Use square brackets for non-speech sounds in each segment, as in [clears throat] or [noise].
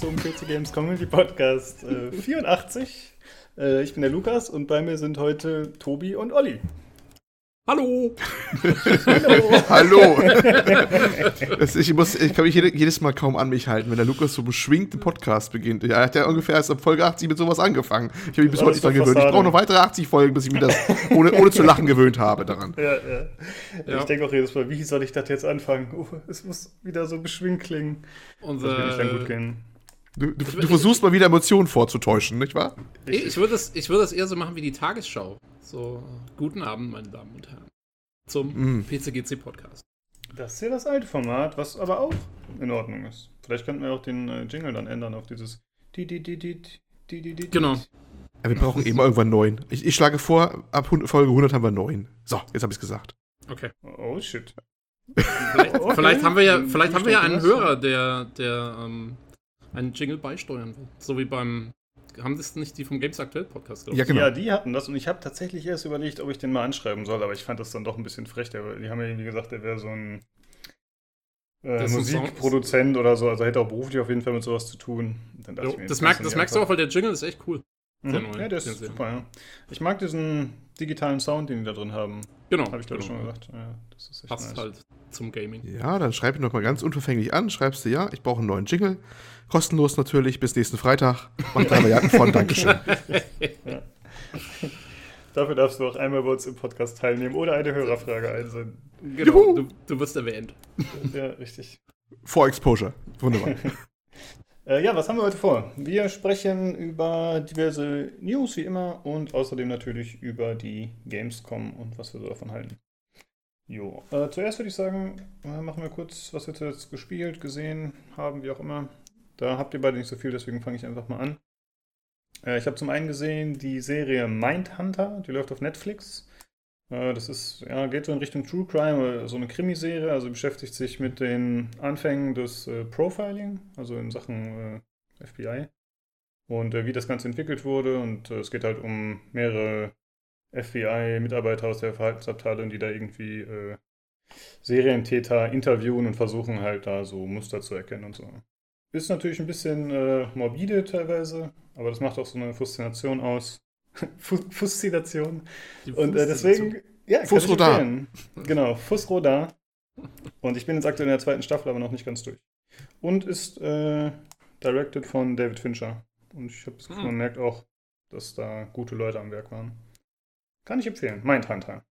zum PC Games Community Podcast äh, 84. Äh, ich bin der Lukas und bei mir sind heute Tobi und Olli. Hallo! [laughs] Hallo! Hallo! [laughs] Ich, muss, ich kann mich jedes Mal kaum an mich halten, wenn der Lukas so beschwingt den Podcast beginnt. Er hat ja ungefähr erst ab Folge 80 mit sowas angefangen. Ich habe mich bis heute nicht daran gewöhnt. Ich brauche noch weitere 80 Folgen, bis ich mir das ohne, ohne zu lachen gewöhnt habe daran. Ja, ja. ja. Ich denke auch jedes Mal, wie soll ich das jetzt anfangen? Oh, es muss wieder so beschwingt klingen. Unser, das wird nicht dann gut gehen. Du, du, du, versuchst mal wieder Emotionen vorzutäuschen, nicht wahr? Ich, ich würde das, würd das eher so machen wie die Tagesschau. So, guten Abend, meine Damen und Herren. Zum mm. PCGC-Podcast. Das ist ja das alte Format, was aber auch in Ordnung ist. Vielleicht könnten wir auch den äh, Jingle dann ändern auf dieses. Genau. Ja, wir brauchen eben irgendwann neun. Ich, ich, schlage vor, ab Folge 100 haben wir neun. So, jetzt habe ich es gesagt. Okay. Oh shit. Vielleicht, [laughs] okay. vielleicht, haben wir ja, vielleicht haben wir ja einen Hörer, der, der ähm, einen Jingle beisteuern will. So wie beim haben das nicht die vom Games Aktuell Podcast, glaube ich? Ja, genau. ja, die hatten das und ich habe tatsächlich erst überlegt, ob ich den mal anschreiben soll, aber ich fand das dann doch ein bisschen frech. Der, die haben ja irgendwie gesagt, der wäre so ein äh, Musikproduzent oder so, also hätte auch beruflich auf jeden Fall mit sowas zu tun. Jo, mir, das, merk, das merkst du auch, weil der Jingle ist echt cool. Mhm. ja, der ist super, ja. Ich mag diesen digitalen Sound, den die da drin haben. Genau. Habe ich glaube genau. schon gesagt. Ja, das ist Passt nice. halt zum Gaming. Ja, dann schreib ihn nochmal ganz unverfänglich an. Schreibst du, ja, ich brauche einen neuen Jingle. Kostenlos natürlich, bis nächsten Freitag. Mach drei Milliarden von, Dankeschön. ja. [laughs] Dafür darfst du auch einmal bei uns im Podcast teilnehmen oder eine Hörerfrage einsenden. Genau, du, du, wirst erwähnt. Ja, richtig. Vor Exposure. Wunderbar. [laughs] Äh, ja, was haben wir heute vor? Wir sprechen über diverse News wie immer und außerdem natürlich über die Gamescom und was wir so davon halten. Jo, äh, zuerst würde ich sagen, äh, machen wir kurz, was wir jetzt gespielt, gesehen haben, wie auch immer. Da habt ihr beide nicht so viel, deswegen fange ich einfach mal an. Äh, ich habe zum einen gesehen die Serie Mindhunter, die läuft auf Netflix. Äh, das ist, ja, geht so in Richtung True Crime, so eine Krimiserie, also beschäftigt sich mit den Anfängen des äh, Profiling, also in Sachen äh, FBI. Und äh, wie das Ganze entwickelt wurde. Und äh, es geht halt um mehrere FBI-Mitarbeiter aus der Verhaltensabteilung, die da irgendwie äh, Serientäter interviewen und versuchen halt da so Muster zu erkennen und so. Ist natürlich ein bisschen morbide teilweise, aber das macht auch so eine Faszination aus. [laughs] Faszination. Und äh, deswegen, ja, Fusroda. Genau, Fusroda. Und ich bin jetzt aktuell in der zweiten Staffel, aber noch nicht ganz durch. Und ist äh, directed von David Fincher. Und ich habe das Gefühl, hm. man merkt auch, dass da gute Leute am Werk waren. Kann ich empfehlen. Mindhunter.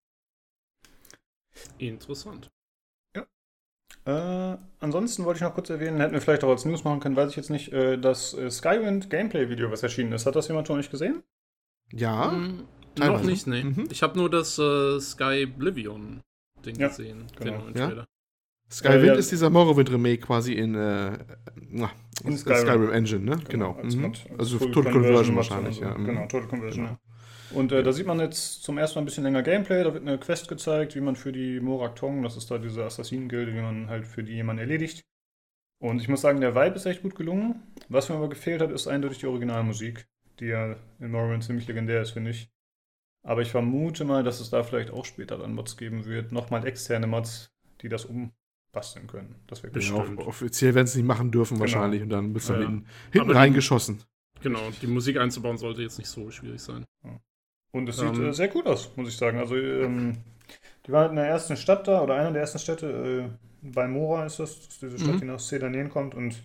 Interessant. Äh, ansonsten wollte ich noch kurz erwähnen, hätten wir vielleicht auch als News machen können, weiß ich jetzt nicht, äh, das äh, Skywind Gameplay-Video, was erschienen ist. Hat das jemand schon nicht gesehen? Ja. Hm, noch nicht, nee. Mhm. Ich habe nur das äh, Sky Oblivion Ding ja, gesehen. Genau. Ja? Skywind äh, ja. ist dieser Morrowind Remake quasi in, äh, in Skyrim. Skyrim. Engine, ne? Genau. genau. Mhm. Also Total Conversion, wahrscheinlich, so. ja. Mhm. Genau, Total Conversion, genau. Ja. Und äh, da sieht man jetzt zum ersten Mal ein bisschen länger Gameplay. Da wird eine Quest gezeigt, wie man für die Morak Tong, das ist da diese Assassinen-Gilde, wie man halt für die jemanden erledigt. Und ich muss sagen, der Vibe ist echt gut gelungen. Was mir aber gefehlt hat, ist eindeutig die Originalmusik die ja in Morrowind ziemlich legendär ist, finde ich. Aber ich vermute mal, dass es da vielleicht auch später dann Mods geben wird. Nochmal externe Mods, die das umbasteln können. Das wäre ja, Offiziell werden sie nicht machen dürfen genau. wahrscheinlich und dann bist du ja. hinten, hinten reingeschossen. Genau, die Musik einzubauen sollte jetzt nicht so schwierig sein. Und es ähm, sieht äh, sehr gut aus, muss ich sagen. Also, ähm, die war in der ersten Stadt da, oder einer der ersten Städte, äh, bei Mora ist das, das ist diese Stadt, mhm. die nach Sedanien kommt. Und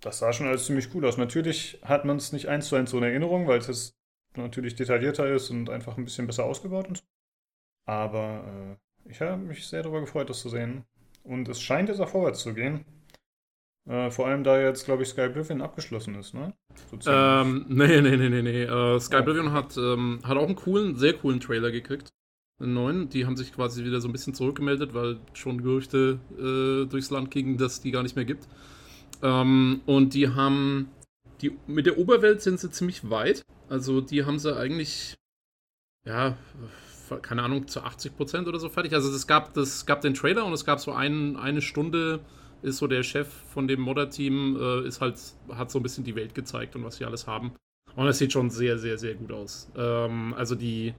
das sah schon alles ziemlich cool aus. Natürlich hat man es nicht eins zu eins so in Erinnerung, weil es jetzt natürlich detaillierter ist und einfach ein bisschen besser ausgebaut und so. Aber äh, ich habe mich sehr darüber gefreut, das zu sehen. Und es scheint jetzt auch vorwärts zu gehen. Äh, vor allem, da jetzt, glaube ich, Sky Oblivion abgeschlossen ist, ne? ähm, [laughs] nee, nee, nee, nee, nee. Uh, Sky Oblivion hat, ähm, hat auch einen coolen, sehr coolen Trailer gekriegt. Einen neuen. Die haben sich quasi wieder so ein bisschen zurückgemeldet, weil schon Gerüchte äh, durchs Land gingen, dass die gar nicht mehr gibt. Ähm, und die haben. Die, mit der Oberwelt sind sie ziemlich weit. Also die haben sie eigentlich. Ja, keine Ahnung, zu 80% oder so fertig. Also es gab, gab den Trailer und es gab so ein, eine Stunde, ist so der Chef von dem Modder-Team, äh, ist halt, hat so ein bisschen die Welt gezeigt und was sie alles haben. Und es sieht schon sehr, sehr, sehr gut aus. Ähm, also die,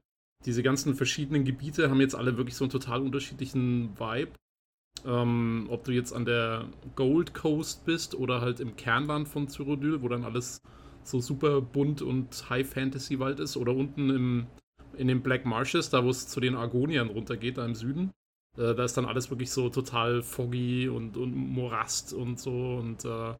diese ganzen verschiedenen Gebiete haben jetzt alle wirklich so einen total unterschiedlichen Vibe. Ähm, ob du jetzt an der Gold Coast bist oder halt im Kernland von Cyrodiil, wo dann alles so super bunt und High Fantasy Wald ist, oder unten im, in den Black Marshes, da wo es zu den Argoniern runtergeht, da im Süden. Äh, da ist dann alles wirklich so total foggy und, und Morast und so und äh,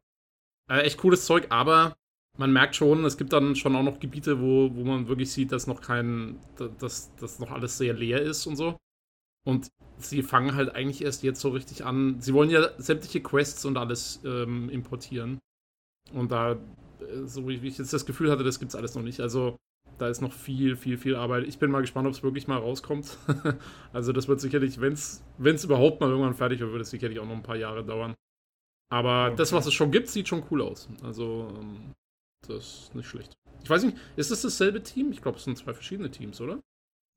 äh, echt cooles Zeug, aber man merkt schon, es gibt dann schon auch noch Gebiete, wo, wo man wirklich sieht, dass noch kein, dass, dass noch alles sehr leer ist und so. Und sie fangen halt eigentlich erst jetzt so richtig an. Sie wollen ja sämtliche Quests und alles ähm, importieren. Und da, äh, so wie ich jetzt das Gefühl hatte, das gibt's alles noch nicht. Also da ist noch viel, viel, viel Arbeit. Ich bin mal gespannt, ob es wirklich mal rauskommt. [laughs] also das wird sicherlich, wenn es überhaupt mal irgendwann fertig wird, wird es sicherlich auch noch ein paar Jahre dauern. Aber okay. das, was es schon gibt, sieht schon cool aus. Also ähm, das ist nicht schlecht. Ich weiß nicht, ist das dasselbe Team? Ich glaube, es sind zwei verschiedene Teams, oder?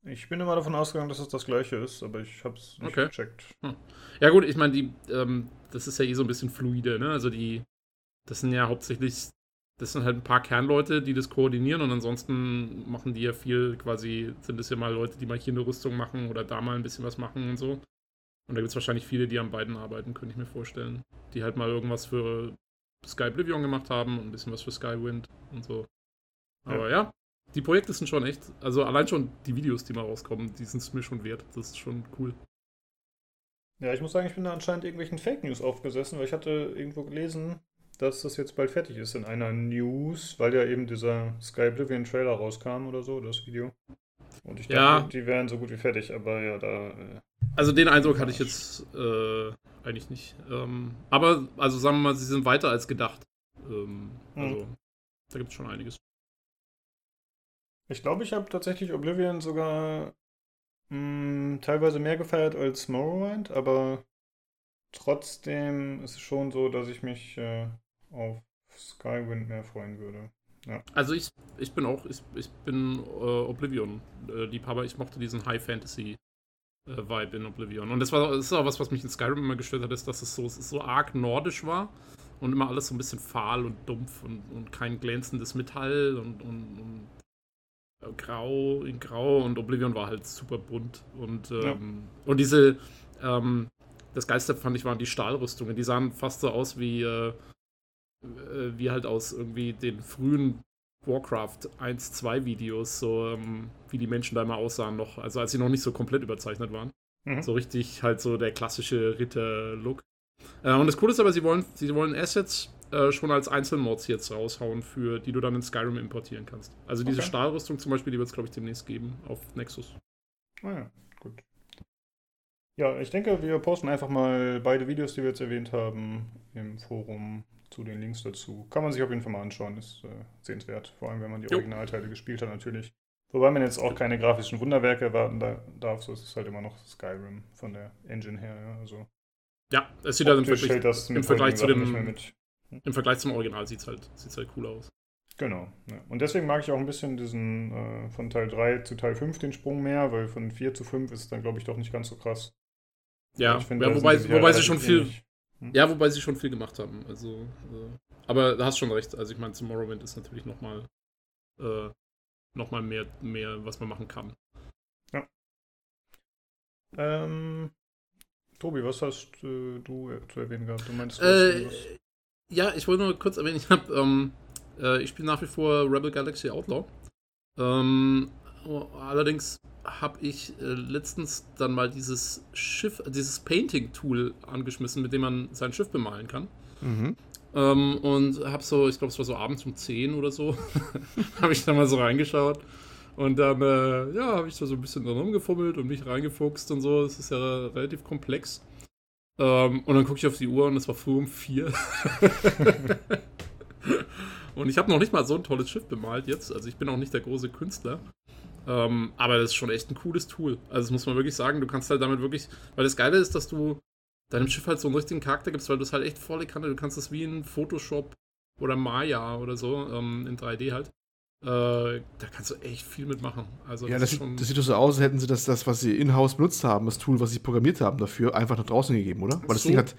Ich bin immer davon ausgegangen, dass es das gleiche ist, aber ich habe es nicht okay. gecheckt. Hm. Ja gut, ich meine, ähm, das ist ja eh so ein bisschen fluide, ne? Also die, das sind ja hauptsächlich, das sind halt ein paar Kernleute, die das koordinieren und ansonsten machen die ja viel quasi, sind es ja mal Leute, die mal hier eine Rüstung machen oder da mal ein bisschen was machen und so. Und da gibt es wahrscheinlich viele, die an beiden arbeiten, könnte ich mir vorstellen. Die halt mal irgendwas für Sky Oblivion gemacht haben und ein bisschen was für Skywind und so. Aber ja. ja, die Projekte sind schon echt, also allein schon die Videos, die mal rauskommen, die sind es mir schon wert. Das ist schon cool. Ja, ich muss sagen, ich bin da anscheinend irgendwelchen Fake News aufgesessen, weil ich hatte irgendwo gelesen, dass das jetzt bald fertig ist in einer News, weil ja eben dieser Sky Oblivion Trailer rauskam oder so, das Video. Und ich ja. dachte, die wären so gut wie fertig, aber ja, da. Äh, also den Eindruck hatte ich jetzt äh, eigentlich nicht. Ähm, aber, also sagen wir mal, sie sind weiter als gedacht. Ähm, hm. Also, da gibt es schon einiges. Ich glaube, ich habe tatsächlich Oblivion sogar mh, hm, teilweise mehr gefeiert als Morrowind, aber trotzdem ist es schon so, dass ich mich äh, auf Skywind mehr freuen würde. Ja. Also ich, ich bin auch, ich, ich bin äh, Oblivion-Liebhaber. ich mochte diesen High Fantasy äh, Vibe in Oblivion. Und das war das ist auch was, was mich in Skyrim immer gestört hat, ist, dass es so, es so arg nordisch war und immer alles so ein bisschen fahl und dumpf und, und kein glänzendes Metall und, und, und äh, grau in grau und Oblivion war halt super bunt. Und, ähm, ja. und diese, ähm, das Geilste fand ich waren die Stahlrüstungen. Die sahen fast so aus wie, äh, äh wie halt aus irgendwie den frühen Warcraft 1, 2 Videos, so ähm, wie die Menschen da immer aussahen noch, also als sie noch nicht so komplett überzeichnet waren. Mhm. So richtig halt so der klassische Ritter-Look. Äh, und das Coole ist aber, sie wollen, sie wollen Assets äh, schon als Einzelmods jetzt raushauen, für die du dann in Skyrim importieren kannst. Also diese okay. Stahlrüstung zum Beispiel, die wird es, glaube ich, demnächst geben auf Nexus. Ah ja, gut. Ja, ich denke, wir posten einfach mal beide Videos, die wir jetzt erwähnt haben, im Forum zu den Links dazu. Kann man sich auf jeden Fall mal anschauen, ist äh, sehenswert. Vor allem, wenn man die jo. Originalteile gespielt hat, natürlich. Wobei man jetzt auch keine grafischen Wunderwerke erwarten darf, so ist es halt immer noch Skyrim von der Engine her. Ja, also ja es sieht halt im, Vergleich, im Vergleich zu dem, hm? im Vergleich zum Original sieht es halt, sieht's halt cool aus. Genau. Ja. Und deswegen mag ich auch ein bisschen diesen äh, von Teil 3 zu Teil 5 den Sprung mehr, weil von 4 zu 5 ist es dann, glaube ich, doch nicht ganz so krass. Ja, find, ja wobei, wobei sie schon viel, ähnlich. Ja, wobei sie schon viel gemacht haben. Also, äh, aber da hast schon recht. Also ich meine, Tomorrowland ist natürlich nochmal äh, noch mehr, mehr, was man machen kann. Ja. Ähm, Tobi, was hast äh, du zu erwähnen gehabt? Du meinst, äh, ja, ich wollte nur kurz erwähnen, ich habe, ähm, äh, ich spiele nach wie vor Rebel Galaxy Outlaw. Ähm, allerdings habe ich äh, letztens dann mal dieses Schiff, dieses Painting-Tool angeschmissen, mit dem man sein Schiff bemalen kann. Mhm. Ähm, und habe so, ich glaube, es war so abends um 10 oder so, [laughs] habe ich da mal so reingeschaut. Und dann, äh, ja, habe ich da so ein bisschen drin rumgefummelt und mich reingefuchst und so. Das ist ja relativ komplex. Ähm, und dann gucke ich auf die Uhr und es war früh um 4. [laughs] [laughs] und ich habe noch nicht mal so ein tolles Schiff bemalt jetzt. Also ich bin auch nicht der große Künstler. Ähm, aber das ist schon echt ein cooles Tool. Also das muss man wirklich sagen, du kannst halt damit wirklich, weil das Geile ist, dass du deinem Schiff halt so einen richtigen Charakter gibst, weil du es halt echt volle Kanne, du kannst das wie in Photoshop oder Maya oder so, ähm, in 3D halt. Äh, da kannst du echt viel mitmachen. Also ja, das, das, sieht, das sieht doch so aus, als hätten sie das, das, was sie in-house benutzt haben, das Tool, was sie programmiert haben dafür, einfach nach draußen gegeben, oder? Weil das so, Ding hat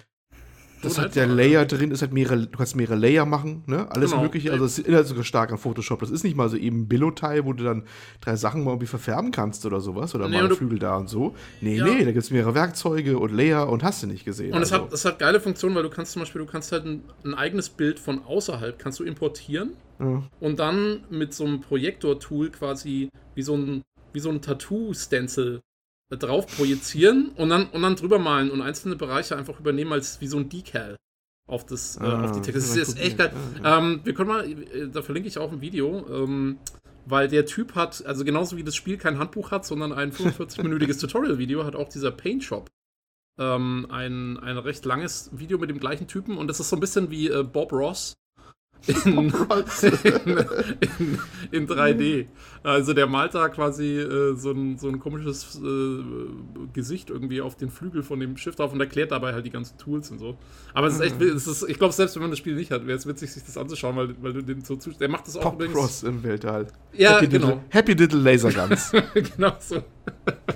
das hat der Layer drin, ist halt mehrere, du kannst mehrere Layer machen, ne? Alles genau. mögliche. Also es erinnert sogar stark an Photoshop. Das ist nicht mal so eben Billo-Teil, wo du dann drei Sachen mal irgendwie verfärben kannst oder sowas. Oder nee, mal Flügel da und so. Nee, ja. nee, da gibt es mehrere Werkzeuge und Layer und hast du nicht gesehen. Und also. es, hat, es hat geile Funktionen, weil du kannst zum Beispiel, du kannst halt ein, ein eigenes Bild von außerhalb kannst du importieren ja. und dann mit so einem Projektor-Tool quasi wie so ein, wie so ein Tattoo-Stencil drauf projizieren und dann, und dann drüber malen und einzelne Bereiche einfach übernehmen als wie so ein Decal auf, das, ah, äh, auf die ah, Texte. Das ist echt geil. Ja, Ähm, wir können mal, äh, da verlinke ich auch ein Video, ähm, weil der Typ hat, also genauso wie das Spiel kein Handbuch hat, sondern ein 45-minütiges [laughs] Tutorial-Video, hat auch dieser Paint Shop ähm, ein, ein recht langes Video mit dem gleichen Typen und das ist so ein bisschen wie äh, Bob Ross in, in, in, 3D. Also der malt da quasi äh, so, ein, so ein komisches äh, Gesicht irgendwie auf den Flügel von dem Schiff drauf und erklärt dabei halt die ganzen Tools und so. Aber es ist echt, es ist, ich glaube, selbst wenn man das Spiel nicht hat, wäre es witzig, sich das anzuschauen, weil, weil du dem so zuschaust. Der macht das auch Pop übrigens. Cross im Weltall. Ja, Happy genau. Little, Happy Little Laser Guns. [laughs] genau so.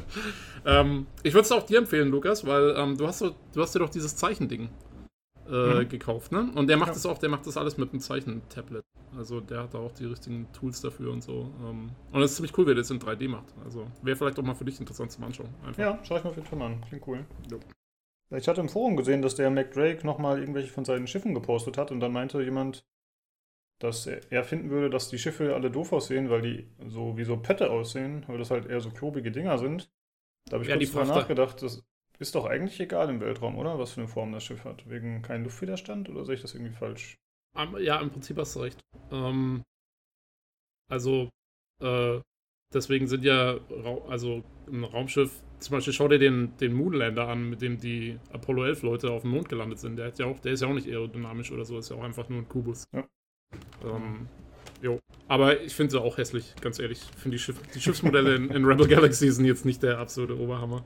[laughs] ähm, ich würde es auch dir empfehlen, Lukas, weil ähm, du, hast, du hast dir doch dieses Zeichending äh, mhm. gekauft, ne? Und der macht ja. das auch, der macht das alles mit einem Zeichentablet. Also der hat da auch die richtigen Tools dafür und so. Ähm, und das ist ziemlich cool, wie er das in 3D macht. Also wäre vielleicht auch mal für dich interessant zum Anschauen. Einfach. Ja, schau ich mal auf jeden Fall an. Klingt cool. Jo. Ich hatte im Forum gesehen, dass der McDrake nochmal irgendwelche von seinen Schiffen gepostet hat und dann meinte jemand, dass er finden würde, dass die Schiffe alle doof aussehen, weil die so wie so Pette aussehen, weil das halt eher so klobige Dinger sind. Da habe ich ja, kurz drüber nachgedacht, das, ist doch eigentlich egal im Weltraum, oder? Was für eine Form das Schiff hat. Wegen keinem Luftwiderstand oder sehe ich das irgendwie falsch? Ja, im Prinzip hast du recht. Ähm, also, äh, deswegen sind ja, also ein Raumschiff, zum Beispiel schau dir den, den Moonlander an, mit dem die Apollo 11 Leute auf dem Mond gelandet sind. Der, hat ja auch, der ist ja auch nicht aerodynamisch oder so, ist ja auch einfach nur ein Kubus. Ja. Ähm, jo. Aber ich finde sie auch hässlich, ganz ehrlich. Ich finde die, Schiff, die Schiffsmodelle in, in Rebel Galaxy sind jetzt nicht der absolute Oberhammer.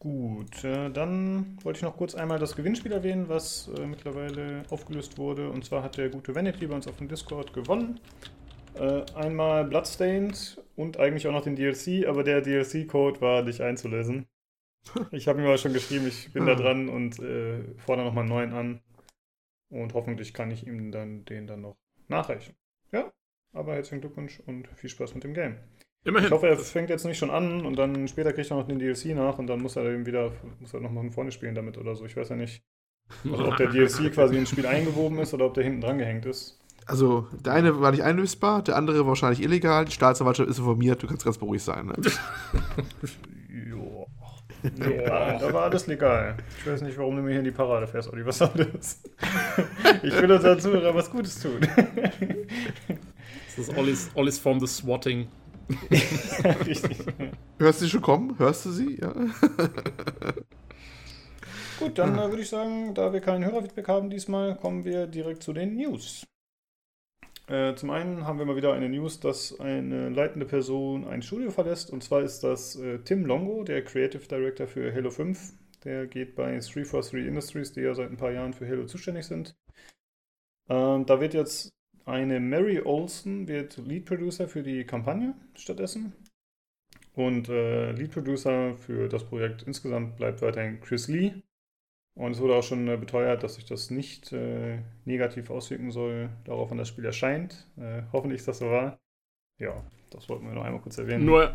Gut, äh, dann wollte ich noch kurz einmal das Gewinnspiel erwähnen, was äh, mittlerweile aufgelöst wurde. Und zwar hat der gute Vanity bei uns auf dem Discord gewonnen. Äh, einmal Bloodstained und eigentlich auch noch den DLC, aber der DLC-Code war nicht einzulösen. [laughs] Ich habe ihm aber schon geschrieben, ich bin da dran und äh, fordere nochmal einen neuen an. Und hoffentlich kann ich ihm dann den dann noch nachreichen. Ja, aber herzlichen Glückwunsch und viel Spaß mit dem Game. Immerhin. Ich hoffe, er fängt jetzt nicht schon an und dann später kriegt er noch den DLC nach und dann muss er eben wieder, muss er nochmal von vorne spielen damit oder so. Ich weiß ja nicht, also ob der DLC quasi ins Spiel eingewoben ist oder ob der hinten dran gehängt ist. Also, der eine war nicht einlösbar, der andere wahrscheinlich illegal. Die Staatsanwaltschaft ist informiert, du kannst ganz beruhigt sein. Ne? [laughs] ja, da war alles legal. Ich weiß nicht, warum du mir hier in die Parade fährst, Olli. Was soll das? Ich will unseren Zuhörern was Gutes tun. Das ist Ollis, Ollis Form des Swatting ja, [laughs] richtig. Hörst du sie schon kommen? Hörst du sie? Ja. [laughs] Gut, dann äh, würde ich sagen, da wir keinen Hörerfeedback haben diesmal, kommen wir direkt zu den News. Äh, zum einen haben wir mal wieder eine News, dass eine leitende Person ein Studio verlässt. Und zwar ist das äh, Tim Longo, der Creative Director für Halo 5. Der geht bei 343 Industries, die ja seit ein paar Jahren für Halo zuständig sind. Ähm, da wird jetzt eine Mary Olsen wird Lead Producer für die Kampagne stattdessen. Und äh, Lead Producer für das Projekt insgesamt bleibt weiterhin Chris Lee. Und es wurde auch schon äh, beteuert, dass sich das nicht äh, negativ auswirken soll, darauf, wann das Spiel erscheint. Äh, hoffentlich ist das so wahr. Ja, das wollten wir noch einmal kurz erwähnen. Nur,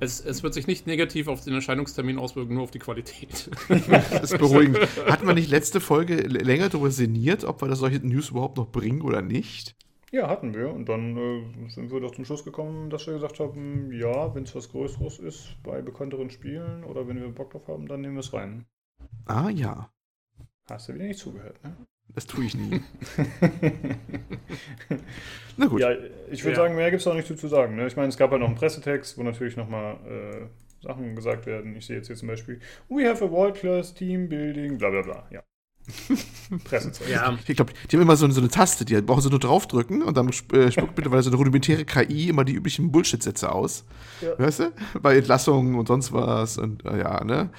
es, es wird sich nicht negativ auf den Erscheinungstermin auswirken, nur auf die Qualität. [laughs] das ist beruhigend. Hat man nicht letzte Folge länger darüber sinniert, ob wir das solche News überhaupt noch bringen oder nicht? Ja, hatten wir. Und dann äh, sind wir doch zum Schluss gekommen, dass wir gesagt haben, ja, wenn es was Größeres ist bei bekannteren Spielen oder wenn wir Bock drauf haben, dann nehmen wir es rein. Ah ja. Hast du wieder nicht zugehört, ne? Das tue ich nie. [laughs] Na gut. Ja, ich würde ja. sagen, mehr gibt es auch nicht zu sagen. Ne? Ich meine, es gab halt noch einen Pressetext, wo natürlich nochmal äh, Sachen gesagt werden. Ich sehe jetzt hier zum Beispiel, we have a world-class team building, bla bla bla. Ja. [laughs] Pressezeug. Ja. Ich glaube, die haben immer so, so, eine Taste, die brauchen sie nur draufdrücken und dann äh, spuckt bitte, weil so eine rudimentäre KI immer die üblichen Bullshit-Sätze aus. Ja. Weißt du? Bei Entlassungen und sonst was und äh, ja, ne?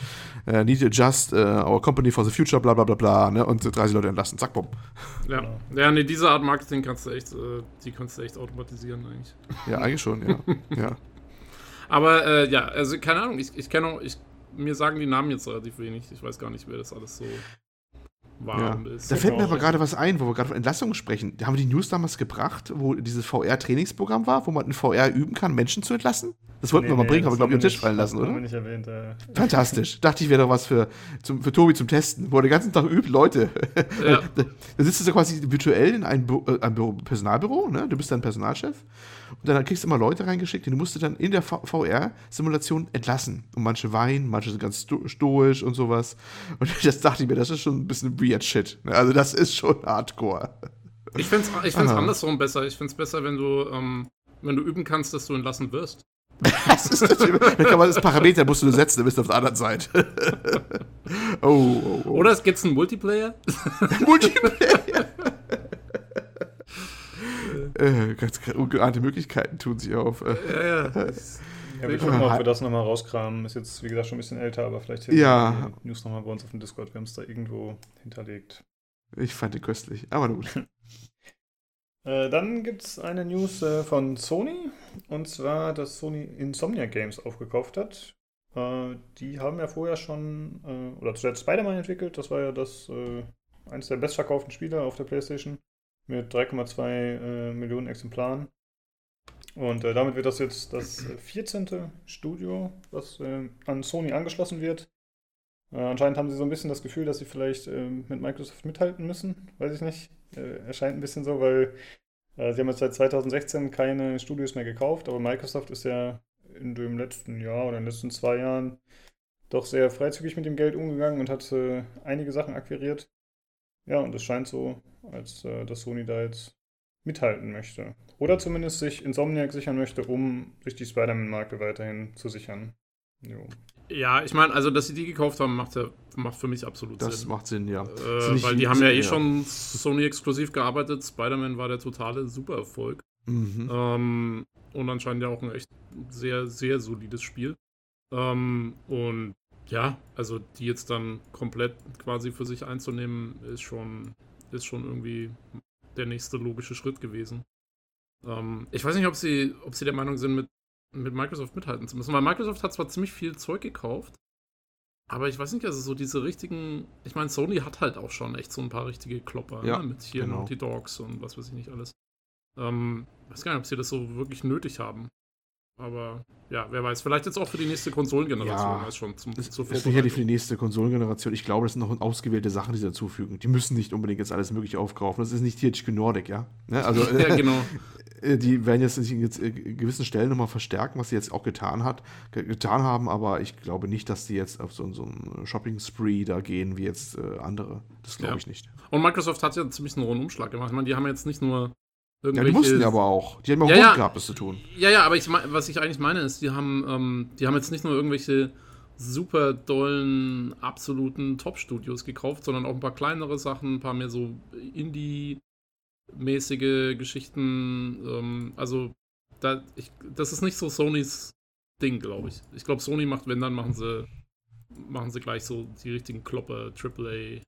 Uh, need to adjust uh, our company for the future, bla bla bla bla, ne? Und 30 Leute entlassen. Zack, bumm. Ja. ja, nee, diese Art Marketing kannst du echt, äh, die kannst du echt automatisieren eigentlich. Ja, eigentlich schon, ja. [laughs] ja. Aber äh, ja, also keine Ahnung, ich, ich kenne auch, ich mir sagen die Namen jetzt relativ wenig. Ich weiß gar nicht, wer das alles so warm ja. ist. Da fällt mir aber gerade was ein, wo wir gerade von Entlassungen sprechen. Da haben wir die News damals gebracht, wo dieses VR-Trainingsprogramm war, wo man in VR üben kann, Menschen zu entlassen? Das wollten nee, wir mal nee, bringen, aber glaube ich, am Tisch fallen lassen, oder? Haben wir nicht erwähnt, äh. Fantastisch. [laughs] Dachte ich, wäre doch was für, zum, für Tobi zum Testen, wo er den ganzen Tag übt, Leute. Ja. [laughs] da sitzt du so quasi virtuell in einem, Büro, äh, einem Büro, Personalbüro, ne? Du bist dann Personalchef. Und dann kriegst du immer Leute reingeschickt, die musst du dann in der VR-Simulation entlassen. Und manche weinen, manche sind ganz stoisch und sowas. Und [laughs] das dachte ich mir, das ist schon ein bisschen weird shit. Ne? Also, das ist schon hardcore. Ich finde es ich andersrum besser. Ich finde es besser, wenn du, ähm, wenn du üben kannst, dass du entlassen wirst. [laughs] das ist natürlich, dann kann man das Parameter musst du nur setzen, dann bist du auf der anderen Seite. [laughs] oh, oh, oh. Oder es gibt einen Multiplayer. Multiplayer. Äh, ganz ungeahnte Möglichkeiten tun sich auf. Ja, ja. [laughs] Ja, wir gucken, ob wir das nochmal rauskramen. Ist jetzt, wie gesagt, schon ein bisschen älter, aber vielleicht hilft ja. die News nochmal bei uns auf dem Discord. Wir haben es da irgendwo hinterlegt. Ich fand die köstlich, aber gut. [laughs] Äh, dann gibt es eine News äh, von Sony. Und zwar, dass Sony Insomnia Games aufgekauft hat. Äh, die haben ja vorher schon, oder zuletzt Spider-Man entwickelt. Das war ja das, eines der bestverkauften Spiele auf der PlayStation. Mit 3,2 äh, Millionen Exemplaren. Und damit wird das jetzt das 14. Studio, was an Sony angeschlossen wird. anscheinend haben sie so ein bisschen das Gefühl, dass sie vielleicht mit Microsoft mithalten müssen. Weiß ich nicht äh, erscheint ein bisschen so, weil äh, sie haben jetzt seit 2016 keine Studios mehr gekauft, aber Microsoft ist ja in dem letzten Jahr oder in den letzten zwei Jahren doch sehr freizügig mit dem Geld umgegangen und hat äh, einige Sachen akquiriert. Ja, und es scheint so, als äh, dass Sony da jetzt mithalten möchte. Oder zumindest sich Insomniac sichern möchte, um sich die Spider-Man-Marke weiterhin zu sichern. Jo. Ja, ich meine, also, dass sie die gekauft haben, macht, ja, macht für mich absolut das Sinn. Das macht Sinn, ja. Äh, weil die haben ja eh ja. schon Sony-exklusiv gearbeitet. Spider-Man war der totale Supererfolg. Mhm. Ähm, und anscheinend ja auch ein echt sehr, sehr solides Spiel. Ähm, und ja, also die jetzt dann komplett quasi für sich einzunehmen, ist schon, ist schon irgendwie der nächste logische Schritt gewesen. Ähm, ich weiß nicht, ob sie, ob sie der Meinung sind, mit mit Microsoft mithalten zu müssen. Weil Microsoft hat zwar ziemlich viel Zeug gekauft, aber ich weiß nicht, also so diese richtigen. Ich meine, Sony hat halt auch schon echt so ein paar richtige Klopper, ja, ne? Mit hier genau. Naughty Dogs und was weiß ich nicht alles. Ähm, weiß gar nicht, ob sie das so wirklich nötig haben. Aber ja, wer weiß, vielleicht jetzt auch für die nächste Konsolengeneration ja, ist schon zum, zur ist sicherlich für die nächste Konsolengeneration. Ich glaube, das sind noch ausgewählte Sachen, die sie dazufügen. Die müssen nicht unbedingt jetzt alles mögliche aufkaufen. Das ist nicht THQ Nordic, ja? Ne? Also, [laughs] ja, genau. [laughs] Äh, die werden jetzt, jetzt in gewissen Stellen nochmal verstärken, was sie jetzt auch getan hat, getan haben, aber ich glaube nicht, dass die jetzt auf so, so einen Shopping-Spree da gehen wie jetzt äh, andere. Das glaube ja. ich nicht. Und Microsoft hat ja ziemlich einen Umschlag gemacht. Ich meine, die haben jetzt nicht nur ja, die mussten ja aber auch. Die haben auch ja, Grund ja. gehabt, das zu tun. Ja, ja, aber ich, was ich eigentlich meine ist, die haben, ähm, die haben jetzt nicht nur irgendwelche super dollen, absoluten Top-Studios gekauft, sondern auch ein paar kleinere Sachen, ein paar mehr so Indie-mäßige Geschichten. Ähm, also, da, ich, das ist nicht so Sonys Ding, glaube ich. Ich glaube, Sony macht, wenn, dann machen sie, machen sie gleich so die richtigen Klopper, AAA. Äh,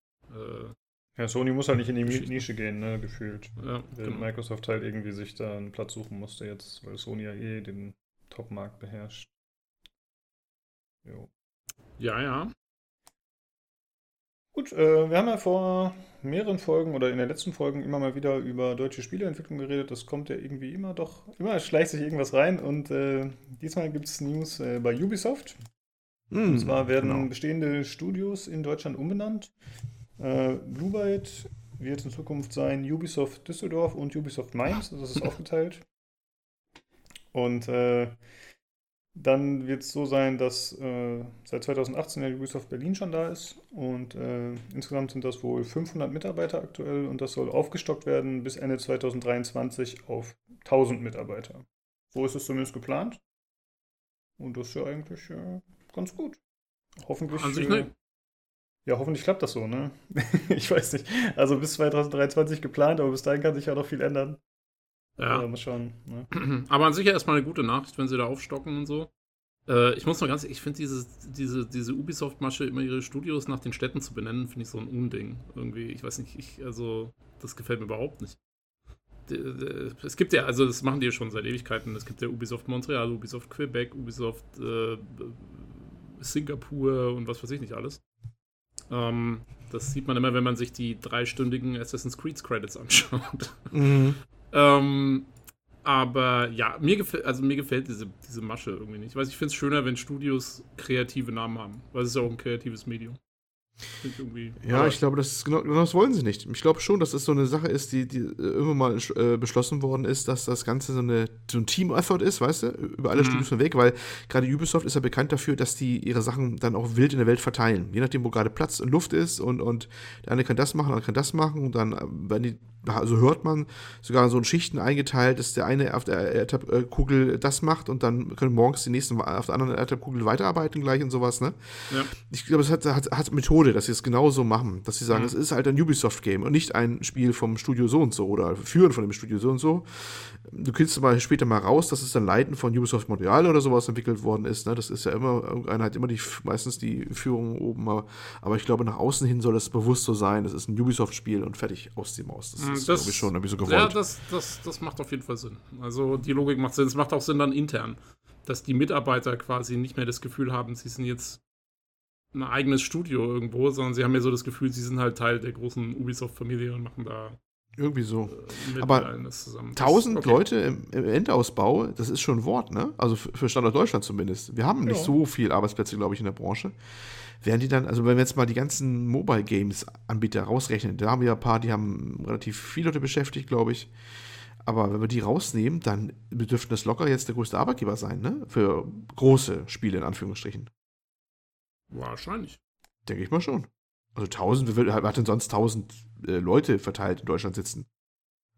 ja, Sony muss halt nicht in die Nische gehen, ne, gefühlt. Ja, genau. Microsoft halt irgendwie sich da einen Platz suchen musste jetzt, weil Sony ja eh den Top-Markt beherrscht. Jo. Ja, ja. Gut, äh, wir haben ja vor mehreren Folgen oder in den letzten Folgen immer mal wieder über deutsche Spieleentwicklung geredet. Das kommt ja irgendwie immer doch, immer schleicht sich irgendwas rein und äh, diesmal gibt es News äh, bei Ubisoft. Mm, und zwar werden genau. bestehende Studios in Deutschland umbenannt. Äh, Blue Byte wird in Zukunft sein Ubisoft Düsseldorf und Ubisoft Mainz. Also das ist aufgeteilt. Und äh, dann wird es so sein, dass äh, seit 2018 ja Ubisoft Berlin schon da ist. Und äh, insgesamt sind das wohl 500 Mitarbeiter aktuell. Und das soll aufgestockt werden bis Ende 2023 auf 1000 Mitarbeiter. So ist es zumindest geplant. Und das ist ja eigentlich äh, ganz gut. Hoffentlich. An sich ne, ja, hoffentlich klappt das so, ne? [laughs] ich weiß nicht. Also bis 2023 geplant, aber bis dahin kann sich ja noch viel ändern. Ja. ja mal schauen. Ne? [clears throat] Aber an sich erstmal eine gute Nachricht, wenn sie da aufstocken und so. Äh, ich muss mal ganz, ich finde diese, diese, diese Ubisoft-Masche, immer ihre Studios nach den Städten zu benennen, finde ich so ein Unding. Irgendwie, ich weiß nicht, ich, also, das gefällt mir überhaupt nicht. Es gibt ja, also das machen die ja schon seit Ewigkeiten. Es gibt ja Ubisoft Montreal, Ubisoft Quebec, Ubisoft äh, Singapur und was weiß ich nicht alles. Ähm, das sieht man immer, wenn man sich die dreistündigen Assassin's Creed Credits anschaut. Mhm. [laughs] ähm, aber ja, mir gefällt, also mir gefällt diese, diese Masche irgendwie nicht. Ich weiß, ich finde es schöner, wenn Studios kreative Namen haben, weil es ist ja auch ein kreatives Medium. Ja, ich glaube, das ist genau, genau, das wollen sie nicht. Ich glaube schon, dass es so eine Sache ist, die, die irgendwann mal äh, beschlossen worden ist, dass das Ganze so, eine, so ein Team-Effort ist, weißt du, über alle mhm. Studios hinweg, weil gerade Ubisoft ist ja bekannt dafür, dass die ihre Sachen dann auch wild in der Welt verteilen. Je nachdem, wo gerade Platz und Luft ist und, und der eine kann das machen, der andere kann das machen und dann, wenn die also hört man sogar so in Schichten eingeteilt, dass der eine auf der Erdkugel das macht und dann können morgens die nächsten auf der anderen Erdkugel weiterarbeiten gleich und sowas, ne? Ja. Ich glaube, es hat, hat, hat Methode, dass sie es genauso machen, dass sie sagen, mhm. es ist halt ein Ubisoft-Game und nicht ein Spiel vom Studio so und so oder Führen von dem Studio so und so. Du kriegst aber später mal raus, dass es dann Leiten von Ubisoft Montreal oder sowas entwickelt worden ist, ne? Das ist ja immer, irgendeiner hat immer die, meistens die Führung oben, aber ich glaube, nach außen hin soll es bewusst so sein, das ist ein Ubisoft-Spiel und fertig aus die Maus. Das ist, das, glaube ich, schon irgendwie so gewollt. Ja, das, das, das macht auf jeden Fall Sinn. Also die Logik macht Sinn. Es macht auch Sinn dann intern, dass die Mitarbeiter quasi nicht mehr das Gefühl haben, sie sind jetzt ein eigenes Studio irgendwo, sondern sie haben ja so das Gefühl, sie sind halt Teil der großen Ubisoft-Familie und machen da irgendwie so. Äh, Aber 1000 okay. Leute im, im, Endausbau, das ist schon ein Wort, ne? Also für Standort Deutschland zumindest. Wir haben nicht ja. so viele Arbeitsplätze, glaube ich, in der Branche werden die dann, also wenn wir jetzt mal die ganzen Mobile Games Anbieter rausrechnen, da haben wir ja ein paar, die haben relativ viele Leute beschäftigt, glaube ich. Aber wenn wir die rausnehmen, dann dürften das locker jetzt der größte Arbeitgeber sein, ne? Für große Spiele in Anführungsstrichen. Wahrscheinlich. Denke ich mal schon. Also 1000, wer hat denn sonst 1000 äh, Leute verteilt in Deutschland sitzen?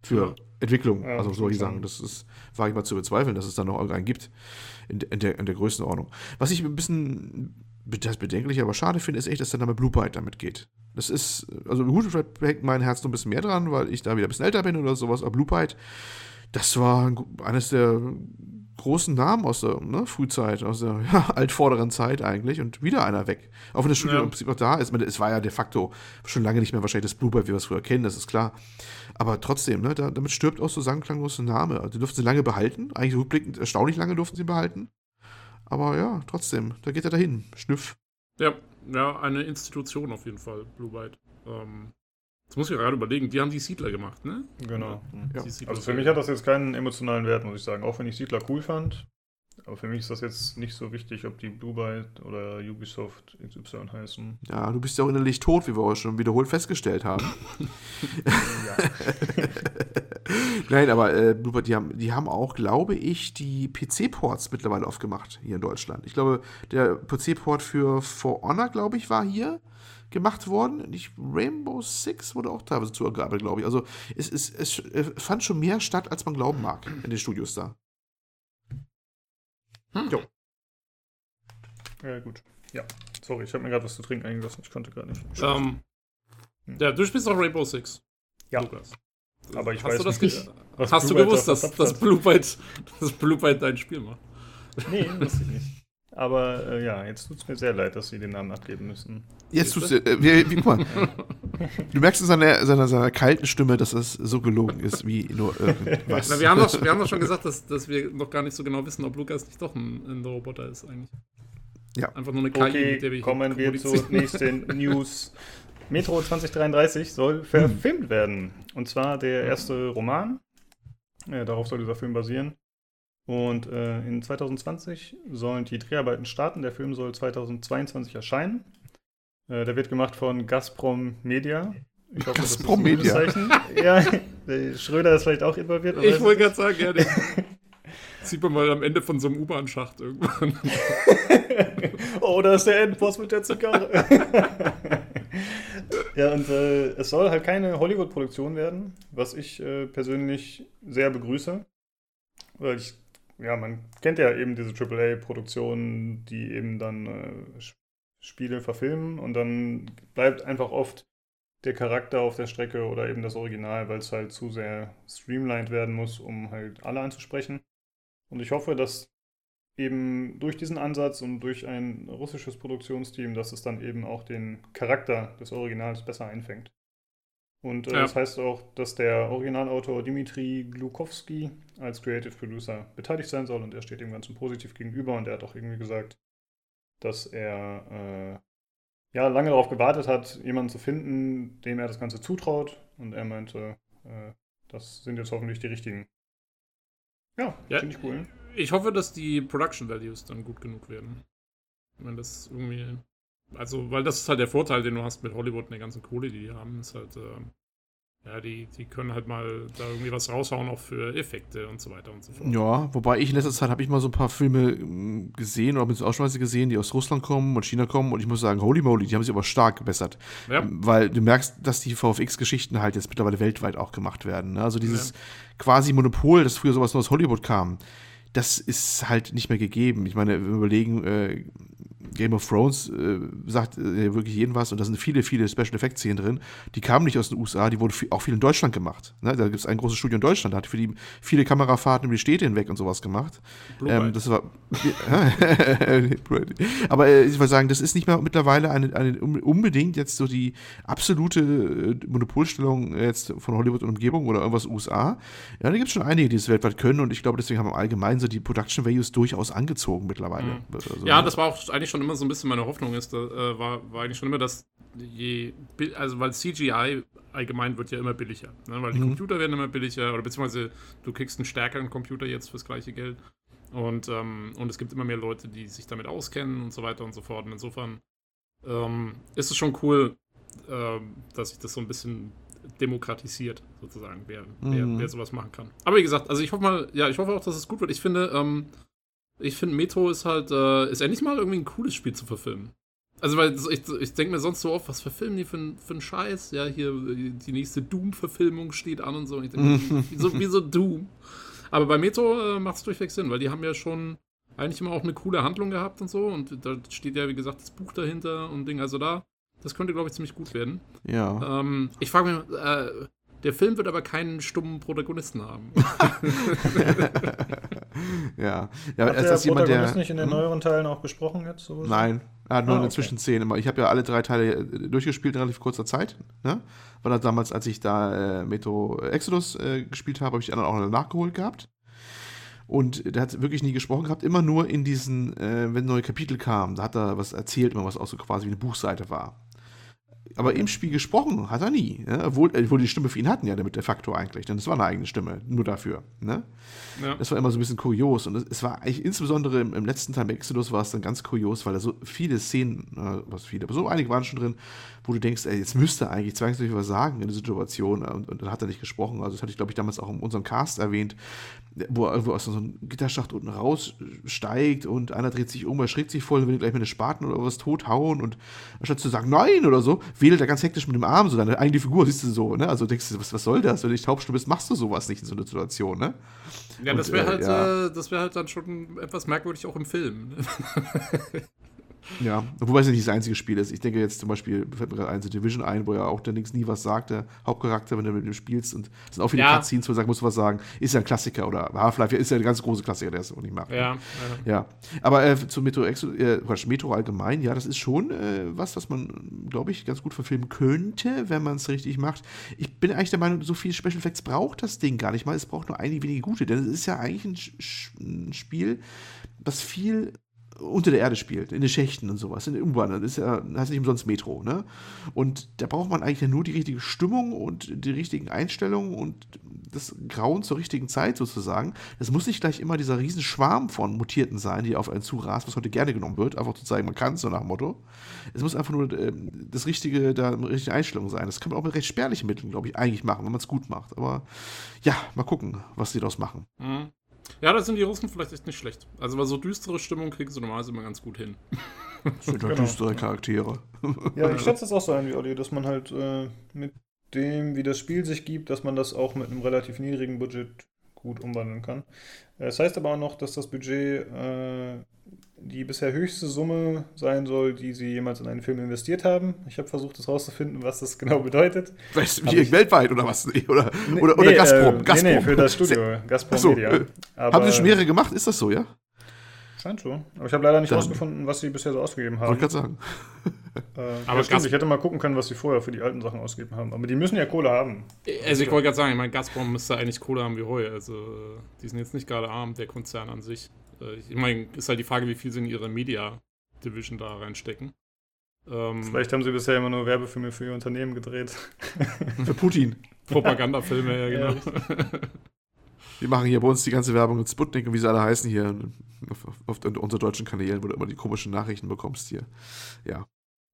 Für. Entwicklung, ja, also solche Sachen. Das ist, wage ich mal zu bezweifeln, dass es da noch irgendeinen gibt in, in, der, in der Größenordnung. Was ich ein bisschen das bedenklich, aber schade finde, ist echt, dass der Name Blue Byte damit geht. Das ist, also gut, vielleicht hängt mein Herz noch ein bisschen mehr dran, weil ich da wieder ein bisschen älter bin oder sowas, aber Blue Byte, das war eines der großen Namen aus der ne, Frühzeit, aus der [laughs] ja, altvorderen Zeit eigentlich und wieder einer weg. Auch wenn das Studio ja. im Prinzip noch da ist. meine, es war ja de facto schon lange nicht mehr wahrscheinlich das Blue Byte, wie wir es früher kennen, das ist klar. Aber trotzdem, ne, da, damit stirbt auch so sang klanglos ein Name. Also, die durften sie lange behalten, eigentlich rückblickend erstaunlich lange durften sie behalten. Aber ja, trotzdem, da geht er dahin. Schnüff. Ja, ja, eine Institution auf jeden Fall, Blue Byte. Ähm, das muss ich gerade überlegen. Die haben die Siedler gemacht, ne? Genau. Ja. Also für mich hat das jetzt keinen emotionalen Wert, muss ich sagen. Auch wenn ich Siedler cool fand. Aber für mich ist das jetzt nicht so wichtig, ob die Blue Byte oder Ubisoft XY heißen. Ja, du bist ja auch innerlich tot, wie wir auch schon wiederholt festgestellt haben. [laughs] [laughs] Nein, aber äh, Blue Byte, die haben, die haben auch, glaube ich, die PC-Ports mittlerweile aufgemacht hier in Deutschland. Ich glaube, der PC-Port für For Honor, glaube ich, war hier gemacht worden. Nicht Rainbow Six wurde auch teilweise zugearbeitet, glaube ich. Also es, es, es fand schon mehr statt, als man glauben mag in den Studios da. Hm. Jo. Ja, gut. Ja. Sorry, ich habe mir gerade was zu trinken eingelassen. Ich konnte gerade nicht. Ähm, hm. Ja, du spielst auch Rainbow Six. Ja. Lukas. Aber ich hast weiß nicht, was Hast Blue du gewusst, dass, dass, Blue Byte, dass Blue Byte dein Spiel macht? Nee, wusste ich nicht. Aber äh, ja, jetzt tut es mir sehr leid, dass sie den Namen abgeben müssen. Jetzt tut es äh, wie, wie, guck mal. [laughs] Du merkst in seiner, seiner, seiner kalten Stimme, dass es so gelogen ist wie nur irgendwas. Na, wir, haben doch, wir haben doch schon gesagt, dass, dass wir noch gar nicht so genau wissen, ob Lukas nicht doch ein, ein Roboter ist eigentlich. Ja. Einfach nur eine KI, okay, mit der wir kommen wir zur nächsten [laughs] News. Metro 2033 soll verfilmt hm. werden. Und zwar der erste Roman. Ja, darauf soll dieser Film basieren. Und äh, in 2020 sollen die Dreharbeiten starten. Der Film soll 2022 erscheinen. Äh, der wird gemacht von Gazprom Media. Ich hoffe, Gazprom das ist ein Media. [laughs] ja, Schröder ist vielleicht auch involviert. Ich wollte gerade sagen, ja, den sieht man mal am Ende von so einem U-Bahn-Schacht irgendwann. [laughs] oh, da ist der Endboss mit der Zigarre. [laughs] ja, und äh, es soll halt keine Hollywood-Produktion werden, was ich äh, persönlich sehr begrüße. Weil ich ja, man kennt ja eben diese AAA-Produktionen, die eben dann äh, Spiele verfilmen und dann bleibt einfach oft der Charakter auf der Strecke oder eben das Original, weil es halt zu sehr streamlined werden muss, um halt alle anzusprechen. Und ich hoffe, dass eben durch diesen Ansatz und durch ein russisches Produktionsteam, dass es dann eben auch den Charakter des Originals besser einfängt. Und äh, ja. das heißt auch, dass der Originalautor Dimitri Glukowski als Creative Producer beteiligt sein soll und er steht dem Ganzen positiv gegenüber und er hat auch irgendwie gesagt, dass er äh, ja lange darauf gewartet hat, jemanden zu finden, dem er das Ganze zutraut. Und er meinte, äh, das sind jetzt hoffentlich die richtigen. Ja, ja finde ich cool. Ich hoffe, dass die Production Values dann gut genug werden. Wenn das irgendwie. Also, weil das ist halt der Vorteil, den du hast mit Hollywood und der ganzen Kohle, die die haben, ist halt, äh, ja, die, die können halt mal da irgendwie was raushauen, auch für Effekte und so weiter und so fort. Ja, wobei ich in letzter Zeit habe ich mal so ein paar Filme hm, gesehen oder mit Ausschweise gesehen, die aus Russland kommen und China kommen und ich muss sagen, holy moly, die haben sich aber stark gebessert. Ja. Weil du merkst, dass die VFX-Geschichten halt jetzt mittlerweile weltweit auch gemacht werden. Ne? Also dieses ja. quasi Monopol, das früher sowas nur aus Hollywood kam, das ist halt nicht mehr gegeben. Ich meine, wir überlegen, äh, Game of Thrones äh, sagt äh, wirklich jeden was und da sind viele, viele Special Effects Szenen drin. Die kamen nicht aus den USA, die wurden auch viel in Deutschland gemacht. Ne? Da gibt es ein großes Studio in Deutschland, da hat für die viele Kamerafahrten über die Städte hinweg und sowas gemacht. Ähm, das war. [laughs] aber äh, ich wollte sagen, das ist nicht mehr mittlerweile eine, eine unbedingt jetzt so die absolute äh, Monopolstellung jetzt von Hollywood und Umgebung oder irgendwas USA. Ja, da gibt es schon einige, die es weltweit können und ich glaube, deswegen haben allgemein so die Production Values durchaus angezogen mittlerweile. Mhm. Also, ja, das war auch eigentlich schon immer so ein bisschen meine Hoffnung ist, da, äh, war, war eigentlich schon immer, dass je, also weil CGI allgemein wird ja immer billiger, ne? weil die mhm. Computer werden immer billiger oder beziehungsweise du kriegst einen stärkeren Computer jetzt fürs gleiche Geld und, ähm, und es gibt immer mehr Leute, die sich damit auskennen und so weiter und so fort und insofern ähm, ist es schon cool, äh, dass sich das so ein bisschen demokratisiert, sozusagen, wer, mhm. wer, wer sowas machen kann. Aber wie gesagt, also ich hoffe mal, ja, ich hoffe auch, dass es gut wird. Ich finde, ähm, ich finde, Metro ist halt, äh, ist endlich mal irgendwie ein cooles Spiel zu verfilmen. Also, weil ich, ich denke mir sonst so oft, was verfilmen die für, für einen Scheiß? Ja, hier die nächste Doom-Verfilmung steht an und so. Und ich denke, [laughs] wieso, wieso Doom? Aber bei Metro äh, macht es durchweg Sinn, weil die haben ja schon eigentlich immer auch eine coole Handlung gehabt und so. Und da steht ja, wie gesagt, das Buch dahinter und Ding. Also da, das könnte, glaube ich, ziemlich gut werden. Ja. Ähm, ich frage mich, äh, der Film wird aber keinen stummen Protagonisten haben. [laughs] ja. ja Hat der jemand, der nicht in den hm? neueren Teilen auch besprochen jetzt? Sowas? Nein, er hat nur ah, in den okay. Zwischenszenen immer. Ich habe ja alle drei Teile äh, durchgespielt in relativ kurzer Zeit. Ne? War das damals, als ich da äh, Metro Exodus äh, gespielt habe, habe ich die anderen auch noch nachgeholt gehabt. Und der hat wirklich nie gesprochen gehabt, immer nur in diesen, äh, wenn neue Kapitel kamen, da hat er was erzählt, immer was auch so quasi wie eine Buchseite war. Aber im Spiel gesprochen hat er nie. Ne? Obwohl, obwohl die Stimme für ihn hatten ja damit de facto eigentlich. Denn es war eine eigene Stimme, nur dafür. Ne? Ja. Das war immer so ein bisschen kurios. Und es war eigentlich insbesondere im, im letzten Teil Exodus war es dann ganz kurios, weil da so viele Szenen, äh, was viele, aber so einige waren schon drin, wo du denkst, ey, jetzt müsste er eigentlich zwangsläufig was sagen in der Situation. Und, und dann hat er nicht gesprochen. Also das hatte ich, glaube ich, damals auch in unserem Cast erwähnt, wo er irgendwo aus so einem Gitterschacht unten raussteigt und einer dreht sich um, erschrickt sich voll, will gleich mit einem Spaten oder was tothauen und anstatt zu sagen, nein oder so, wedelt er ganz hektisch mit dem Arm, so deine eigene Figur, siehst du so, ne? Also denkst du, was, was soll das? Wenn du nicht taubstumm bist, machst du sowas nicht in so einer Situation, ne? Ja, und, das wäre halt, äh, ja. das wäre halt dann schon etwas merkwürdig auch im Film. Ne? [laughs] Ja, wobei es ja nicht das einzige Spiel ist. Ich denke jetzt zum Beispiel, fällt mir gerade ein, The Division ein, wo ja auch der Nix nie was sagt, der Hauptcharakter, wenn du mit ihm spielst. Und es sind auch viele ja. Cutscenes, wo du sagst, musst du was sagen. Ist ja ein Klassiker. Oder Half-Life ist ja ein ganz großer Klassiker, der es auch nicht macht. Ja. Ja. ja. Aber äh, zu Metro, äh, Metro allgemein, ja, das ist schon äh, was, was man, glaube ich, ganz gut verfilmen könnte, wenn man es richtig macht. Ich bin eigentlich der Meinung, so viele Special Effects braucht das Ding gar nicht mal. Es braucht nur einige wenige gute, denn es ist ja eigentlich ein, ein Spiel, das viel unter der Erde spielt, in den Schächten und sowas, in den U-Bahnen. Das ist ja, heißt nicht umsonst Metro, ne? Und da braucht man eigentlich nur die richtige Stimmung und die richtigen Einstellungen und das Grauen zur richtigen Zeit sozusagen. Das muss nicht gleich immer dieser riesen Schwarm von Mutierten sein, die auf einen zurast, was heute gerne genommen wird, einfach zu zeigen, man kann es, so nach dem Motto. Es muss einfach nur äh, das richtige, da eine richtige Einstellung sein. Das kann man auch mit recht spärlichen Mitteln, glaube ich, eigentlich machen, wenn man es gut macht. Aber ja, mal gucken, was sie daraus machen. Mhm. Ja, da sind die Russen vielleicht echt nicht schlecht. Also, weil so düstere Stimmung kriegen sie normalerweise immer ganz gut hin. Das sind ja genau. düstere Charaktere. Ja, ich schätze das auch so ein wie Olli, dass man halt äh, mit dem, wie das Spiel sich gibt, dass man das auch mit einem relativ niedrigen Budget gut umwandeln kann. Es heißt aber auch noch, dass das Budget äh, die bisher höchste Summe sein soll, die sie jemals in einen Film investiert haben. Ich habe versucht, das rauszufinden, was das genau bedeutet. Weißt du, wie ich, weltweit oder was? Oder, nee, oder, oder nee, Gazprom, äh, Gazprom. Nee, nee, für das Studio, [laughs] Gazprom so, Media. Äh, haben sie schon mehrere gemacht? Ist das so, ja? Scheint so. Aber ich habe leider nicht rausgefunden, was sie bisher so ausgegeben haben. Wollte gerade sagen. [laughs] Äh, aber ja, stimmt, ich hätte mal gucken können, was sie vorher für die alten Sachen ausgegeben haben. Aber die müssen ja Kohle haben. Also ich wollte gerade sagen, ich meine, Gazprom müsste eigentlich Kohle haben wie heuer. Also die sind jetzt nicht gerade arm, der Konzern an sich. Äh, ich meine, ist halt die Frage, wie viel sie in ihre Media Division da reinstecken. Ähm, Vielleicht haben sie bisher immer nur Werbefilme für ihr Unternehmen gedreht. [laughs] für Putin. Propagandafilme, ja, genau. Wir machen hier bei uns die ganze Werbung mit Sputnik und wie sie alle heißen hier auf, auf, auf unseren deutschen Kanälen, wo du immer die komischen Nachrichten bekommst hier. Ja.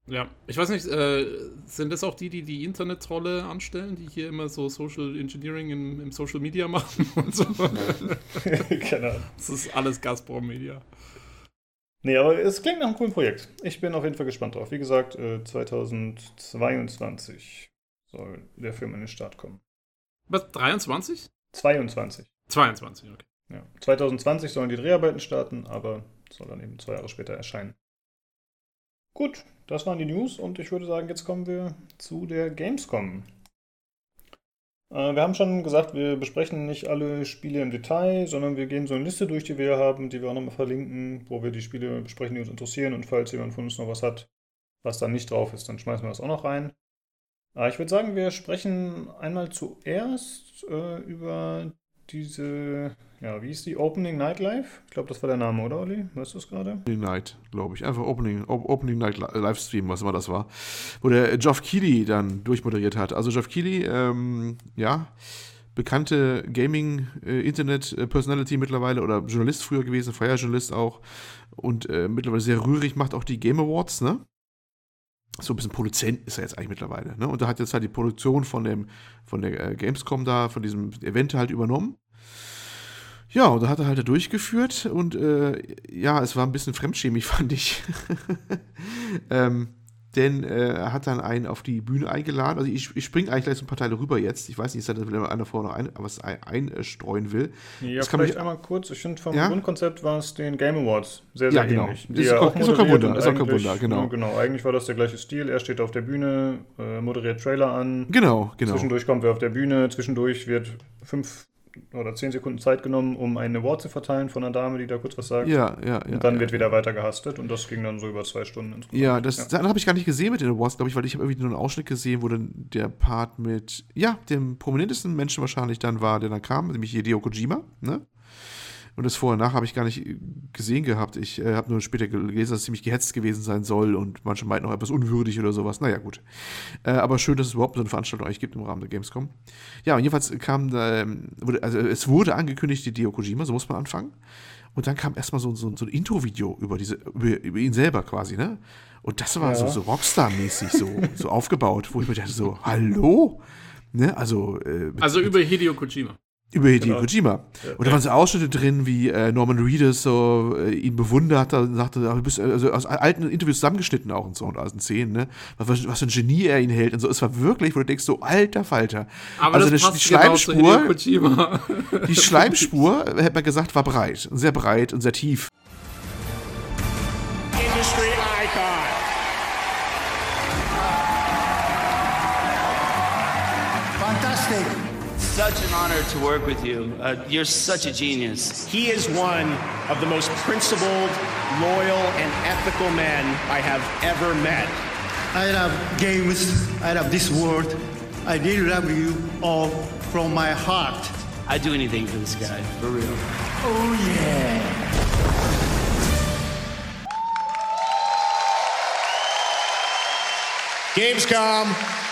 Ja, ich weiß nicht, äh, sind das auch die, die die Internet-Trolle anstellen, die hier immer so Social Engineering im, im Social Media machen [laughs] und so? [laughs] genau. Das ist alles Gazprom Media. Nee, aber es klingt nach einem coolen Projekt. Ich bin auf jeden Fall gespannt drauf. Wie gesagt, äh, 2022 soll der Film in den Start kommen. Was, 23? 22. 22, okay. Ja. 2020 sollen die Dreharbeiten starten, aber soll dann eben zwei Jahre später erscheinen. Gut, das waren die News und ich würde sagen, jetzt kommen wir zu der Gamescom. Äh, wir haben schon gesagt, wir besprechen nicht alle Spiele im Detail, sondern wir gehen so eine Liste durch, die wir haben, die wir auch nochmal verlinken, wo wir die Spiele besprechen, die uns interessieren und falls jemand von uns noch was hat, was da nicht drauf ist, dann schmeißen wir das auch noch rein. Äh, ich würde sagen, wir sprechen einmal zuerst äh, über diese, ja, wie ist die? Opening Night Live? Ich glaube, das war der Name, oder, Olli? Weißt du es gerade? Opening Night, glaube ich. Einfach Opening, Opening Night Livestream, was immer das war. Wo der Geoff Keighley dann durchmoderiert hat. Also Geoff Keighley, ähm, ja, bekannte Gaming-Internet-Personality äh, mittlerweile oder Journalist früher gewesen, freier Journalist auch. Und äh, mittlerweile sehr rührig, macht auch die Game Awards, ne? So ein bisschen Produzent ist er jetzt eigentlich mittlerweile. Ne? Und da hat jetzt halt die Produktion von dem, von der äh, Gamescom da, von diesem Event halt übernommen. Ja, und da hat er halt durchgeführt und äh, ja, es war ein bisschen fremdschämig, [laughs] fand ich. [laughs] ähm, denn äh, er hat dann einen auf die Bühne eingeladen. Also ich, ich springe eigentlich gleich so ein paar Teile rüber jetzt. Ich weiß nicht, dass da einer vorher noch ein, was einstreuen will. Ja, das vielleicht einmal kurz. Ich finde, vom ja? Grundkonzept war es den Game Awards sehr, sehr ja, genau. ähnlich. ist, auch, ist auch kein Wunder. Ist auch kein Wunder, genau. Genau, eigentlich war das der gleiche Stil. Er steht auf der Bühne, äh, moderiert Trailer an. Genau, genau. Zwischendurch kommt wer auf der Bühne, zwischendurch wird fünf oder zehn Sekunden Zeit genommen, um einen Award zu verteilen von einer Dame, die da kurz was sagt. Ja, ja, ja. Und dann ja. wird wieder weiter gehastet und das ging dann so über zwei Stunden insgesamt. Ja, das ja. habe ich gar nicht gesehen mit den Awards, glaube ich, weil ich habe irgendwie nur einen Ausschnitt gesehen, wo dann der Part mit, ja, dem prominentesten Menschen wahrscheinlich dann war, der dann kam, nämlich Hideo Kojima, ne? Und das vorher nach habe ich gar nicht gesehen gehabt. Ich äh, habe nur später gelesen, dass es ziemlich gehetzt gewesen sein soll und manche meinten auch etwas unwürdig oder sowas. Naja, gut. Äh, aber schön, dass es überhaupt so eine Veranstaltung eigentlich gibt im Rahmen der Gamescom. Ja, und jedenfalls kam, äh, wurde, also es wurde angekündigt, die Dio Kojima, so muss man anfangen. Und dann kam erstmal so, so, so ein Intro-Video über, über, über ihn selber quasi, ne? Und das war ja. so, so Rockstar-mäßig so, so aufgebaut, wo ich mir dachte so, hallo? Ne? Also, äh, also über Hideo Kojima. Über Hideo genau. Kojima. Und da waren so Ausschnitte drin, wie äh, Norman Reedus so äh, ihn bewundert hat und sagte, du bist also aus alten Interviews zusammengeschnitten auch und so und aus den Szenen, ne? Was, was für ein Genie er ihn hält und so. Es war wirklich, wo du denkst, so alter Falter. Aber also das die, die Schleimspur, [laughs] die Schleimspur, hätte man gesagt, war breit. Sehr breit und sehr tief. Such an honor to work with you. Uh, you're such a genius. He is one of the most principled, loyal, and ethical men I have ever met. I love games. I love this world. I really love you all from my heart. I'd do anything for this guy, for real. Oh, yeah. Gamescom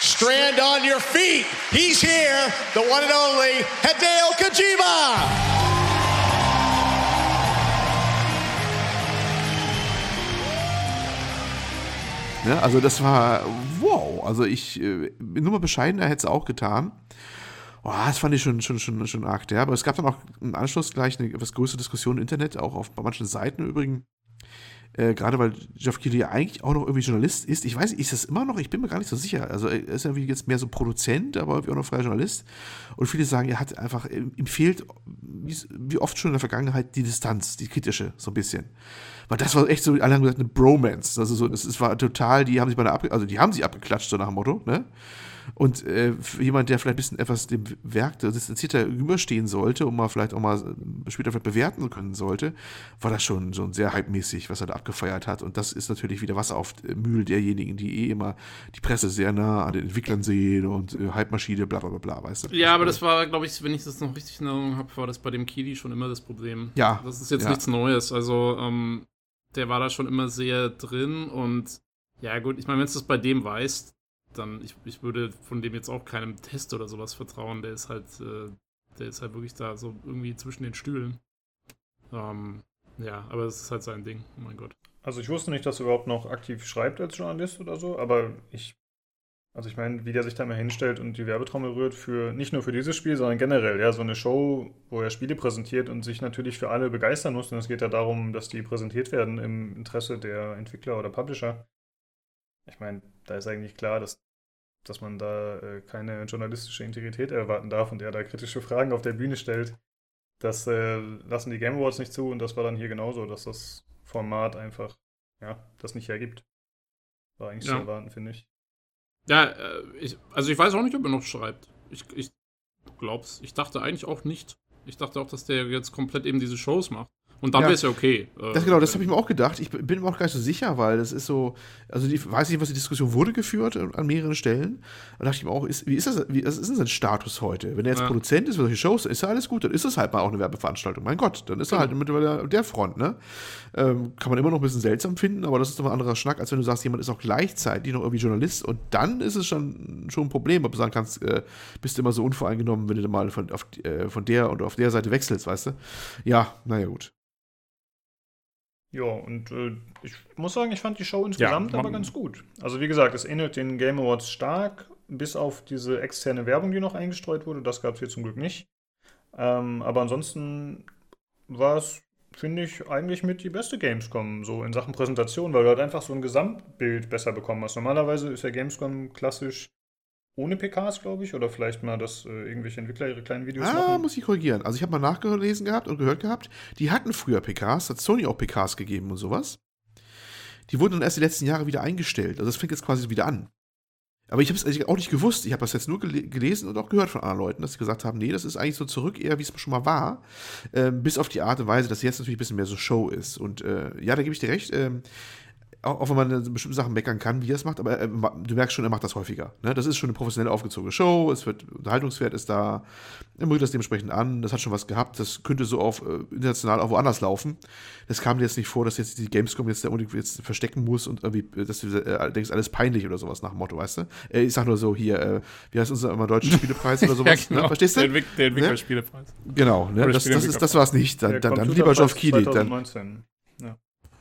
Strand on your feet. He's here, the one and only Hideo Kojima. Ja, also das war wow. Also ich äh, nur mal bescheidener hätte es auch getan. Oh, das fand ich schon, schon, schon, schon arg der. Aber es gab dann auch im Anschluss gleich eine etwas größere Diskussion im Internet, auch auf bei manchen Seiten übrigens, äh, gerade weil Jeff Keighley ja eigentlich auch noch irgendwie Journalist ist. Ich weiß, ist das immer noch? Ich bin mir gar nicht so sicher. Also er ist irgendwie jetzt mehr so Produzent, aber irgendwie auch noch freier Journalist. Und viele sagen, er hat einfach, ihm fehlt, wie oft schon in der Vergangenheit, die Distanz, die kritische, so ein bisschen. Weil das war echt so, alle haben gesagt, eine Bromance. Also so, es war total, die haben sich bei der, also die haben sich abgeklatscht, so nach dem Motto, ne? Und äh, für jemand, der vielleicht ein bisschen etwas dem Werk distanzierter überstehen sollte und mal vielleicht auch mal äh, später vielleicht bewerten können sollte, war das schon, schon sehr hypemäßig, was er da abgefeiert hat. Und das ist natürlich wieder Wasser auf Mühl derjenigen, die eh immer die Presse sehr nah an den Entwicklern sehen und äh, Hype-Maschine, bla bla bla, weißt du? Ja, aber das war, glaube ich, wenn ich das noch richtig in Erinnerung habe, war das bei dem Kili schon immer das Problem. Ja. Das ist jetzt ja. nichts Neues. Also, ähm, der war da schon immer sehr drin und ja, gut, ich meine, wenn du es bei dem weißt, dann, ich, ich würde von dem jetzt auch keinem Test oder sowas vertrauen. Der ist halt, äh, der ist halt wirklich da so irgendwie zwischen den Stühlen. Ähm, ja, aber es ist halt sein Ding, oh mein Gott. Also ich wusste nicht, dass er überhaupt noch aktiv schreibt als Journalist oder so, aber ich, also ich meine, wie der sich da mal hinstellt und die Werbetrommel rührt für, nicht nur für dieses Spiel, sondern generell, ja, so eine Show, wo er Spiele präsentiert und sich natürlich für alle begeistern muss. Und es geht ja darum, dass die präsentiert werden im Interesse der Entwickler oder Publisher. Ich meine, da ist eigentlich klar, dass, dass man da äh, keine journalistische Integrität erwarten darf und er da kritische Fragen auf der Bühne stellt. Das äh, lassen die Game Awards nicht zu und das war dann hier genauso, dass das Format einfach, ja, das nicht hergibt. War eigentlich ja. zu erwarten, finde ich. Ja, äh, ich, also ich weiß auch nicht, ob er noch schreibt. Ich, ich glaub's. Ich dachte eigentlich auch nicht. Ich dachte auch, dass der jetzt komplett eben diese Shows macht. Und dann ja. wäre es ja okay. Das, genau, das habe ich mir auch gedacht. Ich bin mir auch gar nicht so sicher, weil das ist so, also ich weiß nicht, was die Diskussion wurde geführt an mehreren Stellen. Da dachte ich mir auch, ist, wie ist das, wie was ist denn sein Status heute? Wenn er jetzt ja. Produzent ist für solche Shows, ist ja alles gut, dann ist es halt mal auch eine Werbeveranstaltung. Mein Gott, dann ist er halt mittlerweile an der Front, ne? Ähm, kann man immer noch ein bisschen seltsam finden, aber das ist doch ein anderer Schnack, als wenn du sagst, jemand ist auch gleichzeitig noch irgendwie Journalist und dann ist es schon, schon ein Problem, ob du sagen kannst, äh, bist du immer so unvoreingenommen, wenn du mal von, auf, äh, von der und auf der Seite wechselst, weißt du? Ja, naja, gut. Ja, und äh, ich muss sagen, ich fand die Show insgesamt ja, aber ganz gut. Also wie gesagt, es ähnelt den Game Awards stark, bis auf diese externe Werbung, die noch eingestreut wurde. Das gab es hier zum Glück nicht. Ähm, aber ansonsten war es, finde ich, eigentlich mit die beste Gamescom, so in Sachen Präsentation, weil du halt einfach so ein Gesamtbild besser bekommen hast. Normalerweise ist ja Gamescom klassisch ohne PKs, glaube ich, oder vielleicht mal, dass äh, irgendwelche Entwickler ihre kleinen Videos ah, machen. Ah, muss ich korrigieren. Also ich habe mal nachgelesen gehabt und gehört gehabt, die hatten früher PKs, hat Sony auch PKs gegeben und sowas. Die wurden dann erst die letzten Jahre wieder eingestellt. Also das fängt jetzt quasi wieder an. Aber ich habe es auch nicht gewusst. Ich habe das jetzt nur gel gelesen und auch gehört von anderen Leuten, dass sie gesagt haben, nee, das ist eigentlich so zurück, eher wie es schon mal war. Ähm, bis auf die Art und Weise, dass jetzt natürlich ein bisschen mehr so Show ist. Und äh, ja, da gebe ich dir recht. Ähm, auch, auch wenn man bestimmte Sachen meckern kann, wie er es macht, aber äh, du merkst schon, er macht das häufiger. Ne? Das ist schon eine professionell aufgezogene Show, es wird, Unterhaltungswert ist da, er moderiert das dementsprechend an, das hat schon was gehabt, das könnte so auf äh, international auch woanders laufen. Das kam dir jetzt nicht vor, dass jetzt die Gamescom jetzt, unbedingt jetzt verstecken muss und irgendwie, dass du äh, denkst, alles peinlich oder sowas nach dem Motto, weißt du? Äh, ich sag nur so, hier, äh, wie heißt unser immer deutscher [laughs] Spielepreis oder sowas? ja, genau. ne? Verstehst du? Der, Entwick der Entwicklerspielepreis. Ne? Genau, ne? das, das, ist, das war's nicht. Dann, dann, dann lieber Geoff Keighley. Dann,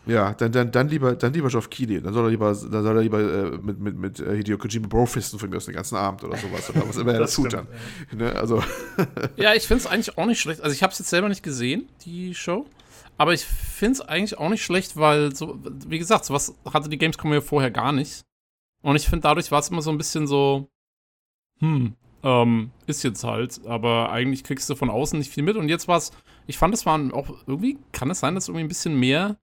ja. Dann, dann, dann lieber, dann lieber Geoff Keighley. Dann soll er lieber, dann soll er lieber äh, mit, mit, mit äh, Hideo Kojima Brofisten von mir aus den ganzen Abend oder sowas. Oder was immer er [laughs] da tut dann. Ne? Also. [laughs] ja, ich finde es eigentlich auch nicht schlecht. Also ich habe es jetzt selber nicht gesehen, die Show. Aber ich finde es eigentlich auch nicht schlecht, weil, so, wie gesagt, sowas hatte die Gamescom ja vorher gar nicht. Und ich finde, dadurch war es immer so ein bisschen so, hm, ähm, ist jetzt halt, aber eigentlich kriegst du von außen nicht viel mit. Und jetzt war es, ich fand, es waren auch irgendwie, kann es sein, dass irgendwie ein bisschen mehr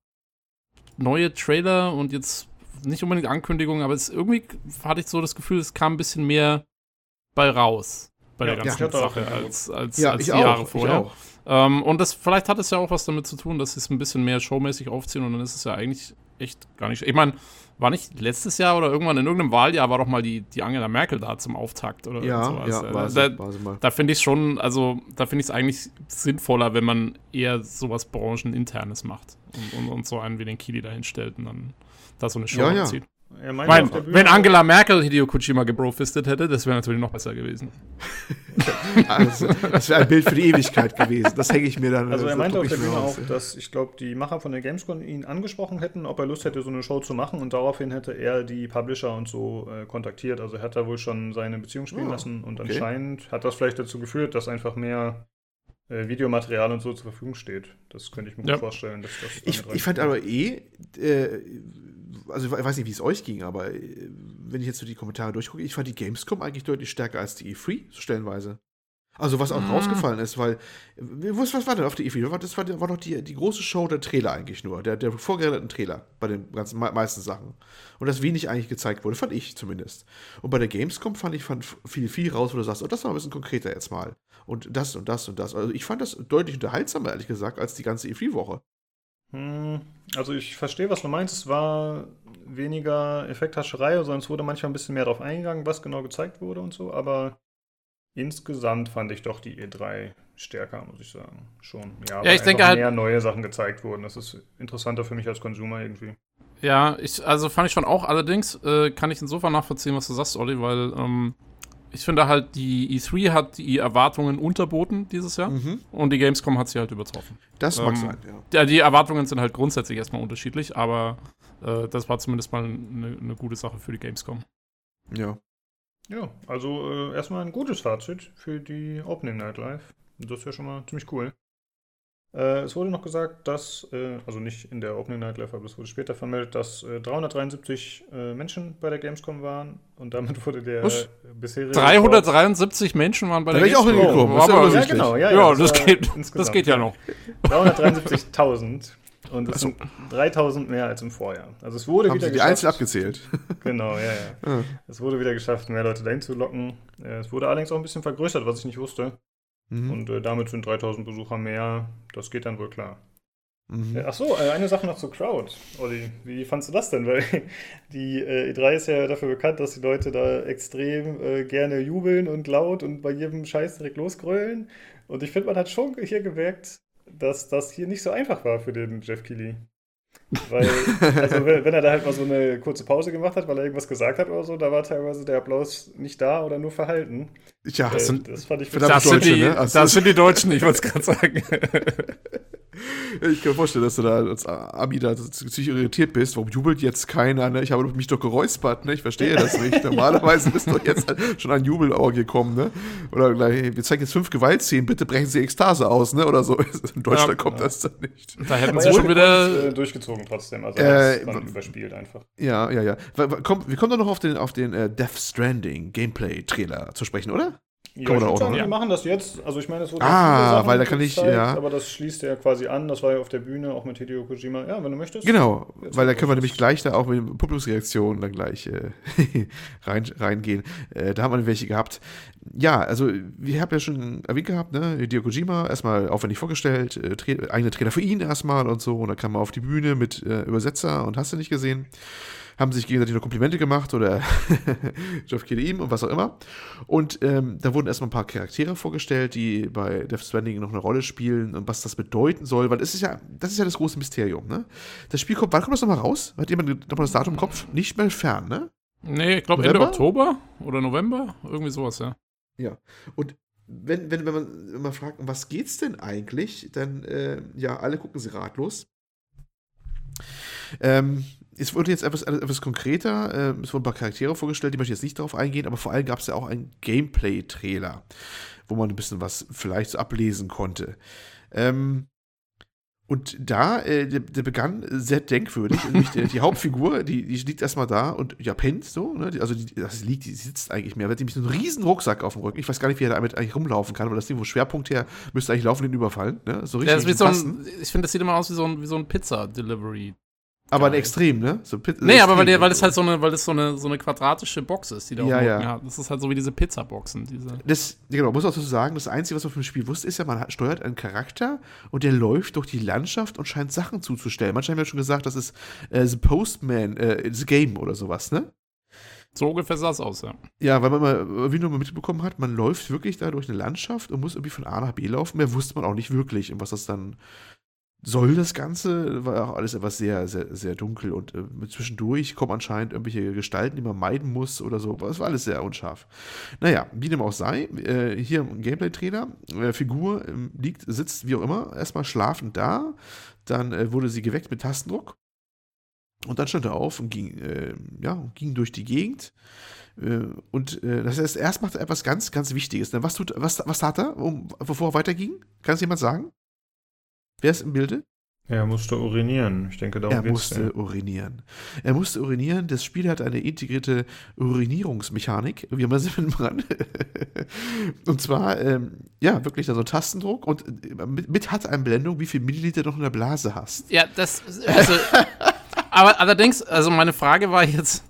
neue Trailer und jetzt nicht unbedingt Ankündigungen, aber es irgendwie hatte ich so das Gefühl, es kam ein bisschen mehr bei raus bei ja, der ganzen ja, Sache als, als, ja, als die auch, Jahre vorher. Ähm, und das vielleicht hat es ja auch was damit zu tun, dass sie es ein bisschen mehr showmäßig aufziehen und dann ist es ja eigentlich echt gar nicht. Ich meine, war nicht letztes Jahr oder irgendwann in irgendeinem Wahljahr war doch mal die, die Angela Merkel da zum Auftakt oder ja, sowas. Ja, war da, war mal. da finde ich schon, also da finde ich es eigentlich sinnvoller, wenn man eher sowas brancheninternes macht und, und, und so einen wie den Kili da hinstellt und dann da so eine Show ja. Ja. Mein, wenn Angela Merkel Hideo Kojima gebrofistet hätte, das wäre natürlich noch besser gewesen. [laughs] also, das wäre ein Bild für die Ewigkeit gewesen. Das hänge ich mir dann. Also er meinte auf der Bühne auch, dass ich glaube, die Macher von der Gamescom ihn angesprochen hätten, ob er Lust hätte, so eine Show zu machen und daraufhin hätte er die Publisher und so äh, kontaktiert. Also er hat da wohl schon seine Beziehung spielen oh, lassen und okay. anscheinend hat das vielleicht dazu geführt, dass einfach mehr Videomaterial und so zur Verfügung steht. Das könnte ich mir ja. gut vorstellen. Dass das ich, ich fand aber eh, äh, also ich weiß nicht, wie es euch ging, aber äh, wenn ich jetzt so die Kommentare durchgucke, ich fand die Gamescom eigentlich deutlich stärker als die E3, so stellenweise. Also was auch ah. rausgefallen ist, weil, was, was war denn auf der E3? Das war, war doch die, die große Show der Trailer eigentlich nur, der, der vorgerenderten Trailer bei den ganzen meisten Sachen. Und das wenig eigentlich gezeigt wurde, fand ich zumindest. Und bei der Gamescom fand ich fand viel, viel raus, wo du sagst, oh, das war ein bisschen konkreter jetzt mal. Und das und das und das. Also ich fand das deutlich unterhaltsamer, ehrlich gesagt, als die ganze E3-Woche. Hm, also ich verstehe, was du meinst. Es war weniger Effekthascherei, sondern es wurde manchmal ein bisschen mehr darauf eingegangen, was genau gezeigt wurde und so, aber insgesamt fand ich doch die E3 stärker, muss ich sagen. Schon. Ja, Ja, ich weil denke einfach halt- mehr neue Sachen gezeigt wurden. Das ist interessanter für mich als Consumer irgendwie. Ja, ich, also fand ich schon auch. Allerdings äh, kann ich insofern nachvollziehen, was du sagst, Olli, weil ähm, ich finde halt, die E3 hat die Erwartungen unterboten dieses Jahr Mhm. und die Gamescom hat sie halt übertroffen. Das mag Ähm, sein, ja. Ja, die Erwartungen sind halt grundsätzlich erstmal unterschiedlich, aber äh, das war zumindest mal eine eine gute Sache für die Gamescom. Ja. Ja, also äh, erstmal ein gutes Fazit für die Opening Night Live. Das ist ja schon mal ziemlich cool. Äh, es wurde noch gesagt, dass, äh, also nicht in der Opening Night Live, aber es wurde später vermeldet, dass äh, 373 äh, Menschen bei der Gamescom waren und damit wurde der Was? äh, bisherige 373 Menschen waren bei Da der wär ich auch Gamescom. hingekommen, ist ja genau, ja, Ja, ja. das, war geht, das geht ja noch. 373.000 und das sind 3000 mehr als im Vorjahr. Also es wurde Haben wieder sie die einzeln abgezählt? [laughs] Genau, ja, ja. Ah. Es wurde wieder geschafft, mehr Leute dahin zu locken. Äh, Es wurde allerdings auch ein bisschen vergrößert, was ich nicht wusste. Mhm. Und äh, damit sind 3000 Besucher mehr. Das geht dann wohl klar. Mhm. Äh, ach so, äh, eine Sache noch zur Crowd. Olli, wie fandst du das denn? [laughs] Weil die äh, E3 ist ja dafür bekannt, dass die Leute da extrem gerne jubeln und laut und bei jedem Scheiß direkt losgrölen. Und ich finde, man hat schon hier gemerkt, dass das hier nicht so einfach war für den Jeff Keighley. [laughs] Weil, also wenn, er da halt mal so eine kurze Pause gemacht hat, weil er irgendwas gesagt hat oder so, da war teilweise der Applaus nicht da oder nur verhalten. Ja, Äh, sind- das fand ich verdammt Das, sind Deutsche, die, ne? Also das sind die Deutschen, ich wollte es gerade sagen. [laughs] Ich kann mir vorstellen, dass du da als Ami da ziemlich irritiert bist. Warum jubelt jetzt keiner? Ne? Ich habe mich doch geräuspert, ne? Ich verstehe das nicht. Normalerweise ist doch jetzt halt schon ein Jubelauer gekommen, ne? Oder gleich, hey, wir zeigen jetzt fünf Gewaltszenen, bitte brechen Sie Ekstase aus, ne? Oder so. [laughs] In Deutschland Ja, kommt ja. das dann nicht. Da hätten sie schon wieder. äh, durchgezogen trotzdem. Also Äh, dann überspielt einfach. Ja, ja, ja. Komm, wir kommen doch noch auf den, auf den äh, Death Stranding Gameplay-Trailer zu sprechen, oder? Ja, Kann man auch sagen, noch, wir ja. machen das jetzt. Also ich meine, es wurde Ah, Sachen weil da kann ich- gezeigt, ja. Aber das schließt ja quasi an. Das war ja auf der Bühne, auch mit Hideo Kojima. Ja, wenn du möchtest. Genau, weil da können wir nämlich gleich da auch mit Publikumsreaktionen dann gleich äh, [laughs] rein, reingehen. Äh, da haben wir welche gehabt. Ja, also wir haben ja schon erwähnt gehabt, ne, Hideo Kojima, erstmal aufwendig vorgestellt, äh, Tra eigene Trainer für ihn erstmal und so, und dann kam er auf die Bühne mit äh, Übersetzer und hast du nicht gesehen. Haben sich gegenseitig noch Komplimente gemacht oder [laughs] Jeff Keighley ihm und was auch immer. Und ähm, da wurden erstmal ein paar Charaktere vorgestellt, die bei Death Stranding noch eine Rolle spielen und was das bedeuten soll, weil das ist ja, das ist ja das große Mysterium, ne? Das Spiel kommt, wann kommt das nochmal raus? Hat jemand nochmal das Datum im Kopf? Nicht mehr fern, ne? Nee, ich glaube Ende? Oktober oder November. Irgendwie sowas, ja. Ja. Und wenn, wenn, wenn man wenn man fragt, um was geht's denn eigentlich, dann, äh, ja, alle gucken sie ratlos. Ähm, es wurde jetzt etwas, etwas konkreter, äh, es wurden ein paar Charaktere vorgestellt, die möchte ich jetzt nicht darauf eingehen, aber vor allem gab es ja auch einen Gameplay-Trailer, wo man ein bisschen was vielleicht so ablesen konnte. Ähm, und da, äh, der, der begann sehr denkwürdig. [laughs] die, die Hauptfigur, die, die liegt erstmal da und ja, pennt so. Ne? Die, also, die, das liegt, die sitzt eigentlich mehr. Weil die hat nämlich so einen riesen Rucksack auf dem Rücken. Ich weiß gar nicht, wie er damit eigentlich rumlaufen kann, weil das Ding, wo Schwerpunkt her, müsste eigentlich laufen, den überfallen. Ne? So ja richtig. im so ein, ich finde, das sieht immer aus wie so ein, wie so ein Pizza-Delivery. Aber ein. Extrem, ne? So Pit- Nee, aber weil, Extrem. der, weil das halt so eine, weil das so eine, so eine quadratische Box ist, die da Ja, ja. Hat. Das ist halt so wie diese Pizza-Boxen. Diese. Das, genau, muss auch dazu sagen, das Einzige, was man vom Spiel wusste, ist ja, man hat, steuert einen Charakter und der läuft durch die Landschaft und scheint Sachen zuzustellen. Manche haben ja schon gesagt, das ist äh, The Postman, äh, The Game oder sowas, ne? So ungefähr sah es aus, ja. Ja, weil man mal, wie nur mal mitbekommen hat, man läuft wirklich da durch eine Landschaft und muss irgendwie von A nach B laufen. Mehr wusste man auch nicht wirklich. Und was das dann soll, das Ganze, war auch alles etwas sehr, sehr, sehr dunkel. Und äh, zwischendurch kommen anscheinend irgendwelche Gestalten, die man meiden muss oder so. Aber es war alles sehr unscharf. Naja, wie dem auch sei, äh, hier im Gameplay-Trailer, äh, Figur ähm, liegt, sitzt wie auch immer, erstmal schlafend da. Dann äh, wurde sie geweckt mit Tastendruck. Und dann stand er auf und ging, äh, ja, ging durch die Gegend. Äh, und äh, das heißt, erst macht er etwas ganz, ganz Wichtiges. Was, tut, was, was tat er, um, bevor er weiterging? Kann es jemand sagen? Wer ist im Bilde? Er musste urinieren. Ich denke, darum er geht's musste ja. urinieren. Er musste urinieren. Das Spiel hat eine integrierte Urinierungsmechanik, wie man sie nennen kann. und zwar, ähm, ja, wirklich da so ein Tastendruck und äh, mit, mit Hat-Einblendung, wie viel Milliliter du noch in der Blase hast. Ja, das. Also, [laughs] aber allerdings, also meine Frage war jetzt.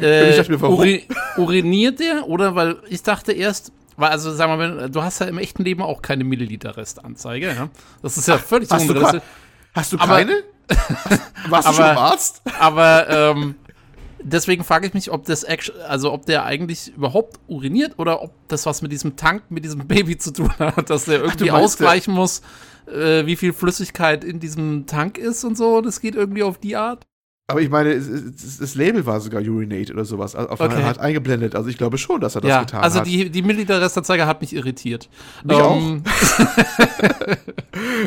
Äh, Ich dachte mir, warum? uri uriniert der? Oder weil ich dachte erst, weil, also sagen wir mal, du hast ja im echten Leben auch keine Milliliter-Restanzeige, ja? Das ist ja völlig Hast du. Hast du Aber- keine? [laughs] Warst du aber- schon beim Arzt? Aber ähm, deswegen frage ich mich, ob das also ob der eigentlich überhaupt uriniert oder ob das was mit diesem Tank, mit diesem [laughs] Baby zu tun hat, dass der irgendwie meinst, ausgleichen muss, äh, wie viel Flüssigkeit in diesem Tank ist und so. Das geht irgendwie auf die Art. Aber ich meine, das Label war sogar Urinate oder sowas, auf Okay. hat eingeblendet. Also ich glaube schon, dass er das ja, getan also hat. die, die Milliliter-Restanzeige hat mich irritiert. Mich Ähm, [laughs]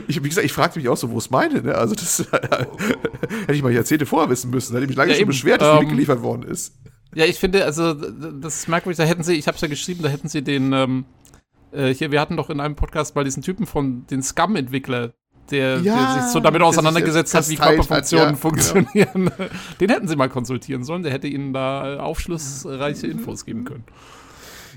Ich, wie gesagt, ich fragte mich auch so, wo es meine, ne? Also das [laughs] hätte ich mal Jahrzehnte vorher wissen müssen. Hätte ich mich lange Ja, schon eben. beschwert, dass Ähm, mitgeliefert worden ist. Ja, ich finde, also das ist merkwürdig, da hätten sie, ich habe es ja geschrieben, da hätten sie den, ähm, äh, hier, wir hatten doch in einem Podcast mal diesen Typen von den Scum-Entwickler, der, Ja, der sich so damit auseinandergesetzt hat, wie kasteilt hat, Körperfunktionen ja, genau. funktionieren. [laughs] Den hätten sie mal konsultieren sollen, der hätte ihnen da äh, aufschlussreiche Infos geben können.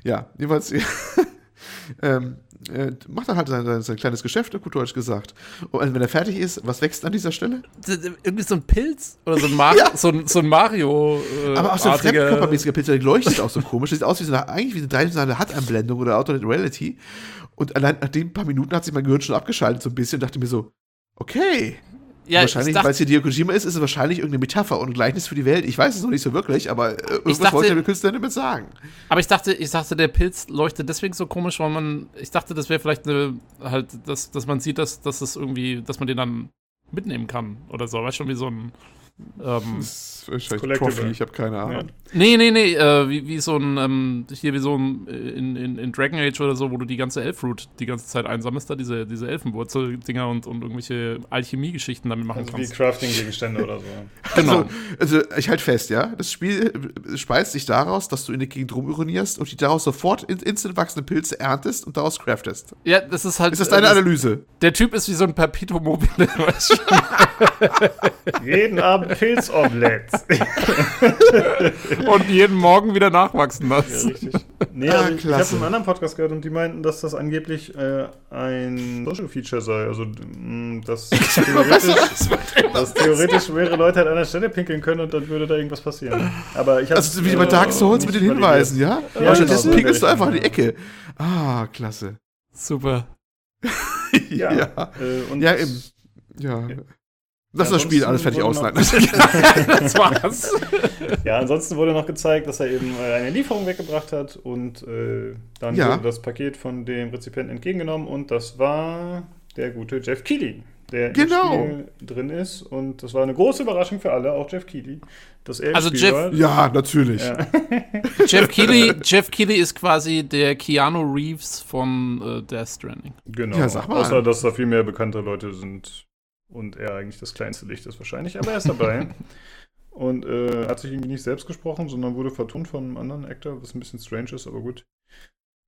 Ja, jedenfalls [laughs] ähm, äh, macht er halt sein, sein, kleines Geschäft, gut Deutsch gesagt. Und wenn er fertig ist, was wächst an dieser Stelle? Irgendwie so ein Pilz oder so ein, Mar [laughs] Ja. so ein, so ein Mario. Äh, Aber auch so ein fremdkörpermäßiger Pilz, der leuchtet auch so komisch. Sieht aus wie so eine, eigentlich wie eine dreidimensionale HUD-Anblendung oder Alternate Reality. Und allein nach den paar Minuten hat sich mein Gehirn schon abgeschaltet so ein bisschen und dachte mir so, okay. Ja, wahrscheinlich, weil es hier Hideo Kojima ist, ist es wahrscheinlich irgendeine Metapher und Gleichnis für die Welt. Ich weiß es noch nicht so wirklich, aber äh, irgendwas dachte- wollte der Künstler damit sagen. Aber ich dachte, ich dachte, der Pilz leuchtet deswegen so komisch, weil man, ich dachte, das wäre vielleicht eine, halt, dass, dass man sieht, dass, dass das irgendwie, dass man den dann mitnehmen kann oder so. Weißt schon, wie so ein, ähm, Das ist wahrscheinlich. Trophy, ich habe keine Ahnung. nee, nee, nee, äh, wie, wie so ein, ähm, hier wie so ein, äh, in, in, in Dragon Age oder so, wo du die ganze Elfroot die ganze Zeit einsammelst, da diese, diese Elfenwurzel-Dinger und, und irgendwelche Alchemie-Geschichten damit machen Also wie kannst. Crafting-Gegenstände oder so. Genau. [laughs] Also, also ich halt fest, ja. Das Spiel äh, speist sich daraus, dass du in der Gegend rumironierst und die daraus sofort in, instant wachsende Pilze erntest und daraus craftest. Ja, das ist halt. Ist das deine äh, Analyse? Der Typ ist wie so ein Perpetuum mobile, [laughs] weißt du? Jeden Abend Pilzomelets. [laughs] und jeden Morgen wieder nachwachsen Ja, lassen. richtig. Nee, Ah, also ich, ich habe einen anderen Podcast gehört und die meinten, dass das angeblich äh, ein Social Feature sei. Also, mh, dass [laughs] theoretisch, dass theoretisch mehrere Leute halt an der Stelle pinkeln können und dann würde da irgendwas passieren. Aber ich habe Also wie bei Dark Souls mit den Hinweisen, ja? Ja, Aber stattdessen genau, pinkelst du einfach in die. Ecke. Ah, klasse. Super. [laughs] Ja. ja. Äh, und Ja, eben. Ja. Lass Ja, das Spiel alles fertig noch- [laughs] Das war's. Ja, ansonsten wurde noch gezeigt, dass er eben äh, eine Lieferung weggebracht hat und äh, dann Ja. wurde das Paket von dem Rezipienten entgegengenommen und das war der gute Jeff Keighley, der Genau. im Spiel drin ist und das war eine große Überraschung für alle, auch Jeff Keighley, dass er im Also Spiel Jeff- war. ja, natürlich. Ja. [laughs] Jeff Keighley, Jeff Keighley ist quasi der Keanu Reeves von äh, Death Stranding. Genau. Ja, sag mal. Außer, dass da viel mehr bekannte Leute sind und er eigentlich das kleinste Licht ist wahrscheinlich, aber er ist dabei. [laughs] und äh, hat sich irgendwie nicht selbst gesprochen, sondern wurde vertont von einem anderen Actor, was ein bisschen strange ist, aber gut.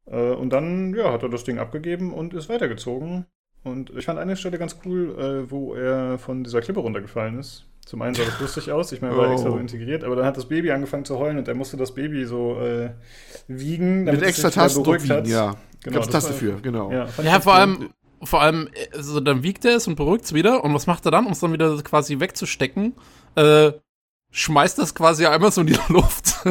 Äh, und dann, ja, hat er das Ding abgegeben und ist weitergezogen. Und ich fand eine Stelle ganz cool, äh, wo er von dieser Klippe runtergefallen ist. Zum einen sah das lustig aus, ich meine, war Oh. extra so integriert, aber dann hat das Baby angefangen zu heulen und er musste das Baby so äh, wiegen, Mit es extra sich wieder Tastendruck beruhigt wiegen, hat. ja. Genau, Gab's das Taste war- für, genau. Ja, Ja, vor cool. allem, vor allem, also dann wiegt er es und beruhigt es wieder. Und was macht er dann, um es dann wieder quasi wegzustecken? Äh, schmeißt das quasi einmal so in die [laughs] Luft.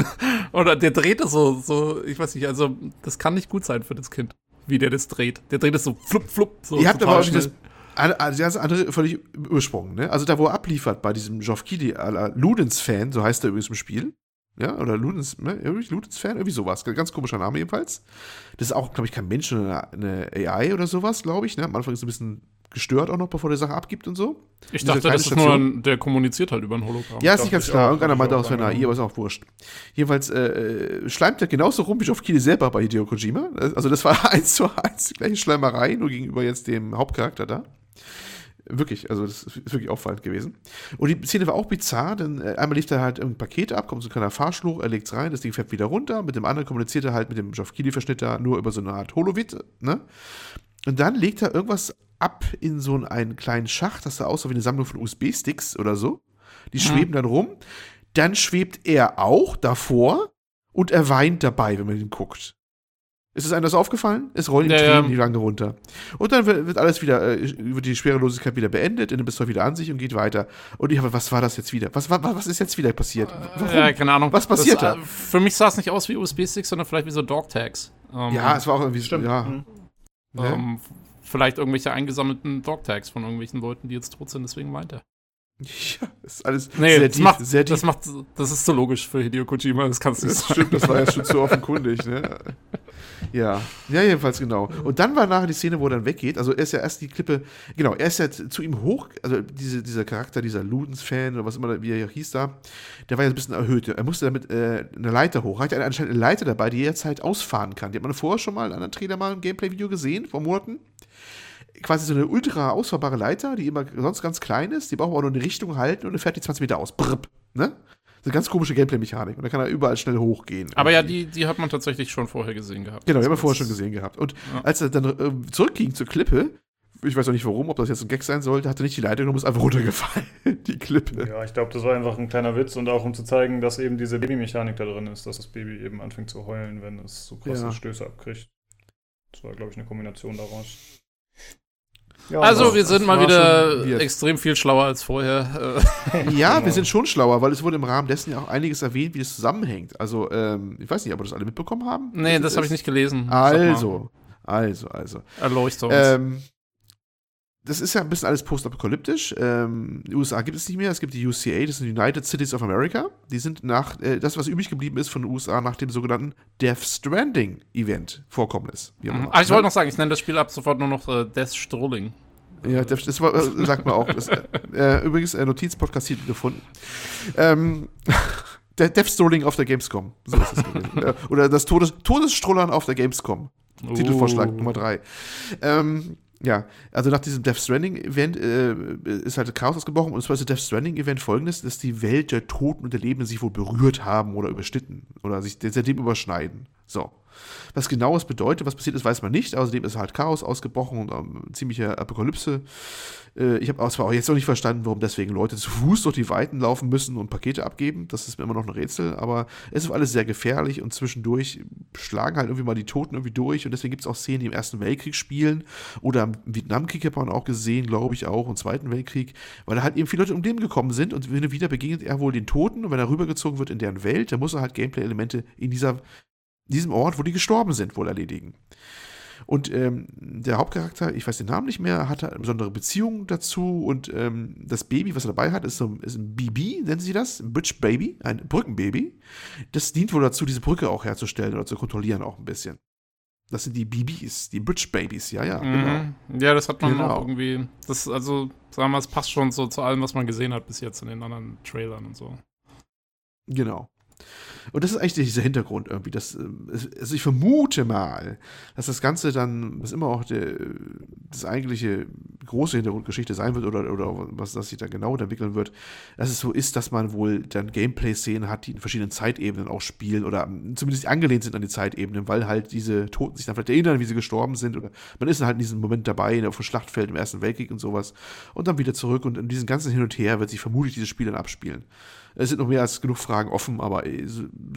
Oder der dreht es so, so, ich weiß nicht, also das kann nicht gut sein für das Kind, wie der das dreht. Der dreht es so flupp, flupp. So Ihr habt aber auch schnell. das also das andere völlig übersprungen, ne? Also da, wo er abliefert bei diesem à la Ludens-Fan, so heißt er übrigens im Spiel. Ja, oder Ludens, ne? Irgendwie Ludens-Fan, irgendwie sowas. Ganz komischer Name jedenfalls. Das ist auch, glaube ich, kein Mensch, sondern eine, AI oder sowas, glaube ich. Ne? Am Anfang ist er ein bisschen gestört auch noch, bevor der Sache abgibt und so. Ich dachte, das ist nur ein, der kommuniziert halt über ein Hologramm. Ja, ist nicht ganz klar. auch, Irgendeiner meinte auch, es wäre eine AI, aber ist auch wurscht. Jedenfalls äh, äh, schleimt er genauso rum wie Geoff Keighley selber bei Hideo Kojima. Also das war [laughs] eins zu eins die gleiche Schleimerei, nur gegenüber jetzt dem Hauptcharakter da. Wirklich, also das ist wirklich auffallend gewesen. Und die Szene war auch bizarr, denn äh, einmal lief da halt ein Paket ab, kommt so ein kleiner Fahrschluch, er legt's rein, das Ding fährt wieder runter, mit dem anderen kommuniziert er halt mit dem Geoff Keighley-Verschnitt da nur über so eine Art Holovit, ne? Und dann legt er irgendwas ab in so einen kleinen Schacht, das sah aus wie eine Sammlung von USB-Sticks oder so. Die schweben dann rum. Dann schwebt er auch davor und er weint dabei, wenn man ihn guckt. Ist es einem das aufgefallen? Es rollen die Ja, Tränen ja. die lange runter. Und dann wird, alles wieder, äh, wird die Schwerelosigkeit wieder beendet, er nimmt es wieder an sich und geht weiter. Und ich habe, was war das jetzt wieder? Was, was, was ist jetzt wieder passiert? Warum? Ja, keine Ahnung. Was passiert das, da? äh, Für mich sah es nicht aus wie USB-Sticks, sondern vielleicht wie so Dog-Tags. Ähm, ja, es war auch irgendwie, Stimmt. ja. Mhm. Ne? ähm, vielleicht irgendwelche eingesammelten Dog-Tags von irgendwelchen Leuten, die jetzt tot sind, deswegen weint er. Ja, ist alles Nee, sehr das, tief, macht, sehr tief. das macht, das ist so logisch für Hideo Kojima, das kannst du nicht Das sagen. stimmt, das war ja schon zu [laughs] offenkundig, ne? Ja, ja, jedenfalls genau. Und dann war nachher die Szene, wo er dann weggeht. Also er ist ja erst die Klippe, genau, er ist ja zu ihm hoch, also diese, dieser Charakter, dieser Ludens-Fan oder was immer, wie er hieß da, der war ja ein bisschen erhöht. Er musste damit äh, eine Leiter hoch. Er hat ja anscheinend eine Leiter dabei, die jederzeit ausfahren kann. Die hat man vorher schon mal in anderen Trailer mal ein Gameplay-Video gesehen, vor Monaten. Quasi so eine ultra ausfahrbare Leiter, die immer sonst ganz klein ist, die braucht man auch nur eine Richtung halten und dann fährt die 20 Meter aus. Brrp, ne? Das ist eine ganz komische Gameplay-Mechanik. Und dann kann er überall schnell hochgehen. Aber ja, irgendwie. die, die hat man tatsächlich schon vorher gesehen gehabt. Genau, die haben wir vorher schon gesehen gehabt. Und Ja. als er dann äh, zurückging zur Klippe, ich weiß auch nicht warum, ob das jetzt ein Gag sein sollte, hat er nicht die Leitung genommen, ist einfach runtergefallen, [laughs] die Klippe. Ja, ich glaube, das war einfach ein kleiner Witz und auch um zu zeigen, dass eben diese Babymechanik da drin ist, dass das Baby eben anfängt zu heulen, wenn es so krasse Ja. Stöße abkriegt. Das war, glaube ich, eine Kombination daraus. Ja, Also, wir sind mal wieder extrem viel schlauer als vorher. Äh, Ja, Genau. wir sind schon schlauer, weil es wurde im Rahmen dessen ja auch einiges erwähnt, wie das zusammenhängt. Also, ähm, ich weiß nicht, ob wir das alle mitbekommen haben. nee, das habe ich nicht gelesen. Also, also, also. Erleuchte uns. Ähm, das ist ja ein bisschen alles postapokalyptisch. Ähm, die USA gibt es nicht mehr. Es gibt die UCA, das sind United Cities of America. Die sind nach, äh, das, was übrig geblieben ist von den USA nach dem sogenannten Death Stranding Event Vorkommnis. Wie auch Mhm. Ah, ich wollte Ne? noch sagen, ich nenne das Spiel ab sofort nur noch äh, Death Strolling. Ja, das, das war, äh, sagt man auch. Das, äh, äh, übrigens, äh, Notiz-Podcast-Titel gefunden. Ähm, [laughs] der Death Strolling auf der Gamescom. So ist es gewesen. [laughs] Äh, Oder das Todes Todesstrollern auf der Gamescom. Titelvorschlag Oh. Nummer drei. Ähm, ja, also nach diesem Death Stranding-Event äh, ist halt Chaos ausgebrochen und zwar ist das Death Stranding-Event folgendes, dass die Welt der Toten und der Lebenden sich wohl berührt haben oder überschnitten oder sich seitdem überschneiden. So. Was genau es bedeutet, was passiert ist, weiß man nicht. Außerdem ist halt Chaos ausgebrochen und ähm, ziemliche Apokalypse. Äh, ich habe zwar auch jetzt noch nicht verstanden, warum deswegen Leute zu Fuß durch die Weiten laufen müssen und Pakete abgeben. Das ist mir immer noch ein Rätsel, aber es ist alles sehr gefährlich und zwischendurch schlagen halt irgendwie mal die Toten irgendwie durch und deswegen gibt es auch Szenen, die im Ersten Weltkrieg spielen oder im Vietnamkrieg hat man auch gesehen, glaube ich auch, im Zweiten Weltkrieg, weil da halt eben viele Leute um Leben gekommen sind und er wieder begegnet er wohl den Toten und wenn er rübergezogen wird in deren Welt, dann muss er halt Gameplay-Elemente in dieser diesem Ort, wo die gestorben sind, wohl erledigen. Und ähm, der Hauptcharakter, ich weiß den Namen nicht mehr, hat eine besondere Beziehung dazu und ähm, das Baby, was er dabei hat, ist, so, ist ein BB, nennen sie das, ein Bridge Baby, ein Brückenbaby. Das dient wohl dazu, diese Brücke auch herzustellen oder zu kontrollieren auch ein bisschen. Das sind die BBs, die Bridge Babies, ja, ja, genau. Mhm. Ja, das hat man Genau. auch irgendwie. Das, also, sagen wir mal, es passt schon so zu allem, was man gesehen hat bis jetzt in den anderen Trailern und so. Genau. Und das ist eigentlich dieser Hintergrund irgendwie. Das, ähm, also ich vermute mal, dass das Ganze dann, was immer auch der, das eigentliche große Hintergrundgeschichte sein wird oder, oder was das sich da genau entwickeln wird, dass es so ist, dass man wohl dann Gameplay-Szenen hat, die in verschiedenen Zeitebenen auch spielen oder zumindest angelehnt sind an die Zeitebenen, weil halt diese Toten sich dann vielleicht erinnern, wie sie gestorben sind oder man ist halt in diesem Moment dabei auf dem Schlachtfeld im Ersten Weltkrieg und sowas und dann wieder zurück und in diesem ganzen Hin und Her wird sich vermutlich dieses Spiel dann abspielen. Es sind noch mehr als genug Fragen offen, aber äh,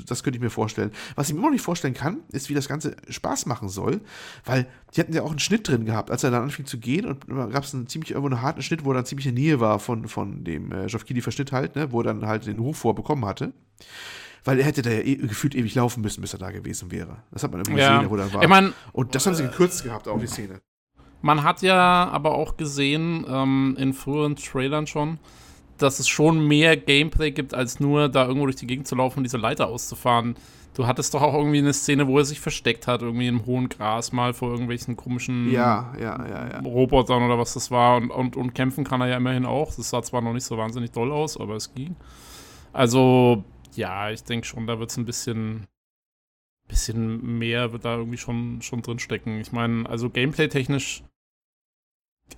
das könnte ich mir vorstellen. Was ich mir immer noch nicht vorstellen kann, ist, wie das Ganze Spaß machen soll, weil die hatten ja auch einen Schnitt drin gehabt, als er dann anfing zu gehen und gab es einen ziemlich irgendwo einen harten Schnitt, wo er dann ziemlich in der Nähe war von, von dem äh, Verschnitt halt, ne, wo er dann halt den Ruf vorbekommen hatte. Weil er hätte da ja eh, gefühlt ewig laufen müssen, bis er da gewesen wäre. Das hat man irgendwie Ja. gesehen, wo er dann war. Ich meine, und das haben sie gekürzt gehabt, auch die Szene. man hat ja aber auch gesehen ähm, in früheren Trailern schon, dass es schon mehr Gameplay gibt, als nur da irgendwo durch die Gegend zu laufen und diese Leiter auszufahren. Du hattest doch auch irgendwie eine Szene, wo er sich versteckt hat, irgendwie im hohen Gras mal vor irgendwelchen komischen Ja, ja, ja. Robotern oder was das war. Und, und, und kämpfen kann er ja immerhin auch. Das sah zwar noch nicht so wahnsinnig doll aus, aber es ging. Also, ja, ich denke schon, da wird es ein bisschen, bisschen mehr, wird da irgendwie schon, schon drinstecken. Ich meine, also gameplay-technisch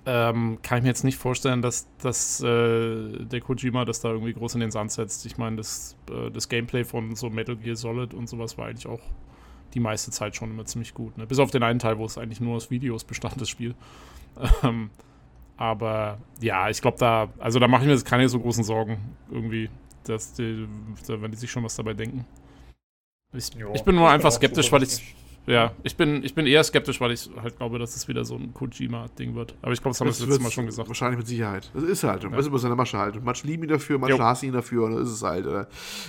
ähm, kann ich mir jetzt nicht vorstellen, dass, dass äh, der Kojima das da irgendwie groß in den Sand setzt. Ich meine, das, äh, das Gameplay von so Metal Gear Solid und sowas war eigentlich auch die meiste Zeit schon immer ziemlich gut. Ne? Bis auf den einen Teil, wo es eigentlich nur aus Videos bestand, das Spiel. [laughs] Ähm, aber ja, ich glaube, da, also da mache ich mir jetzt keine so großen Sorgen irgendwie, dass die, da, wenn die sich schon was dabei denken. Ich, ich bin nur einfach skeptisch, weil ich. Ja, ich bin, ich bin eher skeptisch, weil ich halt glaube, dass es wieder so ein Kojima-Ding wird. Aber ich glaube, das haben wir das letzte Mal schon gesagt. Wahrscheinlich mit Sicherheit. Das ist halt. Ja. Das ist immer seine Masche halt. Und manche lieben ihn dafür, manche hassen ihn dafür. Und das ist es halt. Oder?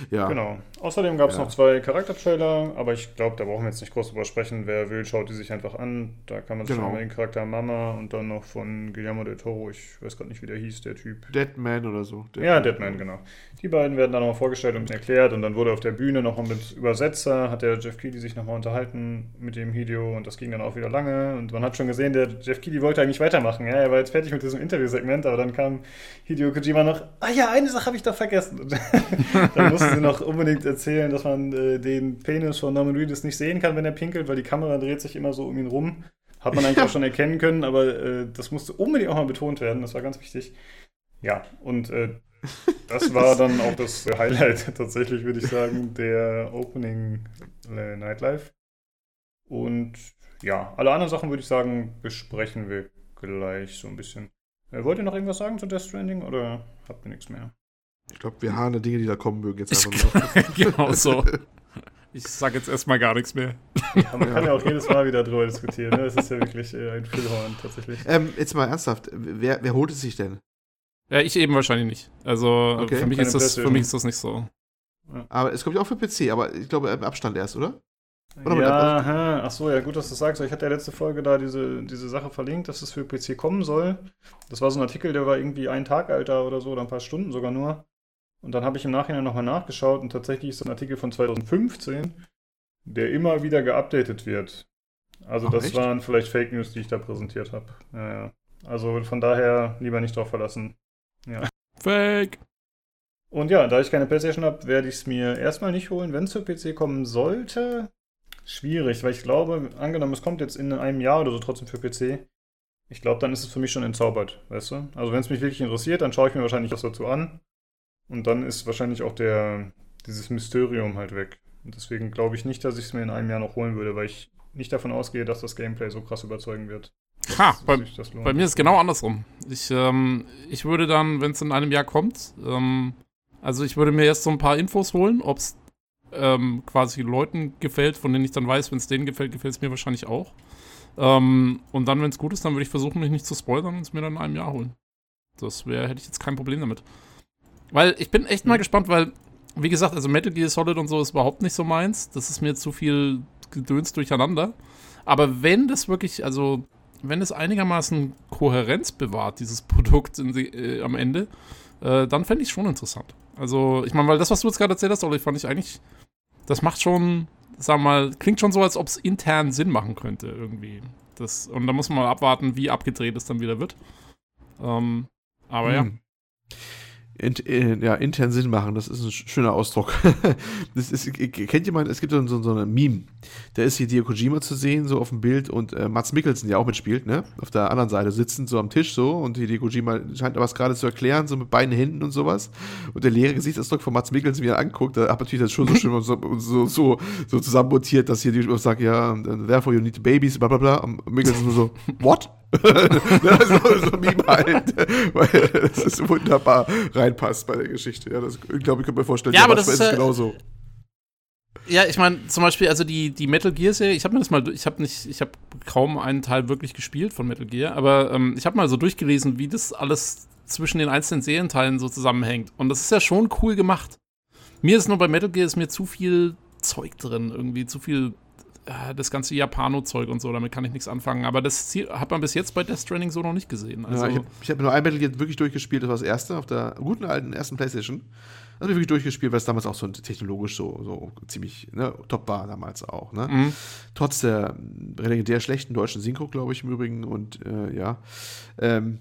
Ja. Genau. Außerdem gab es ja. noch zwei Charaktertrailer, aber ich glaube, da brauchen wir jetzt nicht groß drüber sprechen. Wer will, schaut die sich einfach an. Da kann man sich genau. schon mal den Charakter Mama und dann noch von Guillermo del Toro. Ich weiß gerade nicht, wie der hieß, der Typ. Deadman oder so. Deadman. Ja, Deadman, genau. Die beiden werden dann nochmal vorgestellt und erklärt. Und dann wurde auf der Bühne nochmal mit Übersetzer, hat der Jeff Keighley sich nochmal unterhalten mit dem Hideo und das ging dann auch wieder lange. Und man hat schon gesehen, der Jeff Keighley wollte eigentlich weitermachen. Ja, er war jetzt fertig mit diesem Interviewsegment, aber dann kam Hideo Kojima noch, ah ja, eine Sache habe ich doch vergessen. [laughs] dann mussten sie noch unbedingt erzählen, dass man äh, den Penis von Norman Reedus nicht sehen kann, wenn er pinkelt, weil die Kamera dreht sich immer so um ihn rum. Hat man eigentlich auch schon erkennen können, aber äh, das musste unbedingt auch mal betont werden. Das war ganz wichtig. Ja, und äh, das war dann auch das Highlight [laughs] tatsächlich, würde ich sagen, der Opening äh, Nightlife. Und ja, alle anderen Sachen würde ich sagen, besprechen wir gleich so ein bisschen. Äh, wollt ihr noch irgendwas sagen zu Death Stranding oder habt ihr nichts mehr? Ich glaube, wir haben Dinge, die da kommen mögen, jetzt einfach nur. [laughs] genau so. [laughs] Ich sage jetzt erstmal gar nichts mehr. Ja, man kann ja auch jedes Mal wieder drüber diskutieren. Ne? Das ist ja wirklich äh, ein Füllhorn tatsächlich. Ähm, jetzt mal ernsthaft, wer, wer holt es sich denn? Ja, ich eben wahrscheinlich nicht. Also okay. für, mich ist das, für mich ist das nicht so. Aber es kommt ja auch für PC, aber ich glaube im Abstand erst, oder? oder ja, aha. ach so, ja, gut, dass du das sagst. Ich hatte ja letzte Folge da diese, diese Sache verlinkt, dass es für PC kommen soll. Das war so ein Artikel, der war irgendwie ein Tag alter oder so, oder ein paar Stunden sogar nur. Und dann habe ich im Nachhinein nochmal nachgeschaut und tatsächlich ist das ein Artikel von 2015, der immer wieder geupdatet wird. Also Ach, das echt? waren vielleicht Fake News, die ich da präsentiert habe. Ja, ja. Also von daher lieber nicht drauf verlassen. Ja. Fake! Und ja, da ich keine PlayStation habe, werde ich es mir erstmal nicht holen. Wenn es für PC kommen sollte, schwierig, weil ich glaube, angenommen, es kommt jetzt in einem Jahr oder so trotzdem für PC, ich glaube, dann ist es für mich schon entzaubert, weißt du? Also wenn es mich wirklich interessiert, dann schaue ich mir wahrscheinlich was dazu an. Und dann ist wahrscheinlich auch der, dieses Mysterium halt weg. Und deswegen glaube ich nicht, dass ich es mir in einem Jahr noch holen würde, weil ich nicht davon ausgehe, dass das Gameplay so krass überzeugen wird. Ha, bei, bei, mir ist es genau andersrum. Ich, ähm, ich würde dann, wenn es in einem Jahr kommt, ähm, also ich würde mir erst so ein paar Infos holen, ob es ähm, quasi Leuten gefällt, von denen ich dann weiß, wenn es denen gefällt, gefällt es mir wahrscheinlich auch. Ähm, und dann, wenn es gut ist, dann würde ich versuchen, mich nicht zu spoilern und es mir dann in einem Jahr holen. Das wäre, hätte ich jetzt kein Problem damit. Weil ich bin echt mal mhm. gespannt, weil, wie gesagt, also Metal Gear Solid und so ist überhaupt nicht so meins. Das ist mir zu viel Gedöns durcheinander. Aber wenn das wirklich, also wenn es einigermaßen Kohärenz bewahrt, dieses [laughs] Produkt die, äh, am Ende, äh, dann fände ich es schon interessant. Also, ich meine, weil das, was du jetzt gerade erzählt hast, Olli, fand ich eigentlich, das macht schon, sag mal, klingt schon so, als ob es intern Sinn machen könnte, irgendwie. Das, und da muss man mal abwarten, wie abgedreht es dann wieder wird. Ähm, aber hm. ja in, in, ja, intern Sinn machen, das ist ein schöner Ausdruck. [laughs] das ist, kennt jemand, es gibt so, so, so eine Meme, da ist hier Dio Kojima zu sehen, so auf dem Bild und äh, Mats Mikkelsen, der auch mitspielt, ne, auf der anderen Seite sitzend, so am Tisch so. Und Dio Kojima scheint was gerade zu erklären, so mit beiden Händen und sowas. Und der leere Gesichtsausdruck von Mats Mikkelsen, wie er anguckt, da hat natürlich das schon so schön so, so, so, so zusammenmontiert, dass hier die sagt, ja, therefore you need babies, bla bla bla, und Mikkelsen so, what? So, so Meme halt, weil das ist wunderbar reinpasst bei der Geschichte. Ja, das, ich glaube, ich kann mir vorstellen, ja, aber das ist, ist genauso. Ja, ich meine, zum Beispiel, also die, die Metal Gear-Serie, ich habe mir das mal, ich habe nicht, ich habe kaum einen Teil wirklich gespielt von Metal Gear, aber ähm, ich habe mal so durchgelesen, wie das alles zwischen den einzelnen Serienteilen so zusammenhängt. Und das ist ja schon cool gemacht. Mir ist nur bei Metal Gear ist mir zu viel Zeug drin, irgendwie zu viel äh, das ganze Japano-Zeug und so, damit kann ich nichts anfangen. Aber das hat man bis jetzt bei Death Stranding so noch nicht gesehen. Also ja, ich habe hab nur ein Metal Gear wirklich durchgespielt, das war das erste, auf der guten alten ersten Playstation. Das habe ich wirklich durchgespielt, weil es damals auch so technologisch so, so ziemlich ne, top war damals auch. Ne? Mhm. Trotz der legendär schlechten deutschen Synchro, glaube ich im Übrigen. Und äh, ja, ähm,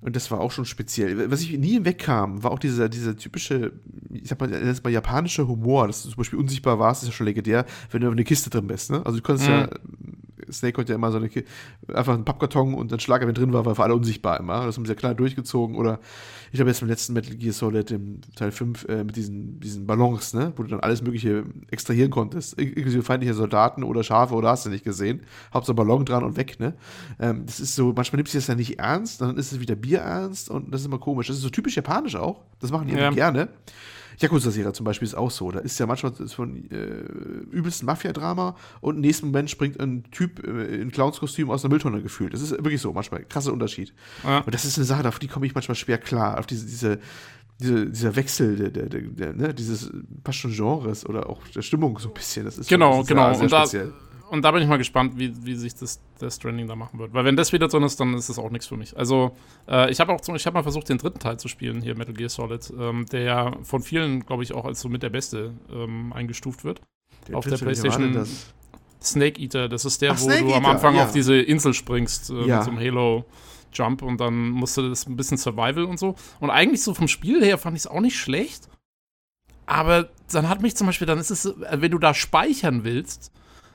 und das war auch schon speziell. Was ich nie hinwegkam, war auch dieser, dieser typische, ich sag mal, das mal japanische Humor, dass du zum Beispiel unsichtbar warst, ist ja schon legendär, wenn du auf eine Kiste drin bist. Ne? Also du konntest mhm. ja, Snake konnte ja immer so eine einfach einen Pappkarton und dann Schlager, wenn drin war, war für alle unsichtbar immer. Das haben sie ja klar durchgezogen. Oder ich habe jetzt im letzten Metal Gear Solid im Teil 5 äh, mit diesen, diesen Ballons, ne, wo du dann alles Mögliche extrahieren konntest, inklusive feindliche Soldaten oder Schafe oder hast du nicht gesehen. Hauptsache Ballon dran und weg, ne. Ähm, das ist so, manchmal nimmst du das ja nicht ernst, dann ist es wieder Bier ernst und das ist immer komisch. Das ist so typisch japanisch auch. Das machen die ja. gerne. Yakuza-Serie zum Beispiel ist auch so. Da ist ja manchmal von äh, übelsten Mafia-Drama und im nächsten Moment springt ein Typ äh, in Clownskostüm aus einer Mülltonne gefühlt. Das ist wirklich so, manchmal. Krasser Unterschied. Ja. Und das ist eine Sache, auf die komme ich manchmal schwer klar. Auf diese, diese, diese dieser Wechsel, der, der, der, der, ne, dieses fast schon Genres oder auch der Stimmung so ein bisschen. Das ist schon- Genau, das ist genau. ja sehr Und da, speziell. Und da bin ich mal gespannt, wie, wie sich das Death Stranding da machen wird. Weil wenn das wieder drin ist, dann ist das auch nichts für mich. Also, äh, ich habe auch zum, ich habe mal versucht, den dritten Teil zu spielen, hier Metal Gear Solid, ähm, der ja von vielen, glaube ich, auch als so mit der beste ähm, eingestuft wird. Der auf der PlayStation das? Snake Eater, das ist der, Ach, wo Snake du am Eater, Anfang ja. auf diese Insel springst äh, Ja. mit so einem Halo-Jump und dann musst du das ein bisschen Survival und so. Und eigentlich so vom Spiel her fand ich es auch nicht schlecht. Aber dann hat mich zum Beispiel, dann ist es, äh, wenn du da speichern willst,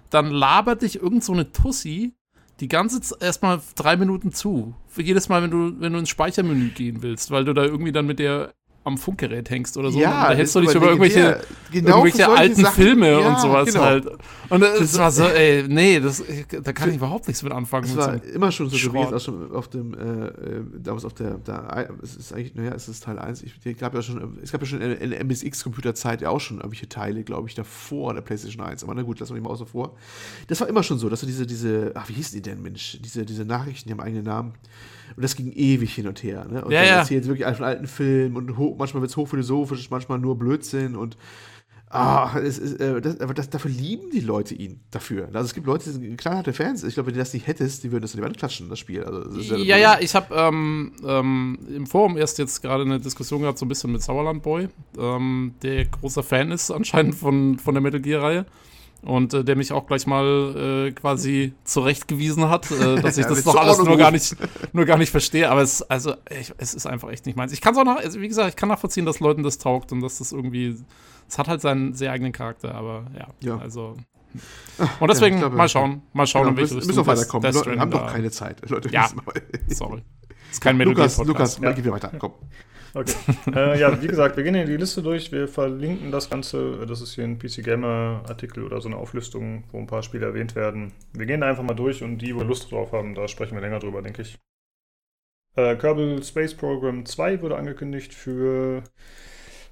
dann labert dich irgend so eine Tussi die ganze Zeit erstmal drei Minuten zu. Für jedes Mal, wenn du, wenn du ins Speichermenü gehen willst, weil du da irgendwie dann mit der am Funkgerät hängst oder so. Ja, da das hältst du dich über irgendwelche. Genau irgendwelche alten Sachen. Filme Ja, und sowas genau. halt. Und es war so, ey, nee, das, da kann ich überhaupt nichts mit anfangen. Das so war einem immer schon so Schrott. gewesen, auch schon auf dem, äh, äh, damals auf der, da, es ist eigentlich, naja, es ist Teil 1, ich, es gab ja schon, es gab ja schon in in der MSX-Computerzeit ja auch schon irgendwelche Teile, glaube ich, davor der PlayStation 1, aber na gut, lassen wir die mal außen vor. Das war immer schon so, dass du diese, diese, ach, wie hießen die denn, Mensch, diese, diese Nachrichten, die haben eigenen Namen. Und das ging ewig hin und her, ne? Und Ja, dann ja. erzählen sie wirklich von alten Filmen und ho manchmal wird es hochphilosophisch, manchmal nur Blödsinn und Ah, es ist, äh, das, aber das, dafür lieben die Leute ihn dafür. Also es gibt Leute, die sind knallharte Fans. Ich glaube, wenn du das nicht hättest, die würden das in die Wand klatschen, das Spiel. Also, das ist Ja, ja, ich habe ähm, ähm, im Forum erst jetzt gerade eine Diskussion gehabt, so ein bisschen mit Sauerland Boy, ähm, der großer Fan ist anscheinend von, von der Metal Gear-Reihe. Und äh, der mich auch gleich mal äh, quasi zurechtgewiesen hat, äh, [laughs] dass ich Ja, das zur alles nur gar, nicht, nur gar nicht verstehe. Aber es, also, ich, es ist einfach echt nicht meins. Ich kann es auch nach, also wie gesagt, ich kann nachvollziehen, dass Leuten das taugt und dass das irgendwie, es hat halt seinen sehr eigenen Charakter, aber ja, Ja. also. Und deswegen, ich glaube, mal schauen, mal schauen, Genau, in welche müssen, Richtung müssen das weiterkommen. Death Leute haben doch keine Zeit. Leute Ja. Sorry. Ist kein Metal Lukas, Lukas. Ja. gehen wir weiter. Komm. Okay. äh, ja, wie gesagt, wir gehen in die Liste durch. Wir verlinken das Ganze. Das ist hier ein PC Gamer Artikel oder so eine Auflistung, wo ein paar Spiele erwähnt werden. Wir gehen da einfach mal durch und die, wo Lust drauf haben, da sprechen wir länger drüber, denke ich. Äh, Kerbal Space Program 2 wurde angekündigt für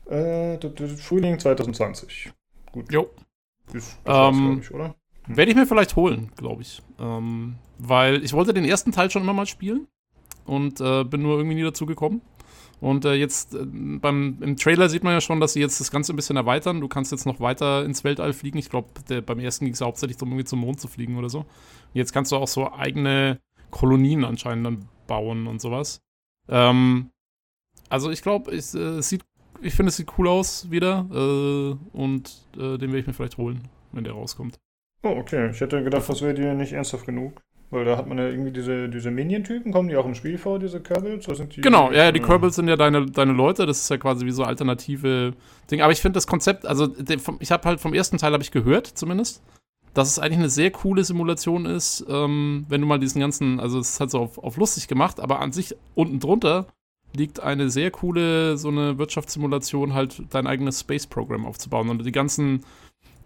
äh, Frühling 2020. Gut. Jo. Ist, Ähm, ich, oder? Werde ich mir vielleicht holen, glaube ich. Ähm, weil ich wollte den ersten Teil schon immer mal spielen und äh, bin nur irgendwie nie dazu gekommen. Und äh, jetzt äh, beim im Trailer sieht man ja schon, dass sie jetzt das Ganze ein bisschen erweitern. Du kannst jetzt noch weiter ins Weltall fliegen. Ich glaube, beim ersten ging es hauptsächlich darum, irgendwie zum Mond zu fliegen oder so. Und jetzt kannst du auch so eigene Kolonien anscheinend dann bauen und sowas. Ähm, also ich glaube, es äh, sieht, ich finde, es sieht cool aus wieder. Äh, und äh, den werde ich mir vielleicht holen, wenn der rauskommt. Oh, okay. Ich hätte gedacht, das wäre dir nicht ernsthaft genug. Weil da hat man ja irgendwie diese, diese Minion-Typen, kommen die auch im Spiel vor, diese Kerbals? Die, Genau, ja, die Kerbals sind ja deine, deine Leute, das ist ja quasi wie so alternative Dinge. Aber ich finde das Konzept, also ich habe halt vom ersten Teil habe ich gehört, zumindest, dass es eigentlich eine sehr coole Simulation ist, ähm, wenn du mal diesen ganzen, also es ist halt so auf, auf lustig gemacht, aber an sich unten drunter liegt eine sehr coole, so eine Wirtschaftssimulation, halt dein eigenes Space-Programm aufzubauen und die ganzen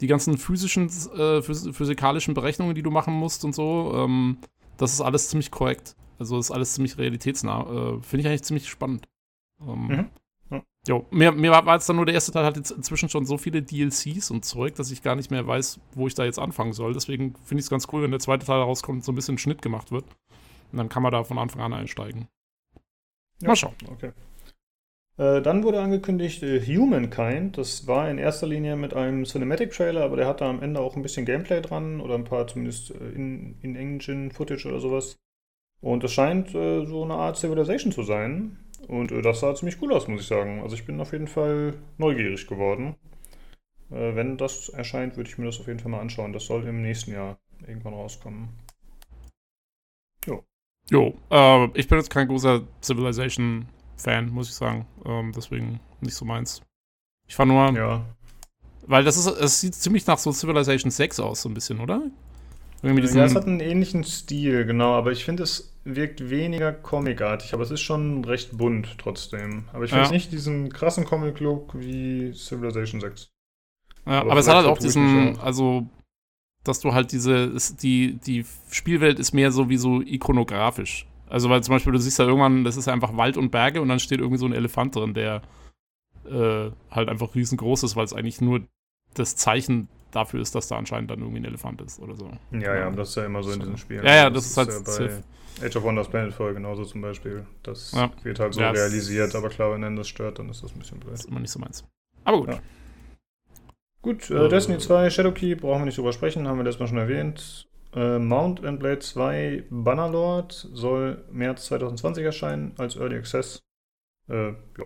die ganzen physischen, äh, phys physikalischen Berechnungen, die du machen musst und so, ähm, das ist alles ziemlich korrekt. Also ist alles ziemlich realitätsnah. Äh, Finde ich eigentlich ziemlich spannend. Ähm, Mhm. Ja. Jo, mir, mir war, war jetzt dann nur der erste Teil, hat jetzt inzwischen schon so viele DLCs und Zeug, dass ich gar nicht mehr weiß, wo ich da jetzt anfangen soll. Deswegen finde ich es ganz cool, wenn der zweite Teil rauskommt und so ein bisschen Schnitt gemacht wird. Und dann kann man da von Anfang an einsteigen. Ja, Mal schauen. Okay. Äh, dann wurde angekündigt äh, Humankind. Das war in erster Linie mit einem Cinematic-Trailer, aber der hatte am Ende auch ein bisschen Gameplay dran oder ein paar zumindest äh, in- In-Engine-Footage oder sowas. Und es scheint so eine Art Civilization zu sein. Und das sah ziemlich cool aus, muss ich sagen. Also ich bin auf jeden Fall neugierig geworden. Wenn das erscheint, würde ich mir das auf jeden Fall mal anschauen. Das soll im nächsten Jahr irgendwann rauskommen. Jo, äh, ich bin jetzt kein großer Civilization-Fan, muss ich sagen. Ähm, deswegen nicht so meins. Ich fand nur, Ja. weil das ist, es sieht ziemlich nach so Civilization 6 aus, so ein bisschen, oder? Ja, es hat einen ähnlichen Stil, genau, aber ich finde, es wirkt weniger comicartig, aber es ist schon recht bunt trotzdem. Aber ich finde Ja. nicht diesen krassen Comic-Look wie Civilization 6. Ja, Aber aber, es hat halt auch diesen, also, dass du halt diese, die, die Spielwelt ist mehr so wie so ikonografisch. Also, weil zum Beispiel, du siehst da irgendwann, das ist ja einfach Wald und Berge und dann steht irgendwie so ein Elefant drin, der äh, halt einfach riesengroß ist, weil es eigentlich nur das Zeichen dafür ist, dass da anscheinend dann irgendwie ein Elefant ist oder so. Ja, ja, das ist ja immer so in diesen Spielen. Ja, ja, das, ist halt ja safe. bei Age of Wonders Planetfall genauso zum Beispiel. Das Ja. wird halt so Ja, realisiert, aber klar, wenn dann das stört, dann ist das ein bisschen blöd. Das ist immer nicht so meins. Aber gut. Ja. Gut, äh, Äh. Destiny 2, Shadowkey, brauchen wir nicht drüber sprechen, haben wir letztes Mal schon erwähnt. Äh, Mount and Blade 2 Bannerlord soll März 2020 erscheinen als Early Access. Äh, ja.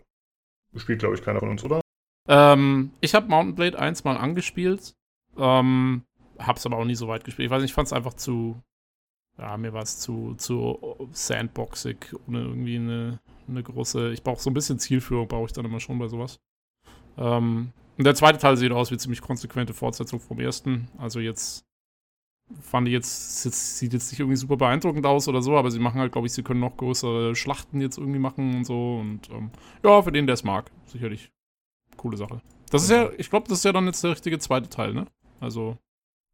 Spielt, glaube ich, keiner von uns, oder? Ähm, ich habe Mountain Blade 1 mal angespielt. Ähm, hab's aber auch nie so weit gespielt. Ich weiß nicht, ich fand es einfach zu. Ja, mir war es zu, zu sandboxig, ohne irgendwie eine, eine große. Ich brauche so ein bisschen Zielführung, brauche ich dann immer schon bei sowas. Ähm, und der zweite Teil sieht aus wie ziemlich konsequente Fortsetzung vom ersten. Also jetzt fand ich jetzt, jetzt sieht jetzt nicht irgendwie super beeindruckend aus oder so, aber sie machen halt, glaube ich, sie können noch größere Schlachten jetzt irgendwie machen und so. Und ähm, ja, für den, der es mag, sicherlich coole Sache. Das ist ja, ich glaube, das ist ja dann jetzt der richtige zweite Teil, ne? Also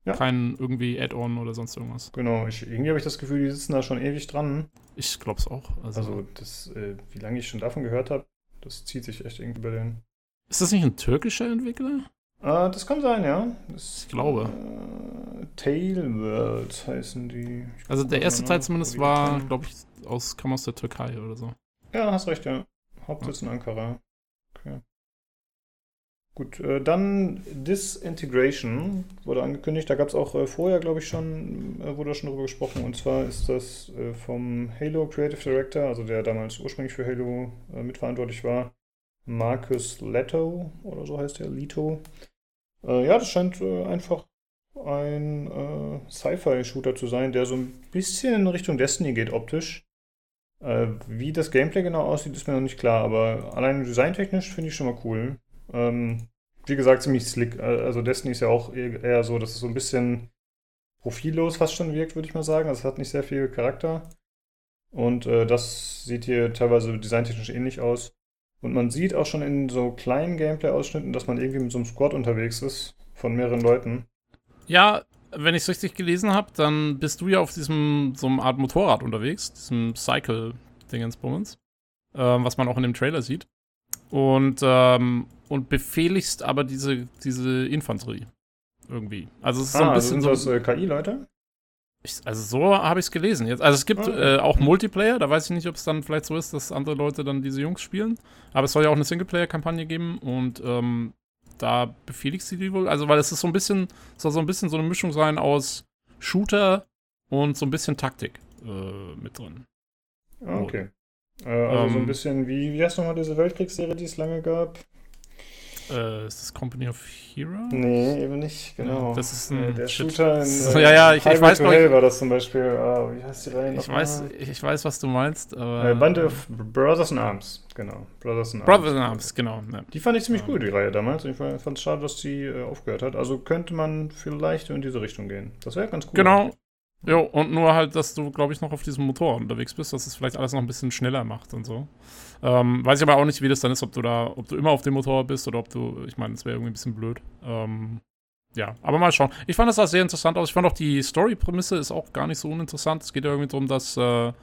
Ja. kein irgendwie Add-on oder sonst irgendwas. Genau, ich, irgendwie habe ich das Gefühl, die sitzen da schon ewig dran. Ich glaube es auch. Also, Also, das, äh, wie lange ich schon davon gehört habe, das zieht sich echt irgendwie bei denen. ist das nicht ein türkischer Entwickler? Ah, das kann sein, ja. Das, Ich glaube. Äh, Tailworld heißen die. Ich Also der erste nach, Teil zumindest war, glaube ich, aus, kam aus der Türkei oder so. Ja, hast recht, ja. Hauptsitz in Ankara. Okay. Gut, äh, dann Disintegration wurde angekündigt. Da gab es auch äh, vorher, glaube ich, schon, äh, wurde schon drüber gesprochen. Und zwar ist das äh, vom Halo Creative Director, also der damals ursprünglich für Halo äh, mitverantwortlich war, Marcus Leto oder so heißt er, Leto. Äh, ja, das scheint einfach ein äh, Sci-Fi-Shooter zu sein, der so ein bisschen in Richtung Destiny geht optisch. Äh, wie das Gameplay genau aussieht, ist mir noch nicht klar, aber allein designtechnisch finde ich schon mal cool. Ähm, wie gesagt, ziemlich slick. Äh, Also Destiny ist ja auch eher so, dass es so ein bisschen profillos fast schon wirkt, würde ich mal sagen. Also es hat nicht sehr viel Charakter. Und äh, das sieht hier teilweise designtechnisch ähnlich aus. Und man sieht auch schon in so kleinen Gameplay-Ausschnitten, dass man irgendwie mit so einem Squad unterwegs ist, von mehreren Leuten. Ja, wenn ich es richtig gelesen habe, dann bist du ja auf diesem, so einer Art Motorrad unterwegs, diesem Cycle-Dingensbummens, ähm, was man auch in dem Trailer sieht. Und, ähm, und befehligst aber diese, diese Infanterie. Irgendwie. Also es ist so ein ah, bisschen sind so. das äh, KI-Leute? Also so habe ich es gelesen. Jetzt, also es gibt Ah. äh, auch Multiplayer, da weiß ich nicht, ob es dann vielleicht so ist, dass andere Leute dann diese Jungs spielen. Aber es soll ja auch eine Singleplayer-Kampagne geben und ähm, da befehligst du die wohl. Also, weil es ist so ein bisschen, soll so ein bisschen so eine Mischung sein aus Shooter und so ein bisschen Taktik äh, mit drin. Ah, okay. Äh, also so ein Ähm, bisschen wie, wie heißt nochmal diese Weltkriegsserie, die es lange gab? Äh, ist das Company of Heroes? Nee, eben nicht, genau. Das ist Äh, ein der Shit. Shooter in Ja, ja, ich- ich weiß, Hell war das zum Beispiel. Ah, wie heißt die Reihe Ich weiß, ich weiß, was du meinst, aber. Äh, Band of Brothers in Arms, genau. Brothers in Arms. Brothers in Arms, genau. Ja. Die fand ich ziemlich Ja. gut, die Reihe damals. Ich fand es schade, dass die äh, aufgehört hat. Also könnte man vielleicht in diese Richtung gehen. Das wäre ganz cool. Genau. Jo, und nur halt, dass du, glaube ich, noch auf diesem Motorrad unterwegs bist, dass es vielleicht alles noch ein bisschen schneller macht und so. Ähm, weiß ich aber auch nicht, wie das dann ist, ob du da, ob du immer auf dem Motorrad bist oder ob du, ich meine, das wäre irgendwie ein bisschen blöd. Ähm, ja, aber mal schauen. Ich fand das auch sehr interessant aus. Ich fand auch die Story-Prämisse ist auch gar nicht so uninteressant. Es geht ja irgendwie darum, dass äh,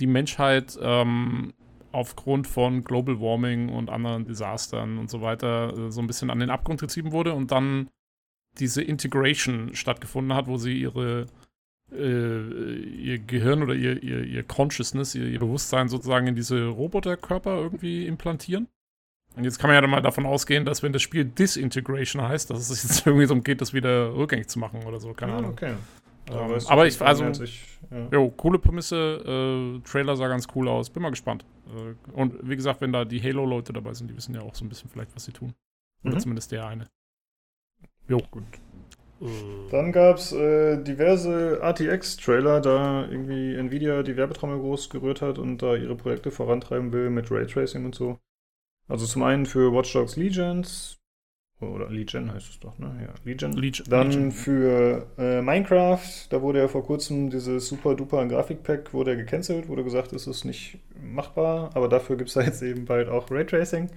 die Menschheit ähm, aufgrund von Global Warming und anderen Desastern und so weiter äh, so ein bisschen an den Abgrund getrieben wurde und dann diese Integration stattgefunden hat, wo sie ihre äh, ihr Gehirn oder ihr, ihr, ihr Consciousness, ihr, ihr Bewusstsein sozusagen in diese Roboterkörper irgendwie implantieren. Und jetzt kann man ja dann mal davon ausgehen, dass wenn das Spiel Disintegration heißt, dass es jetzt [laughs] irgendwie darum geht, das wieder rückgängig zu machen oder so, keine Ah, Ahnung. okay. Ähm, weißt du aber ich- also- ich, ja. Jo, coole Prämisse, äh, Trailer sah ganz cool aus, bin mal gespannt. Äh, und wie gesagt, wenn da die Halo-Leute dabei sind, die wissen ja auch so ein bisschen vielleicht, was sie tun. Oder Mhm. zumindest der eine. Jo, gut. Äh, Dann gab es äh, diverse RTX-Trailer, da irgendwie Nvidia die Werbetrommel groß gerührt hat und da ihre Projekte vorantreiben will mit Raytracing und so. Also zum einen für Watch Dogs Legions, oder Legion heißt es doch, ne? Ja, Legion. Legion. Dann Legion. für äh, Minecraft, da wurde ja vor kurzem dieses super duper Grafikpack wurde ja gecancelt, wurde gesagt, es ist nicht machbar, aber dafür gibt es da jetzt eben bald auch Raytracing.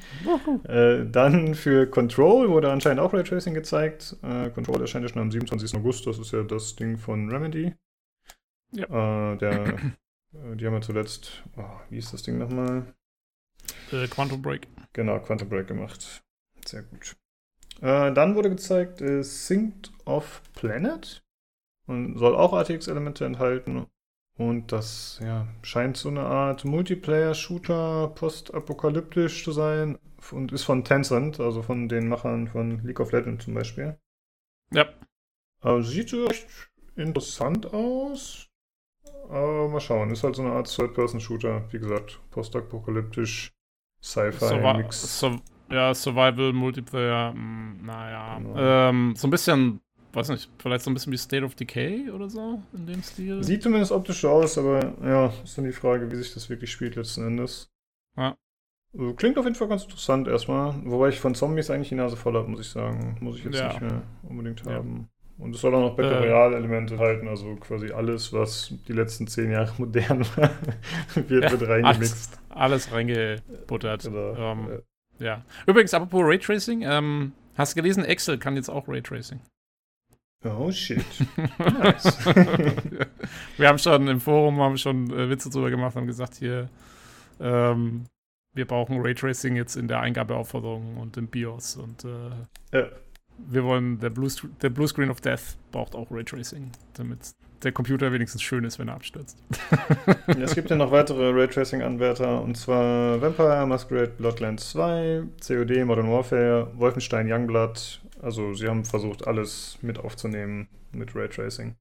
Äh, dann für Control wurde anscheinend auch Raytracing gezeigt. Äh, Control erscheint ja schon am 27. August, das ist ja das Ding von Remedy. Äh, der, äh, die haben ja zuletzt, oh, wie ist das Ding nochmal? Äh, Quantum Break. Genau, Quantum Break gemacht. Sehr gut. Äh, dann wurde gezeigt äh, Synced of Planet und soll auch RTX-Elemente enthalten. Und das ja, scheint so eine Art Multiplayer-Shooter postapokalyptisch zu sein und ist von Tencent, also von den Machern von League of Legends zum Beispiel. Ja. Also sieht echt interessant aus. Aber mal schauen, ist halt so eine Art Third-Person-Shooter, wie gesagt, postapokalyptisch, Sci-Fi-Mix. So, ja, Survival, Multiplayer, mh, naja. Genau. Ähm, so ein bisschen, weiß nicht, vielleicht so ein bisschen wie State of Decay oder so in dem Stil. Sieht zumindest optisch aus, aber ja, ist dann die Frage, wie sich das wirklich spielt letzten Endes. Ja. Also, klingt auf jeden Fall ganz interessant erstmal. Wobei ich von Zombies eigentlich die Nase voll habe, muss ich sagen. Muss ich jetzt Ja. nicht mehr unbedingt Ja. haben. Und es soll auch noch Battle Äh. Royale-Elemente halten, also quasi alles, was die letzten zehn Jahre [laughs] modern war, [laughs] wird Ja, mit reingemixt. Alles reingebuttert. Genau. Ähm, Äh, ja. Übrigens, apropos Raytracing, ähm, hast du gelesen, Excel kann jetzt auch Raytracing. Oh shit. [laughs] Nice. [laughs] wir haben schon im Forum haben schon äh, Witze drüber gemacht, haben gesagt, hier, ähm, wir brauchen Raytracing jetzt in der Eingabeaufforderung und im BIOS und äh, Ja. wir wollen, der Blue, der Blue Screen of Death braucht auch Raytracing, damit der Computer wenigstens schön ist, wenn er abstürzt. Es gibt ja noch weitere Raytracing-Anwärter und zwar Vampire, Masquerade, Bloodlands 2, COD, Modern Warfare, Wolfenstein, Youngblood. Also sie haben versucht, alles mit aufzunehmen mit Raytracing.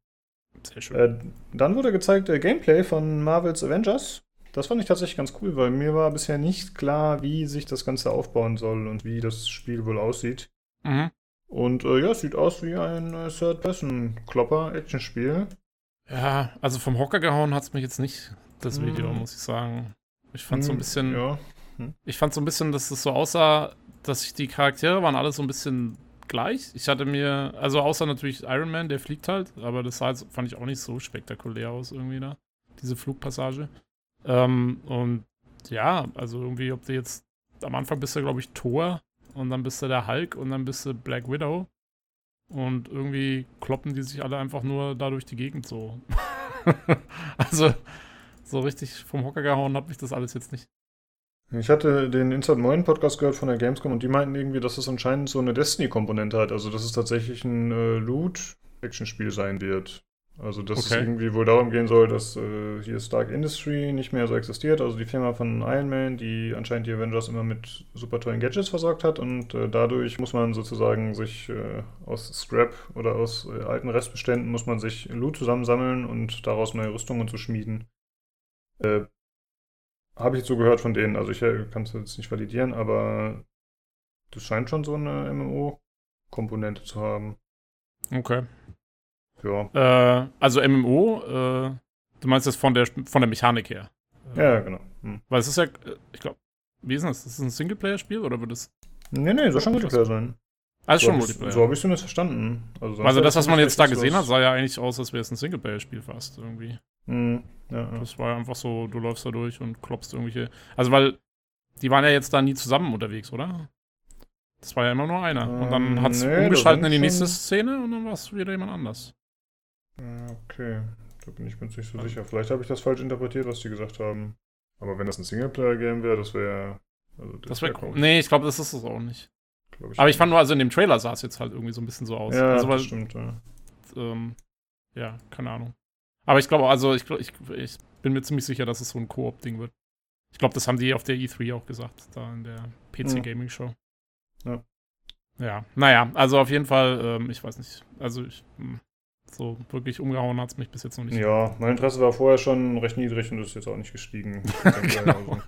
Sehr schön. Äh, dann wurde gezeigt äh, Gameplay von Marvel's Avengers. Das fand ich tatsächlich ganz cool, weil mir war bisher nicht klar, wie sich das Ganze aufbauen soll und wie das Spiel wohl aussieht. Mhm. Und äh, ja, es sieht aus wie ein äh, Third-Person-Klopper-Action-Spiel. Ja, also vom Hocker gehauen hat es mich jetzt nicht, das Mm. Video, muss ich sagen. Ich fand so ein Hm, bisschen, Ja. ich fand so ein bisschen, dass es so aussah, dass sich die Charaktere waren alle so ein bisschen gleich. Ich hatte mir, also außer natürlich Iron Man, der fliegt halt, aber das sah jetzt, fand ich auch nicht so spektakulär aus irgendwie da, diese Flugpassage. Ähm, und ja, also irgendwie, ob du jetzt, am Anfang bist du, glaube ich, Thor und dann bist du der Hulk und dann bist du Black Widow. Und irgendwie kloppen die sich alle einfach nur da durch die Gegend so. [laughs] also, so richtig vom Hocker gehauen hat mich das alles jetzt nicht. Ich hatte den Inside Moin Podcast gehört von der Gamescom und die meinten irgendwie, dass es anscheinend so eine Destiny-Komponente hat. Also, dass es tatsächlich ein äh, Loot-Action-Spiel sein wird. Also, dass es Okay. irgendwie wohl darum gehen soll, dass äh, hier Stark Industry nicht mehr so existiert. Also, die Firma von Iron Man, die anscheinend die Avengers immer mit super tollen Gadgets versorgt hat. Und äh, dadurch muss man sozusagen sich äh, aus Scrap oder aus äh, alten Restbeständen muss man sich Loot zusammensammeln und daraus neue Rüstungen zu schmieden. Äh, habe ich jetzt so gehört von denen. Also ich äh, kann es jetzt nicht validieren, aber das scheint schon so eine MMO-Komponente zu haben. Okay. Ja, Äh, also MMO, äh, du meinst das von der, von der Mechanik her? Ja, genau. Hm. Weil es ist ja, äh, ich glaube, wie ist das? Ist das ein Singleplayer-Spiel oder wird es. Nee, nee, soll schon Multiplayer sein. Ist so schon Multiplayer. So habe ich es zumindest verstanden. Also, also das, was man jetzt da gesehen hat, sah ja eigentlich aus, als wäre es ein Singleplayer-Spiel fast irgendwie. Hm, ja, ja. Das war ja einfach so, du läufst da durch und klopfst irgendwelche. Also weil die waren ja jetzt da nie zusammen unterwegs, oder? Das war ja immer nur einer. und dann Ähm, hat es nee, umgeschalten in die nächste Szene und dann war es wieder jemand anders. Ja, Okay, da bin ich mir nicht so sicher. Vielleicht habe ich das falsch interpretiert, was die gesagt haben. Aber wenn das ein Singleplayer-Game wäre, das wäre. Also Das wäre wär Nee, ich glaube, das ist es auch nicht. glaub Aber ich fand nur, also in dem Trailer sah es jetzt halt irgendwie so ein bisschen so aus. Ja, also, weil, das stimmt. Ja. ähm, ja, keine Ahnung. Aber ich glaube, also ich, ich, ich bin mir ziemlich sicher, dass es so ein Koop-Ding wird. Ich glaube, das haben die auf der E3 auch gesagt, da in der PC Ja. Gaming Show. Ja. Ja, naja, also auf jeden Fall, ähm, ich weiß nicht, also ich, hm, so wirklich umgehauen hat es mich bis jetzt noch nicht. Ja, mein Interesse war vorher schon recht niedrig und ist jetzt auch nicht gestiegen. [laughs] Genau. Also,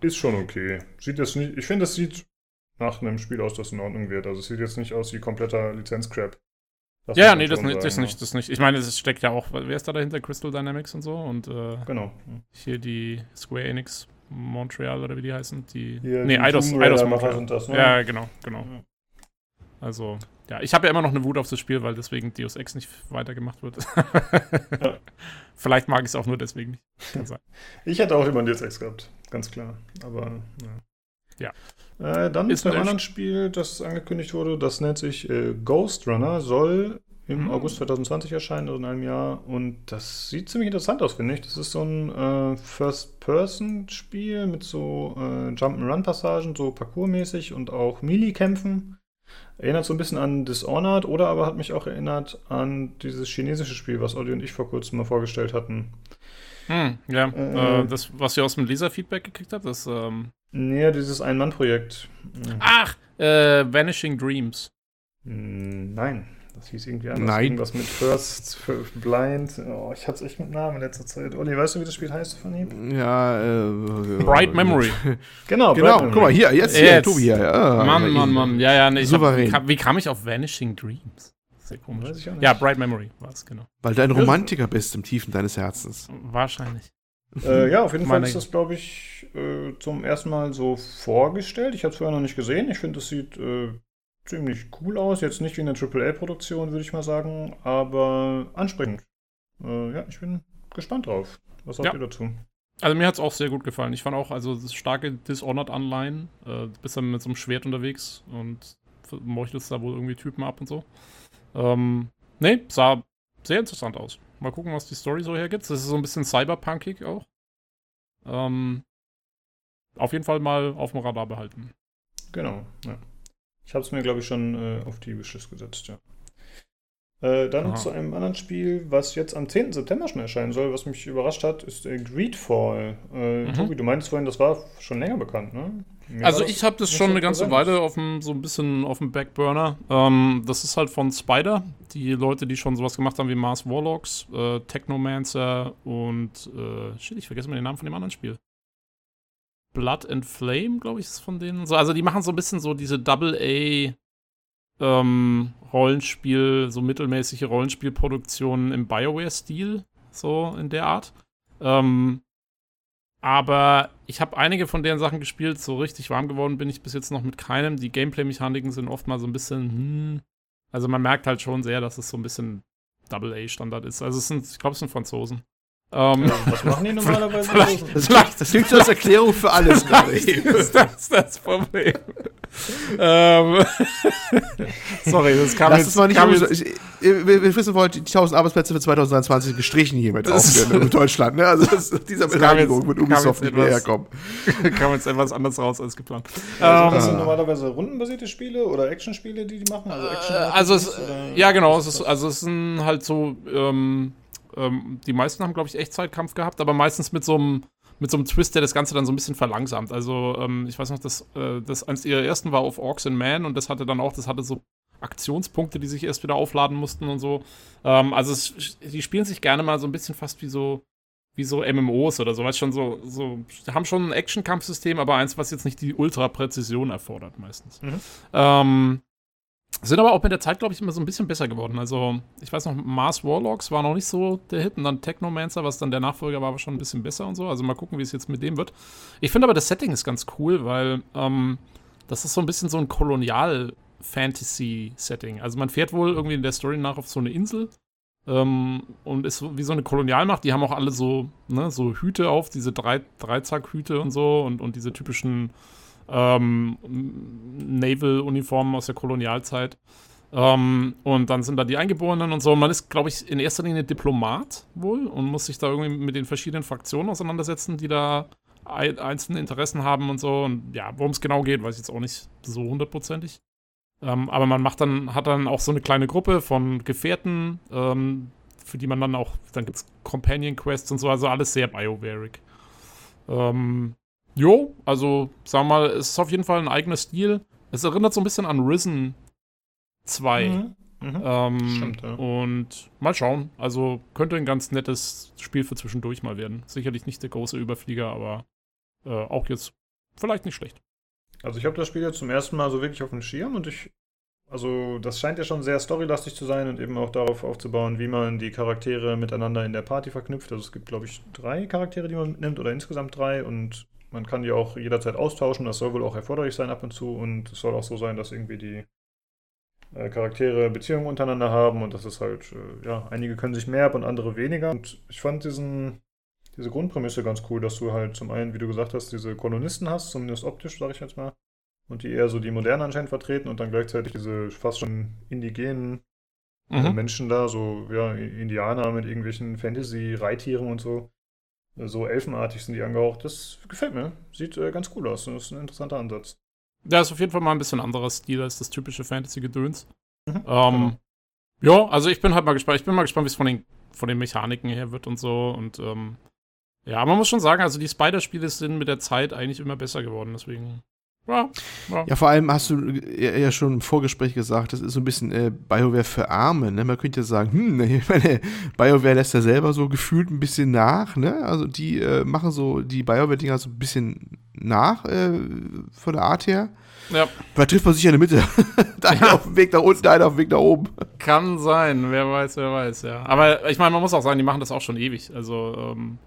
ist schon okay. Sieht jetzt nicht, ich finde, es sieht nach einem Spiel aus, das in Ordnung wird. Also es sieht jetzt nicht aus wie kompletter Lizenzcrap. Ja, nee, das, nicht, das sagen, nicht, das nicht. Ich meine, es steckt ja auch, wer ist da dahinter? Crystal Dynamics und so und äh, ja. Genau. hier die Square Enix Montreal oder wie die heißen, die, Hier, nee, die Eidos, Eidos Montreal. sind das, ne? Ja, genau, genau. Ja. Also, ja, ich habe ja immer noch eine Wut auf das Spiel, weil deswegen Deus Ex nicht weitergemacht wird. [laughs] Vielleicht mag ich es auch nur deswegen nicht. Kann sein. [laughs] Ich hätte auch immer ein DSX gehabt, ganz klar. Aber, ja. Äh, dann Ist ist beim ein anderen Spiel, das angekündigt wurde, das nennt sich äh, Ghost Runner, soll im Mhm. August 2020 erscheinen, also in einem Jahr. Und das sieht ziemlich interessant aus, finde ich. Das ist so ein äh, First-Person-Spiel mit so äh, Jump-and-Run-Passagen, so parkourmäßig und auch Melee-Kämpfen. Erinnert so ein bisschen an Dishonored oder aber hat mich auch erinnert an dieses chinesische Spiel, was Olli und ich vor kurzem mal vorgestellt hatten. Hm, ja, Äh, äh, das, was ihr aus dem Leser-Feedback gekriegt habt, das, ähm, Nee, dieses Ein-Mann-Projekt. ach, äh, Vanishing Dreams. Nein, das hieß irgendwie anders. Nein. Irgendwas mit First, Blind. Oh, ich hatte es echt mit Namen in letzter Zeit. Olli, weißt du, wie das Spiel heißt von ihm? Ja, äh. Bright Memory. [laughs] Genau, Genau, guck mal, hier, jetzt hier, Jetzt. Tobi hier. Ja, Mann, Mann, Mann. Ja, ja, nee, ich hab, Souverän. kam, wie kam ich auf Vanishing Dreams? Sehr komisch. Weiß ich auch nicht. Ja, Bright Memory war es, genau. Weil du ein Romantiker bist im Tiefen deines Herzens. Wahrscheinlich. Äh, ja, auf jeden Fall ist das, glaube ich, äh, zum ersten Mal so vorgestellt. Ich habe es vorher noch nicht gesehen. Ich finde, es sieht äh, ziemlich cool aus. Jetzt nicht wie eine AAA-Produktion, würde ich mal sagen, aber ansprechend. Äh, ja, ich bin gespannt drauf. Was sagt Ja. ihr dazu? Also mir hat es auch sehr gut gefallen. Ich fand auch, also das starke Dishonored Online, äh, bist dann mit so einem Schwert unterwegs und meuchelst da wohl irgendwie Typen ab und so. Ähm, nee, sah sehr interessant aus. Mal gucken, was die Story so hergibt. Das ist so ein bisschen cyberpunkig auch. Ähm, auf jeden Fall mal auf dem Radar behalten. Genau, ja. Ich habe es mir, glaube ich, schon äh, auf die Wishlist gesetzt, ja. Äh, dann Aha. zu einem anderen Spiel, was jetzt am 10. September schon erscheinen soll, was mich überrascht hat, ist äh, Greedfall. Äh, Mhm. Tobi, du meinst vorhin, das war schon länger bekannt, ne? Mir Also ich habe das schon eine ganze präsent. Weile auf dem, so ein bisschen auf dem Backburner. Ähm, das ist halt von Spider, die Leute, die schon sowas gemacht haben wie Mars Warlocks, äh, Technomancer und äh, shit, ich vergesse mal den Namen von dem anderen Spiel. Blood and Flame, glaube ich, ist von denen. So, also die machen so ein bisschen so diese Double A ähm, Rollenspiel, so mittelmäßige Rollenspielproduktionen im Bioware-Stil, so in der Art. Ähm, aber ich habe einige von deren Sachen gespielt, so richtig warm geworden bin ich bis jetzt noch mit keinem. Die Gameplay-Mechaniken sind oft mal so ein bisschen, hm. Also man merkt halt schon sehr, dass es so ein bisschen Double-A-Standard ist. Also es sind, ich glaube, es sind Franzosen. Ähm, Was machen die [laughs] normalerweise? Vielleicht- Das, klingt- das klingt als Erklärung für alles ist das das Problem? ähm, [laughs] sorry, das kam Lass jetzt, mal nicht kam jetzt ich, ich, wir wir wissen wollen, die 1000 Arbeitsplätze für 2023 gestrichen hiermit Das- aufhören [laughs] in Deutschland. Ne? Also das, dieser Beleidigung kam Ubisoft nicht mehr herkommen. kam jetzt etwas anders raus als geplant. Also, das Ähm, sind normalerweise rundenbasierte Spiele oder Actionspiele, die die machen? Also, Action Äh, also es, ja genau, es ist, also es sind halt so, ähm, ähm, die meisten haben, glaube ich, Echtzeitkampf gehabt, aber meistens mit so einem mit so einem Twist, der das Ganze dann so ein bisschen verlangsamt. Also, ähm, ich weiß noch, dass äh, das eines ihrer ersten war auf Orcs and Man und das hatte dann auch, das hatte so Aktionspunkte, die sich erst wieder aufladen mussten und so. Ähm, also, es, die spielen sich gerne mal so ein bisschen fast wie so wie so MMOs oder so, weißt schon so, so haben schon ein Action-Kampfsystem, aber eins, was jetzt nicht die Ultra-Präzision erfordert meistens. Mhm. Ähm, sind aber auch mit der Zeit, glaube ich, immer so ein bisschen besser geworden. Also, ich weiß noch, Mars Warlocks war noch nicht so der Hit und dann Technomancer, was dann der Nachfolger war, war schon ein bisschen besser und so. Also mal gucken, wie es jetzt mit dem wird. Ich finde aber das Setting ist ganz cool, weil ähm, das ist so ein bisschen so ein Kolonial-Fantasy-Setting. Also man fährt wohl irgendwie in der Story nach auf so eine Insel ähm, und ist wie so eine Kolonialmacht. Die haben auch alle so, ne, so Hüte auf, diese drei, Dreizackhüte und so und, und diese typischen ähm, Naval-Uniformen aus der Kolonialzeit. Ähm, und dann sind da die Eingeborenen und so. Man ist, glaube ich, in erster Linie Diplomat wohl und muss sich da irgendwie mit den verschiedenen Fraktionen auseinandersetzen, die da ein, einzelne Interessen haben und so. Und ja, worum es genau geht, weiß ich jetzt auch nicht so hundertprozentig. Ähm, aber man macht dann, hat dann auch so eine kleine Gruppe von Gefährten, ähm, für die man dann auch, dann gibt es Companion Quests und so, also alles sehr BioWareig. Ähm, jo, also sagen wir mal, es ist auf jeden Fall ein eigener Stil. Es erinnert so ein bisschen an Risen 2. Mhm. Mhm. Ähm, Stimmt, ja. Und mal schauen. Also könnte ein ganz nettes Spiel für zwischendurch mal werden. Sicherlich nicht der große Überflieger, aber äh, auch jetzt vielleicht nicht schlecht. Also ich habe das Spiel jetzt zum ersten Mal so wirklich auf dem Schirm und ich, also das scheint ja schon sehr storylastig zu sein und eben auch darauf aufzubauen, wie man die Charaktere miteinander in der Party verknüpft. Also es gibt, glaube ich, drei Charaktere, die man mitnimmt oder insgesamt drei und man kann die auch jederzeit austauschen. Das soll wohl auch erforderlich sein ab und zu und es soll auch so sein, dass irgendwie die äh, Charaktere Beziehungen untereinander haben und das ist halt, äh, ja, einige können sich mehr ab und andere weniger. Und ich fand diesen, diese Grundprämisse ganz cool, dass du halt zum einen, wie du gesagt hast, diese Kolonisten hast, zumindest optisch, sage ich jetzt mal, und die eher so die Moderne anscheinend vertreten und dann gleichzeitig diese fast schon indigenen mhm. Menschen da, so ja, Indianer mit irgendwelchen Fantasy-Reittieren und so. So elfenartig sind die angehaucht. Das gefällt mir. Sieht äh, ganz cool aus. Das ist ein interessanter Ansatz. Ja, ist auf jeden Fall mal ein bisschen anderer Stil als das typische Fantasy-Gedöns. Mhm, ähm, genau. Ja, also ich bin halt mal gespannt. Ich bin mal gespannt, wie es von den, von den Mechaniken her wird und so. Und ähm, ja, man muss schon sagen, also die Spider-Spiele sind mit der Zeit eigentlich immer besser geworden. Deswegen ja, ja. ja, vor allem hast du ja schon im Vorgespräch gesagt, das ist so ein bisschen äh, BioWare für Arme. Ne? Man könnte ja sagen, hm, [laughs] ich meine, BioWare lässt ja selber so gefühlt ein bisschen nach. Ne? Also die äh, machen so die BioWare-Dinger so ein bisschen nach äh, von der Art her. Ja. Da trifft man sich ja in der Mitte. [laughs] da einer [laughs] auf dem Weg nach unten, einer auf dem Weg nach oben. Kann sein, wer weiß, wer weiß, ja. Aber ich meine, man muss auch sagen, die machen das auch schon ewig. Also, ähm,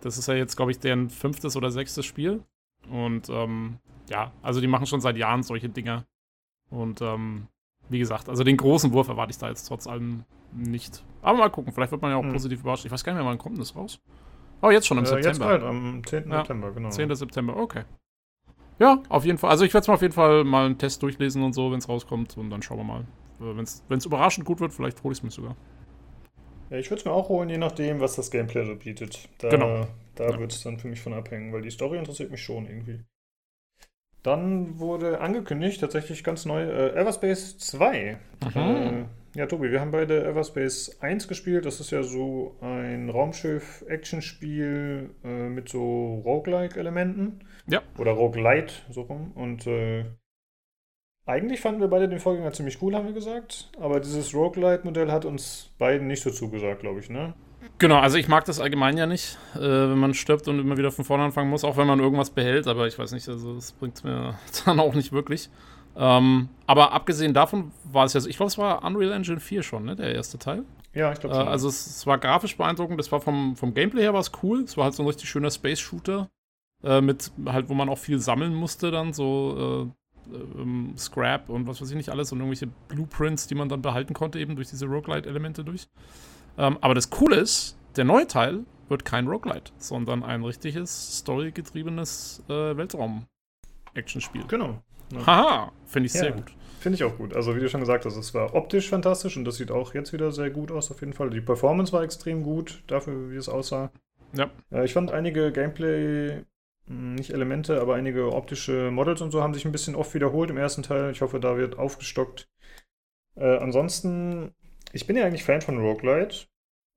das ist ja jetzt, glaube ich, deren fünftes oder sechstes Spiel. Und ähm, ja, also die machen schon seit Jahren solche Dinge. Und ähm, wie gesagt, also den großen Wurf erwarte ich da jetzt trotz allem nicht. Aber mal gucken, vielleicht wird man ja auch hm. positiv überrascht. Ich weiß gar nicht mehr, wann kommt das raus? Oh, jetzt schon im äh, September. Jetzt bald, am 10. Ja, September, genau. 10. September, okay. Ja, auf jeden Fall. Also ich werde es mal auf jeden Fall mal einen Test durchlesen und so, wenn es rauskommt. Und dann schauen wir mal. Äh, wenn es überraschend gut wird, vielleicht hole ich es mir sogar. Ja, ich würde es mir auch holen, je nachdem, was das Gameplay so bietet. Da, genau. Da ja. wird es dann für mich von abhängen, weil die Story interessiert mich schon irgendwie. Dann wurde angekündigt, tatsächlich ganz neu, äh, Everspace 2. Äh, ja, Tobi, wir haben beide Everspace 1 gespielt. Das ist ja so ein Raumschiff-Action-Spiel äh, mit so Roguelike-Elementen. Ja. Oder Roguelite, so rum. Und äh, eigentlich fanden wir beide den Vorgänger ziemlich cool, haben wir gesagt. Aber dieses Roguelite-Modell hat uns beiden nicht so zugesagt, glaube ich, ne? Genau, also ich mag das allgemein ja nicht, äh, wenn man stirbt und immer wieder von vorne anfangen muss, auch wenn man irgendwas behält, aber ich weiß nicht, also das bringt mir [laughs] dann auch nicht wirklich. Ähm, aber abgesehen davon war es ja so, ich glaube, es war Unreal Engine 4 schon, ne, der erste Teil. Ja, ich glaube äh, Also es, es, war grafisch beeindruckend, das war vom, vom Gameplay her war es cool, es war halt so ein richtig schöner Space-Shooter, äh, mit halt, wo man auch viel sammeln musste dann, so äh, ähm, Scrap und was weiß ich nicht alles und irgendwelche Blueprints, die man dann behalten konnte, eben durch diese Roguelite-Elemente durch. Ähm, aber das Coole ist, der neue Teil wird kein Roguelite, sondern ein richtiges storygetriebenes äh, Weltraum-Action-Spiel. Genau. Ja. Haha, finde ich ja, sehr gut. Finde ich auch gut. Also wie du schon gesagt hast, es war optisch fantastisch und das sieht auch jetzt wieder sehr gut aus auf jeden Fall. Die Performance war extrem gut dafür, wie es aussah. Ja. Äh, ich fand einige Gameplay, hm, nicht Elemente, aber einige optische Models und so haben sich ein bisschen oft wiederholt im ersten Teil. Ich hoffe, da wird aufgestockt. Äh, ansonsten ich bin ja eigentlich Fan von Roguelite,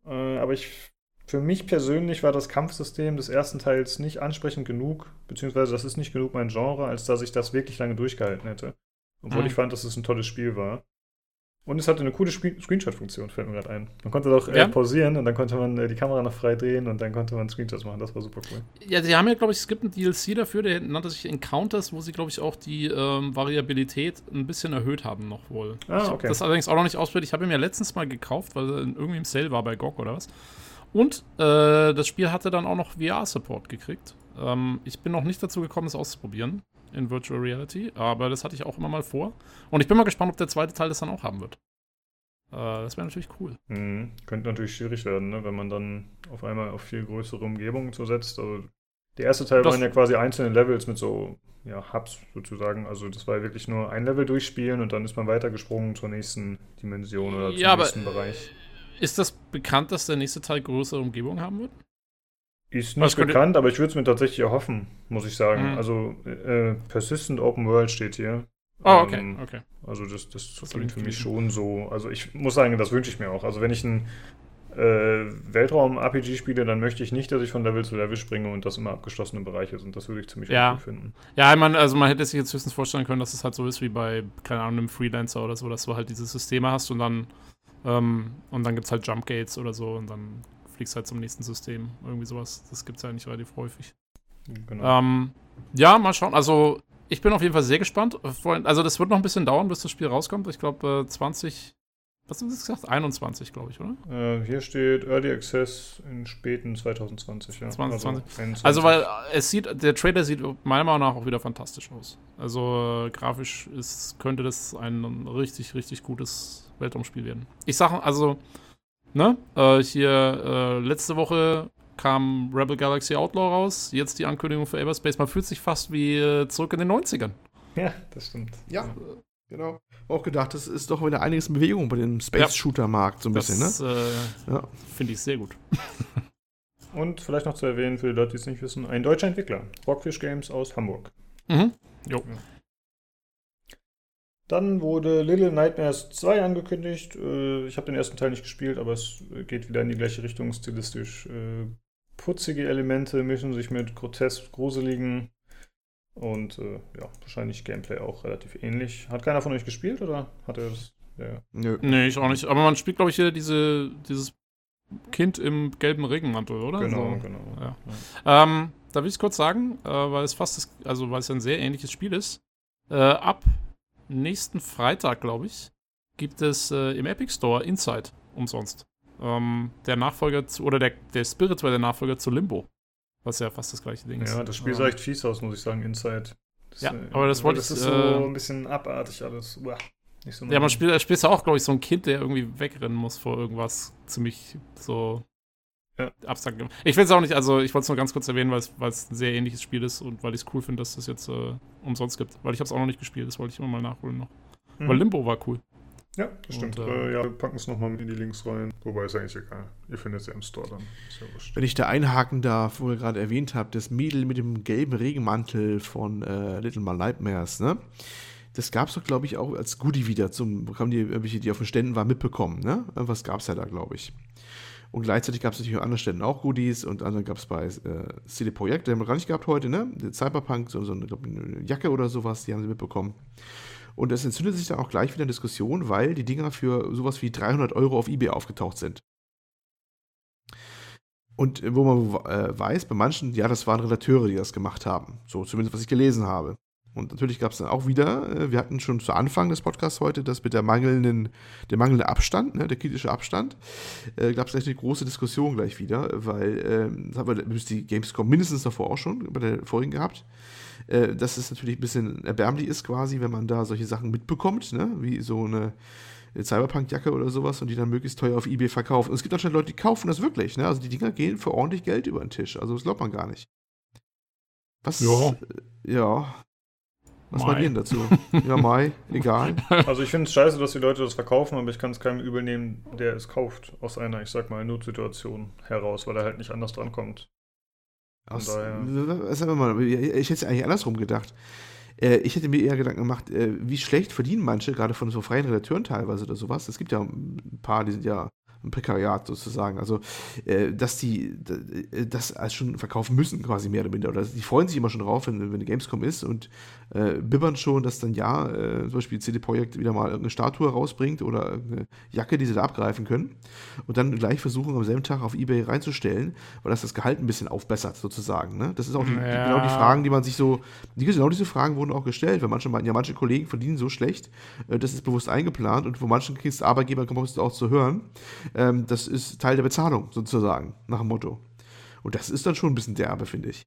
äh, aber ich, für mich persönlich war das Kampfsystem des ersten Teils nicht ansprechend genug, beziehungsweise das ist nicht genug mein Genre, als dass ich das wirklich lange durchgehalten hätte. Obwohl mhm. ich fand, dass es ein tolles Spiel war. Und es hatte eine coole Screenshot-Funktion, fällt mir gerade ein. Man konnte doch äh, ja. pausieren und dann konnte man äh, die Kamera noch frei drehen und dann konnte man Screenshots machen. Das war super cool. Ja, sie haben ja, glaube ich, es gibt einen DLC dafür, der nannte sich Encounters, wo sie, glaube ich, auch die ähm, Variabilität ein bisschen erhöht haben, noch wohl. Ah, okay. das allerdings auch noch nicht ausprobiert. Ich habe ihn ja letztens mal gekauft, weil er irgendwie im Sale war bei GOG oder was. Und äh, das Spiel hatte dann auch noch VR-Support gekriegt. Ähm, ich bin noch nicht dazu gekommen, es auszuprobieren in Virtual Reality, aber das hatte ich auch immer mal vor. Und ich bin mal gespannt, ob der zweite Teil das dann auch haben wird. Äh, das wäre natürlich cool. Mhm. Könnte natürlich schwierig werden, ne? wenn man dann auf einmal auf viel größere Umgebungen so setzt. Also der erste Teil das waren ja quasi einzelne Levels mit so ja, Hubs sozusagen. Also das war ja wirklich nur ein Level durchspielen und dann ist man weitergesprungen zur nächsten Dimension oder ja, zum nächsten Bereich. Ist das bekannt, dass der nächste Teil größere Umgebungen haben wird? Ist nicht bekannt, aber ich würde es mir tatsächlich erhoffen, muss ich sagen. Mhm. Also äh, Persistent Open World steht hier. Oh, okay, ähm, okay. Also das, das, das klingt für mich schon so. Also ich muss sagen, das wünsche ich mir auch. Also wenn ich ein äh, Weltraum-RPG spiele, dann möchte ich nicht, dass ich von Level zu Level springe und das immer abgeschlossene Bereiche sind. Das würde ich ziemlich ja. gut finden. Ja, ich meine, also man hätte sich jetzt höchstens vorstellen können, dass es halt so ist wie bei, keine Ahnung, einem Freelancer oder so, dass du halt diese Systeme hast und dann ähm, und dann gibt es halt Jump Gates oder so und dann fliegst halt zum nächsten System. Irgendwie sowas. Das gibt es ja nicht relativ häufig. Genau. Ähm, ja, mal schauen. Also, ich bin auf jeden Fall sehr gespannt. Also, das wird noch ein bisschen dauern, bis das Spiel rauskommt. Ich glaube, 20. Was haben Sie gesagt? 21, glaube ich, oder? Äh, hier steht Early Access in späten 2020, ja. 2020. Also, also, weil es sieht, der Trailer sieht meiner Meinung nach auch wieder fantastisch aus. Also, äh, grafisch ist, könnte das ein richtig, richtig gutes Weltraumspiel werden. Ich sage, also, Ne? Äh, hier äh, letzte Woche kam Rebel Galaxy Outlaw raus, jetzt die Ankündigung für Everspace. Man fühlt sich fast wie äh, zurück in den 90ern. Ja, das stimmt. Ja. Genau. Auch gedacht, das ist doch wieder einiges in Bewegung bei dem Space-Shooter-Markt, so ein bisschen, das, ne? Äh, Ja. Finde ich sehr gut. [laughs] Und vielleicht noch zu erwähnen, für die Leute, die es nicht wissen, ein deutscher Entwickler, Rockfish Games aus Hamburg. Mhm. Jo. Dann wurde Little Nightmares 2 angekündigt. Äh, Ich habe den ersten Teil nicht gespielt, aber es geht wieder in die gleiche Richtung stilistisch. Äh, Putzige Elemente mischen sich mit grotesk gruseligen und äh, ja, wahrscheinlich Gameplay auch relativ ähnlich. Hat keiner von euch gespielt oder hat er das? Ja. Nö. Nee, ich auch nicht. Aber man spielt, glaube ich, hier diese, dieses Kind im gelben Regenmantel, oder? Genau, So. genau. Ja. Ähm, da will ich kurz sagen, äh, weil es fast, das, also weil es ein sehr ähnliches Spiel ist. Äh, ab nächsten Freitag, glaube ich, gibt es äh, im Epic Store Inside umsonst. Ähm, der Nachfolger zu, oder der, der spirituelle Nachfolger zu Limbo. Was ja fast das gleiche Ding ist. Ja, das Spiel sah echt fies aus, muss ich sagen, Inside. Das, Ja, äh, aber das wollte das ich, ist so äh, ein bisschen abartig alles. Uah, nicht so Ja, man spielt, spielt ja auch, glaube ich, so ein Kind, der irgendwie wegrennen muss vor irgendwas ziemlich so Ja. abstrakt. Ich will es auch nicht, also ich wollte es nur ganz kurz erwähnen, weil es es ein sehr ähnliches Spiel ist und weil ich es cool finde, dass das jetzt äh, umsonst gibt. Weil ich habe es auch noch nicht gespielt, das wollte ich immer mal nachholen noch. Mhm. Weil Limbo war cool. Ja, das stimmt. Und, äh, äh, ja, wir packen es nochmal in die Links rein. Wobei ist eigentlich egal. Ihr findet es ja im Store dann. Ist ja wurscht. Wenn ich da einhaken darf, wo ihr gerade erwähnt habt, das Mädel mit dem gelben Regenmantel von äh, Little My Nightmares, ne? Das gab es doch, glaube ich, auch als Goodie wieder zum, haben die die auf den Ständen waren, mitbekommen, ne? Irgendwas gab es ja da, glaube ich. Und gleichzeitig gab es natürlich an anderen Ständen auch Goodies und dann gab es bei äh, CD Projekt, den haben wir gar nicht gehabt heute, ne? Cyberpunk, so, so eine, glaub, eine Jacke oder sowas, die haben sie mitbekommen. Und es entzündet sich dann auch gleich wieder eine Diskussion, weil die Dinger für sowas wie 300 Euro auf Ebay aufgetaucht sind. Und äh, wo man äh, weiß, bei manchen, ja, das waren Redakteure, die das gemacht haben. So zumindest, was ich gelesen habe. Und natürlich gab es dann auch wieder, äh, wir hatten schon zu Anfang des Podcasts heute das mit der mangelnden, der mangelnde Abstand, ne, der kritische Abstand, äh, gab es gleich eine große Diskussion gleich wieder, weil, äh, das haben wir die Gamescom mindestens davor auch schon bei der vorigen gehabt, äh, dass es natürlich ein bisschen erbärmlich ist quasi, wenn man da solche Sachen mitbekommt, ne, wie so eine Cyberpunk-Jacke oder sowas und die dann möglichst teuer auf Ebay verkaufen. Und es gibt anscheinend Leute, die kaufen das wirklich, ne? Also die Dinger gehen für ordentlich Geld über den Tisch. Also das glaubt man gar nicht. Was? Ja. Ja. Was meint ihr denn dazu? ja, Mai, [laughs] egal. Also ich finde es scheiße, dass die Leute das verkaufen, aber ich kann es keinem übel nehmen, der es kauft, aus einer, ich sag mal, Notsituation heraus, weil er halt nicht anders drankommt. Aus, daher- sagen wir mal, ich hätte es eigentlich andersrum gedacht. Äh, Ich hätte mir eher Gedanken gemacht, äh, wie schlecht verdienen manche, gerade von so freien Redakteuren teilweise oder sowas. Es gibt ja ein paar, die sind ja ein Prekariat sozusagen. Also, äh, dass die d- das als schon verkaufen müssen, quasi mehr oder minder. Oder die freuen sich immer schon drauf, wenn, wenn eine Gamescom ist und äh, bibbern schon, dass dann ja, äh, zum Beispiel CD Projekt wieder mal irgendeine Statue rausbringt oder irgendeine Jacke, die sie da abgreifen können. Und dann gleich versuchen, am selben Tag auf Ebay reinzustellen, weil das das Gehalt ein bisschen aufbessert, sozusagen. Ne? Das ist auch die, Ja. genau die Fragen, die man sich so. Die, genau diese Fragen wurden auch gestellt, weil manche meinten, ja, manche Kollegen verdienen so schlecht, äh, das ist bewusst eingeplant und von manchen kriegst du Arbeitgeber kommst du auch zu hören. Ähm, das ist Teil der Bezahlung, sozusagen, nach dem Motto. Und das ist dann schon ein bisschen derbe, finde ich.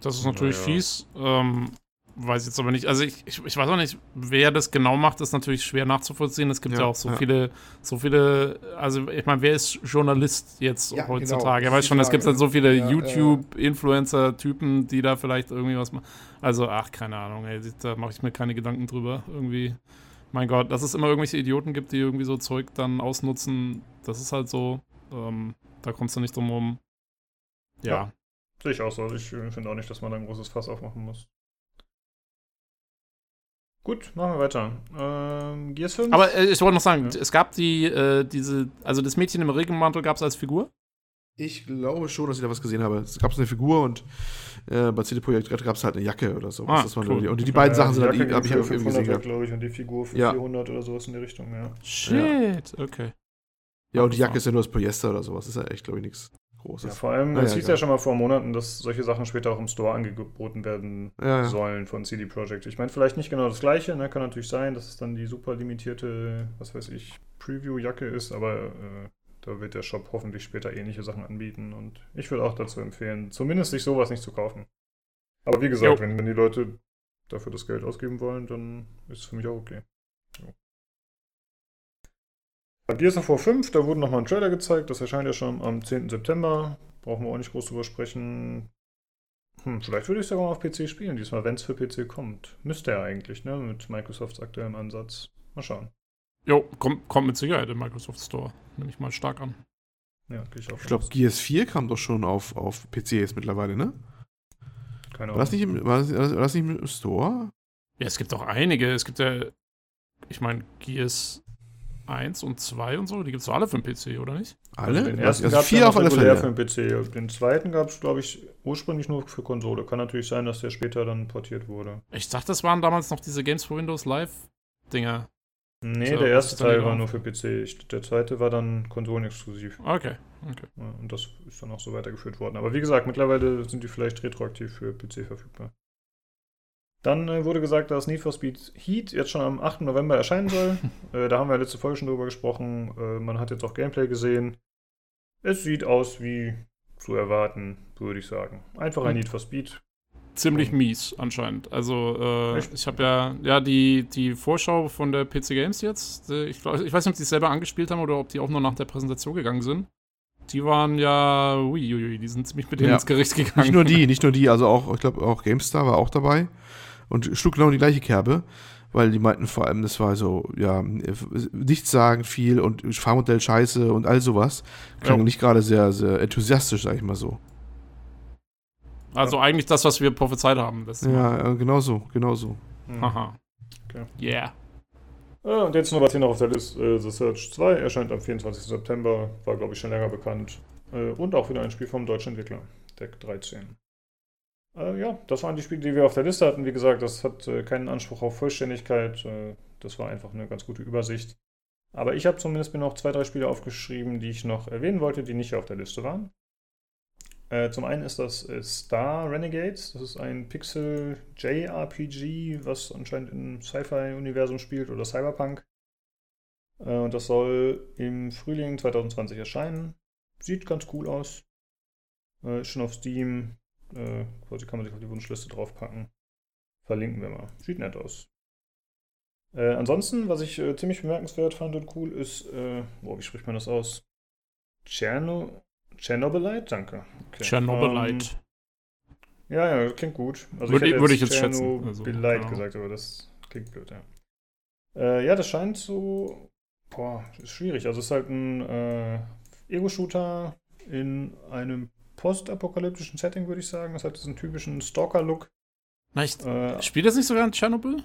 Das ist natürlich Naja. fies. Ähm, weiß jetzt aber nicht. Also ich, ich, ich weiß auch nicht, wer das genau macht, ist natürlich schwer nachzuvollziehen. Es gibt ja, Ja, auch so ja. viele, so viele, also ich meine, wer ist Journalist jetzt Ja, heutzutage? genau, Er weiß schon, es gibt dann so viele Ja, YouTube-Influencer-Typen, die da vielleicht irgendwie was machen. Also, ach, keine Ahnung, ey, da mache ich mir keine Gedanken drüber. Irgendwie, mein Gott, dass es immer irgendwelche Idioten gibt, die irgendwie so Zeug dann ausnutzen, das ist halt so. Ähm, da kommst du nicht drum rum. ja. Ja. Sehe ich auch so. Ich äh, finde auch nicht, dass man da ein großes Fass aufmachen muss. Gut, machen wir weiter. Ähm, Gears 5? Aber äh, ich wollte noch sagen, Ja. es gab die, äh, diese, also das Mädchen im Regenmantel gab es als Figur. Ich glaube schon, dass ich da was gesehen habe. Es gab eine Figur und äh, bei CD Projekt Red gab es halt eine Jacke oder so. Ah, das cool. und die beiden Sachen sind halt, Jacke habe ich irgendwie 500 gesehen. gehabt. glaube ich, und die Figur für Ja. 400 oder sowas in die Richtung, ja. Shit, okay. Ja, und die Jacke ist ja nur aus Polyester oder sowas. Das ist ja echt, glaube ich, nichts Ja, Großes. vor allem, es ja, hieß ja schon mal vor Monaten, dass solche Sachen später auch im Store angeboten werden Ja, ja. sollen von CD Projekt. Ich meine, vielleicht nicht genau das gleiche, ne? kann natürlich sein, dass es dann die super limitierte, was weiß ich, Preview-Jacke ist, aber äh, da wird der Shop hoffentlich später ähnliche Sachen anbieten und ich würde auch dazu empfehlen, zumindest sich sowas nicht zu kaufen. Aber wie gesagt, wenn, wenn die Leute dafür das Geld ausgeben wollen, dann ist es für mich auch okay. Jo. Bei Gears of War 5, da wurde nochmal ein Trailer gezeigt, das erscheint ja schon am 10. September. Brauchen wir auch nicht groß drüber sprechen. Hm, vielleicht würde ich sogar mal auf PC spielen, diesmal, wenn es für PC kommt. Müsste er eigentlich, ne? Mit Microsofts aktuellem Ansatz. Mal schauen. Jo, kommt, kommt mit Sicherheit im Microsoft Store. Nehme ich mal stark an. Ja, gehe ich auch Ich glaube, GS4 kam doch schon auf, auf PC jetzt mittlerweile, ne? Keine War das, nicht im, war, das, war das nicht im Store? Ja, es gibt doch einige. Es gibt ja, ich meine, Gears 1 und 2 und so, die gibt es alle für den PC, oder nicht? Alle? Also den ersten also gab's vier ja auf noch alle regulär Fälle. für den PC. Den zweiten gab es, glaube ich, ursprünglich nur für Konsole. Kann natürlich sein, dass der später dann portiert wurde. Ich dachte, das waren damals noch diese Games for Windows Live-Dinger. Nee, So, der erste Teil war nur für PC. Der zweite war dann konsolenexklusiv. Okay, okay. Und das ist dann auch so weitergeführt worden. Aber wie gesagt, mittlerweile sind die vielleicht retroaktiv für PC verfügbar. Dann äh, wurde gesagt, dass Need for Speed Heat jetzt schon am 8. November erscheinen soll. [laughs] äh, da haben wir letzte Folge schon drüber gesprochen. Äh, man hat jetzt auch Gameplay gesehen. Es sieht aus wie zu erwarten, würde ich sagen. Einfach ein Hm. Need for Speed. Ziemlich mies anscheinend. Also, äh, ich habe ja, ja die, die Vorschau von der PC Games jetzt. Ich, glaub, ich weiß nicht, ob die es selber angespielt haben oder ob die auch nur nach der Präsentation gegangen sind. Die waren ja, uiuiui, die sind ziemlich mit denen Ja. ins Gericht gegangen. Nicht nur die, [laughs] nicht nur die, also auch, ich glaube, auch GameStar war auch dabei und schlug genau die gleiche Kerbe, weil die meinten vor allem, das war so, ja, nichts sagen viel und Fahrmodell scheiße und all sowas. Klang Ja. nicht gerade sehr, sehr enthusiastisch, sag ich mal so. Also eigentlich das, was wir prophezeit haben. Das Ja, äh, genau so, genau so. Hm. Haha. Okay. Yeah. Äh, und jetzt nur was hier noch auf der Liste. Äh, The Search 2 erscheint am 24. September. War, glaube ich, schon länger bekannt. Äh, und auch wieder ein Spiel vom deutschen Entwickler. Deck 13. Äh, ja, das waren die Spiele, die wir auf der Liste hatten. Wie gesagt, das hat äh, keinen Anspruch auf Vollständigkeit. Äh, das war einfach eine ganz gute Übersicht. Aber ich habe zumindest mir noch zwei, drei Spiele aufgeschrieben, die ich noch erwähnen wollte, die nicht auf der Liste waren. Äh, zum einen ist das äh, Star Renegades. Das ist ein Pixel JRPG, was anscheinend im Sci-Fi-Universum spielt oder Cyberpunk. Äh, und das soll im Frühling 2020 erscheinen. Sieht ganz cool aus. Ist schon auf Steam. Quasi kann man sich auf die Wunschliste draufpacken. Verlinken wir mal. Sieht nett aus. Ansonsten, was ich ziemlich bemerkenswert fand und cool, ist, boah, wie spricht man das aus? Tscherno Chernobylite? Danke. Okay. Chernobylite. Ähm, ja, ja, klingt gut. Also Würde- hätte würde ich jetzt schätzen. Also, genau. gesagt, aber das klingt blöd, ja. Äh, ja, das scheint so. Boah, ist schwierig. Also, es ist halt ein äh, Ego-Shooter in einem postapokalyptischen Setting, würde ich sagen. Es hat diesen typischen Stalker-Look. Na, ich, Äh, spielt das nicht sogar in Tschernobyl?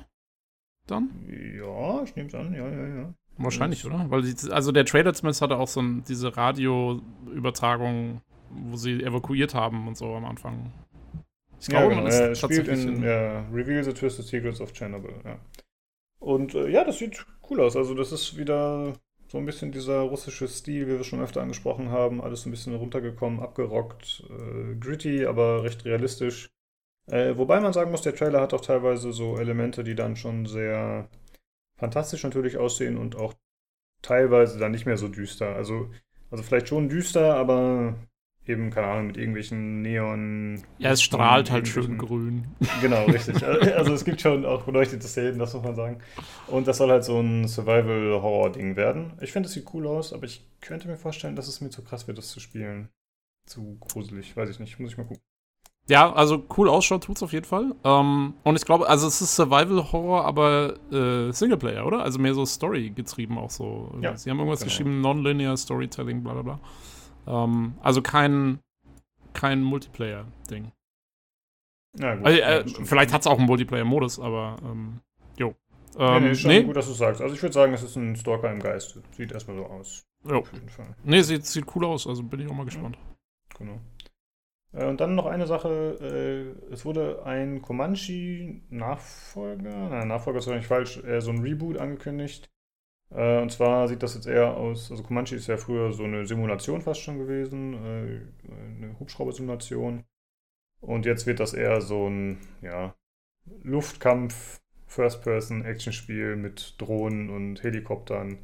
Dann? ja, ich nehme es an, ja, ja, ja. Wahrscheinlich, oder? Weil die, also der Trailer zumindest hatte auch so ein, diese Radioübertragung, wo sie evakuiert haben und so am Anfang. Ich ja, glaube, genau. man ist Er spielt in in, ja, Reveal the Twisted Secrets of Chernobyl, ja. Und äh, ja, das sieht cool aus. Also, das ist wieder so ein bisschen dieser russische Stil, wie wir schon öfter angesprochen haben. Alles so ein bisschen runtergekommen, abgerockt, äh, gritty, aber recht realistisch. Äh, wobei man sagen muss, der Trailer hat auch teilweise so Elemente, die dann schon sehr fantastisch natürlich aussehen und auch teilweise dann nicht mehr so düster. Also, also vielleicht schon düster, aber eben, keine Ahnung, mit irgendwelchen Neon. ja, es strahlt halt schön grün. [laughs] Genau, richtig. Also es gibt schon auch beleuchtete Szenen, das muss man sagen. Und das soll halt so ein Survival-Horror-Ding werden. Ich finde, es sieht cool aus, aber ich könnte mir vorstellen, dass es mir zu krass wird, das zu spielen. Zu gruselig, weiß ich nicht. Muss ich mal gucken. Ja, also cool ausschaut tut's auf jeden Fall. Ähm, und ich glaube, also es ist Survival-Horror, aber äh, Singleplayer, oder? Also mehr so Story getrieben auch so. Ja, Sie haben irgendwas genau. geschrieben, Non-Linear Storytelling, bla bla bla. Ähm, also kein, kein Multiplayer-Ding. Na gut. Also, ja, äh, stimmt. vielleicht hat's auch einen Multiplayer-Modus, aber ähm, jo. Nee, Ähm, nee, ist schon nee, gut, dass du sagst. Also ich würde sagen, es ist ein Stalker im Geiste. Sieht erstmal so aus. jo. Auf jeden Fall. nee sieht, sieht cool aus, also bin ich auch mal gespannt. Genau. Äh, Und dann noch eine Sache, äh, es wurde ein Comanche-Nachfolger, nein, Nachfolger ist wahrscheinlich falsch, eher so ein Reboot angekündigt. Äh, Und zwar sieht das jetzt eher aus, also Comanche ist ja früher so eine Simulation fast schon gewesen, äh, eine Hubschrauber-Simulation. Und jetzt wird das eher so ein, ja, Luftkampf, First-Person-Action-Spiel mit Drohnen und Helikoptern.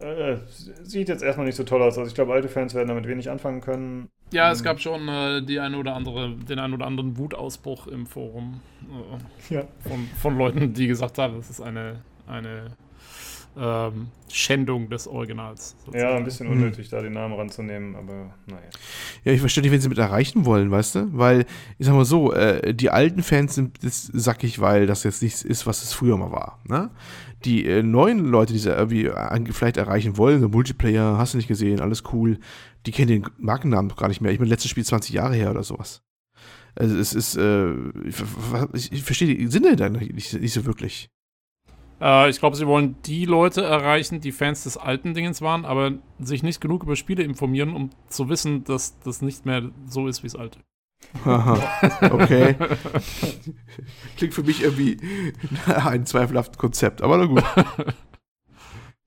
Äh, sieht jetzt erstmal nicht so toll aus. Also ich glaube, alte Fans werden damit wenig anfangen können. Ja, es Mhm. gab schon äh, die eine oder andere, den einen oder anderen Wutausbruch im Forum äh, Ja. von, von Leuten, die gesagt haben, das ist eine, eine ähm, Schändung des Originals. Sozusagen. Ja, ein bisschen unnötig, hm. da den Namen ranzunehmen, aber naja. Ja, ich verstehe nicht, wenn sie mit erreichen wollen, weißt du? Weil, ich sag mal so, äh, die alten Fans sind das sackig, weil das jetzt nichts ist, was es früher mal war. Ne? Die äh, neuen Leute, die sie irgendwie äh, vielleicht erreichen wollen, so Multiplayer, hast du nicht gesehen, alles cool, die kennen den Markennamen gar nicht mehr. Ich meine, letztes Spiel 20 Jahre her oder sowas. Also es ist, äh, ich, ich verstehe die Sinne da nicht, nicht so wirklich. Äh, ich glaube, sie wollen die Leute erreichen, die Fans des alten Dingens waren, aber sich nicht genug über Spiele informieren, um zu wissen, dass das nicht mehr so ist wie das alte. Aha, okay. [laughs] Klingt für mich irgendwie [laughs] ein zweifelhaftes Konzept, aber na gut. [laughs]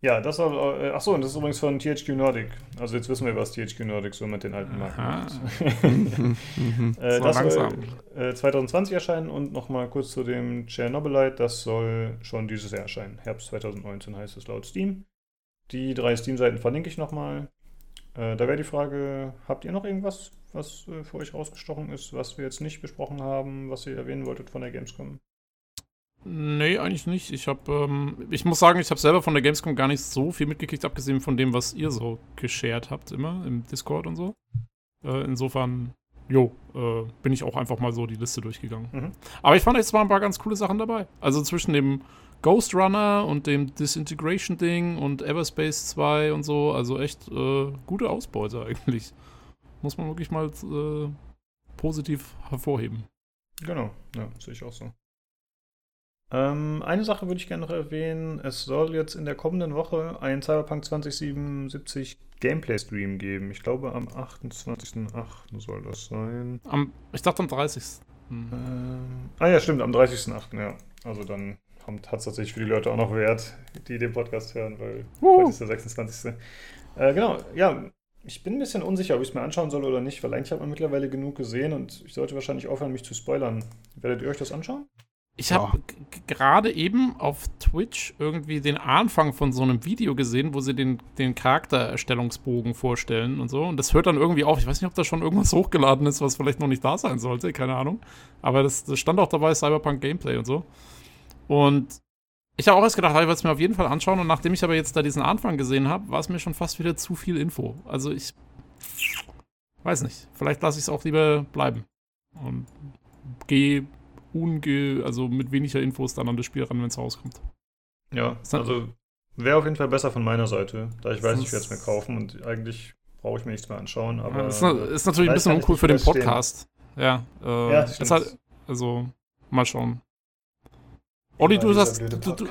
Ja, das war. Äh, achso, und das ist übrigens von THQ Nordic. Also jetzt wissen wir, was THQ Nordic so mit den alten Marken macht. äh, das soll äh, 2020 erscheinen und nochmal kurz zu dem Chernobylite. Das soll schon dieses Jahr erscheinen. Herbst 2019 heißt es laut Steam. Die drei Steam-Seiten verlinke ich nochmal. Äh, da wäre die Frage: Habt ihr noch irgendwas, was äh, für euch rausgestochen ist, was wir jetzt nicht besprochen haben, was ihr erwähnen wolltet von der Gamescom? Nee, eigentlich nicht. Ich habe, ähm, ich muss sagen, ich habe selber von der Gamescom gar nicht so viel mitgekriegt, abgesehen von dem, was ihr so geshared habt, immer im Discord und so. Äh, insofern, jo, äh, bin ich auch einfach mal so die Liste durchgegangen. Mhm. Aber ich fand jetzt mal ein paar ganz coole Sachen dabei. Also zwischen dem Ghost Runner und dem Disintegration-Ding und Everspace 2 und so, also echt äh, gute Ausbeute eigentlich. Muss man wirklich mal äh, positiv hervorheben. Genau, ja, sehe ich auch so. Ähm, eine Sache würde ich gerne noch erwähnen. Es soll jetzt in der kommenden Woche ein Cyberpunk 2077 Gameplay-Stream geben. Ich glaube, am 28.08. soll das sein. Am, ich dachte am 30. Hm. Ähm, ah ja, stimmt, am 30.08. Ja. Also dann hat es tatsächlich für die Leute auch noch Wert, die den Podcast hören, weil uh. heute ist der 26. Äh, genau, ja. Ich bin ein bisschen unsicher, ob ich es mir anschauen soll oder nicht, weil eigentlich hat man mittlerweile genug gesehen und ich sollte wahrscheinlich aufhören, mich zu spoilern. Werdet ihr euch das anschauen? Ich habe ja. gerade eben auf Twitch irgendwie den Anfang von so einem Video gesehen, wo sie den, den Charaktererstellungsbogen vorstellen und so. Und das hört dann irgendwie auf. Ich weiß nicht, ob da schon irgendwas hochgeladen ist, was vielleicht noch nicht da sein sollte. Keine Ahnung. Aber das, das stand auch dabei, Cyberpunk Gameplay und so. Und ich habe auch erst gedacht, ich werde es mir auf jeden Fall anschauen. Und nachdem ich aber jetzt da diesen Anfang gesehen habe, war es mir schon fast wieder zu viel Info. Also ich weiß nicht. Vielleicht lasse ich es auch lieber bleiben. Und gehe unge also mit weniger Infos dann an das Spiel ran, wenn es rauskommt. Ja, also wäre auf jeden Fall besser von meiner Seite, da ich weiß, ich werde es mir kaufen und eigentlich brauche ich mir nichts mehr anschauen. Aber ja, das ist, natürlich ein bisschen uncool für den Podcast. Ja, äh, ja das halt, also mal schauen. Olli, du hast, du, du,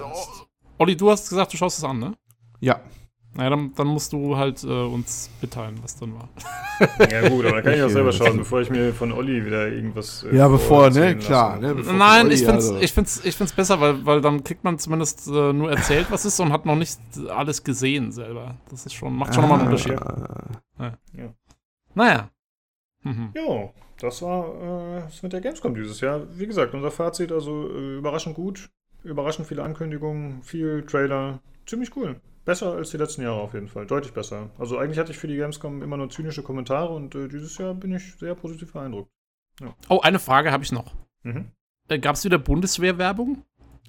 Olli, du hast gesagt, du schaust es an, ne? Ja. Naja, dann, dann, musst du halt äh, uns mitteilen, was dann war. [laughs] Ja gut, aber dann kann ich auch selber schauen, bevor ich mir von Olli wieder irgendwas. Äh, ja, bevor, ne, klar. Ne, bevor Nein, Olli, ich finde es also. ich find's, ich find's besser, weil, weil dann kriegt man zumindest äh, nur erzählt, was ist und hat noch nicht alles gesehen selber. Das ist schon, macht schon ah, nochmal einen Unterschied. Ja. ja. Naja. Mhm. Jo, das war äh, das mit der Gamescom dieses Jahr. Wie gesagt, unser Fazit, also äh, überraschend gut, überraschend viele Ankündigungen, viel Trailer, ziemlich cool. Besser als die letzten Jahre auf jeden Fall, deutlich besser. Also eigentlich hatte ich für die Gamescom immer nur zynische Kommentare und äh, dieses Jahr bin ich sehr positiv beeindruckt. Ja. Oh, eine Frage habe ich noch. Mhm. Äh, Gab es wieder Bundeswehrwerbung?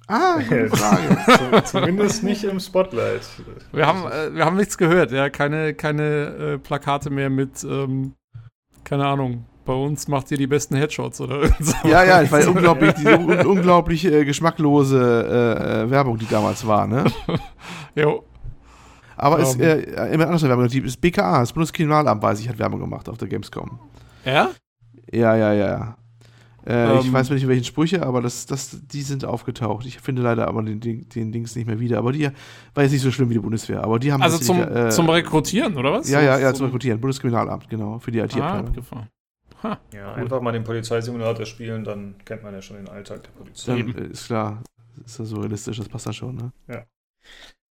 Ah, gute [laughs] Frage. Zumindest nicht im Spotlight. Wir haben, äh, wir haben nichts gehört, ja. Keine, keine äh, Plakate mehr mit, ähm, keine Ahnung, bei uns macht ihr die besten Headshots oder so. Ja, ja, weil unglaublich, diese un unglaublich äh, geschmacklose äh, äh, Werbung, die damals war, ne? [laughs] jo. Aber es um. ist ähm. äh, immer anders Werbung. Das BKA, das Bundeskriminalamt, weiß ich, hat Werbung gemacht auf der Gamescom. Ja? Ja, ja, ja. Äh, um. Ich ähm. weiß nicht, welchen Sprüche, aber das, das, die sind aufgetaucht. Ich finde leider aber den, den, den Dings nicht mehr wieder. Aber die war jetzt nicht so schlimm wie die Bundeswehr. Aber die haben also zum, äh, zum Rekrutieren, oder was? Ja, ja, ja, zum Rekrutieren. Bundeskriminalamt, genau, für die IT-Abteilung. Ah, ja, cool. einfach mal den Polizeisimulator spielen, dann kennt man ja schon den Alltag der Polizei. Dann ist klar, ist ja so realistisch, das passt dann schon, ne? Ja.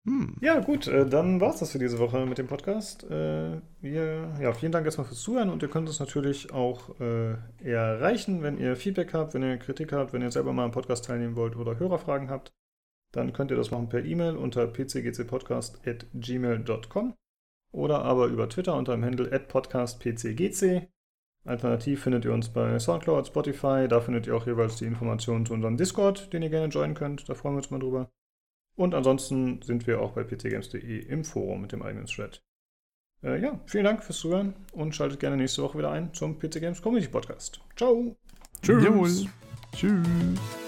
Hm. Ja, gut, äh, dann war es das für diese Woche mit dem Podcast. Äh, wir, ja, vielen Dank erstmal fürs Zuhören und ihr könnt uns natürlich auch äh, erreichen, wenn ihr Feedback habt, wenn ihr Kritik habt, wenn ihr selber mal am Podcast teilnehmen wollt oder Hörerfragen habt. Dann könnt ihr das machen per E-Mail unter pcgcpodcast.gmail.com oder aber über Twitter unter dem Handle podcastpcgc. Alternativ findet ihr uns bei Soundcloud, Spotify. Da findet ihr auch jeweils die Informationen zu unserem Discord, den ihr gerne joinen könnt. Da freuen wir uns mal drüber. Und ansonsten sind wir auch bei pcgames.de im Forum mit dem eigenen Thread. Äh, ja, vielen Dank fürs Zuhören und schaltet gerne nächste Woche wieder ein zum PC Games Community Podcast. Ciao. Tschüss. Jawohl. Tschüss.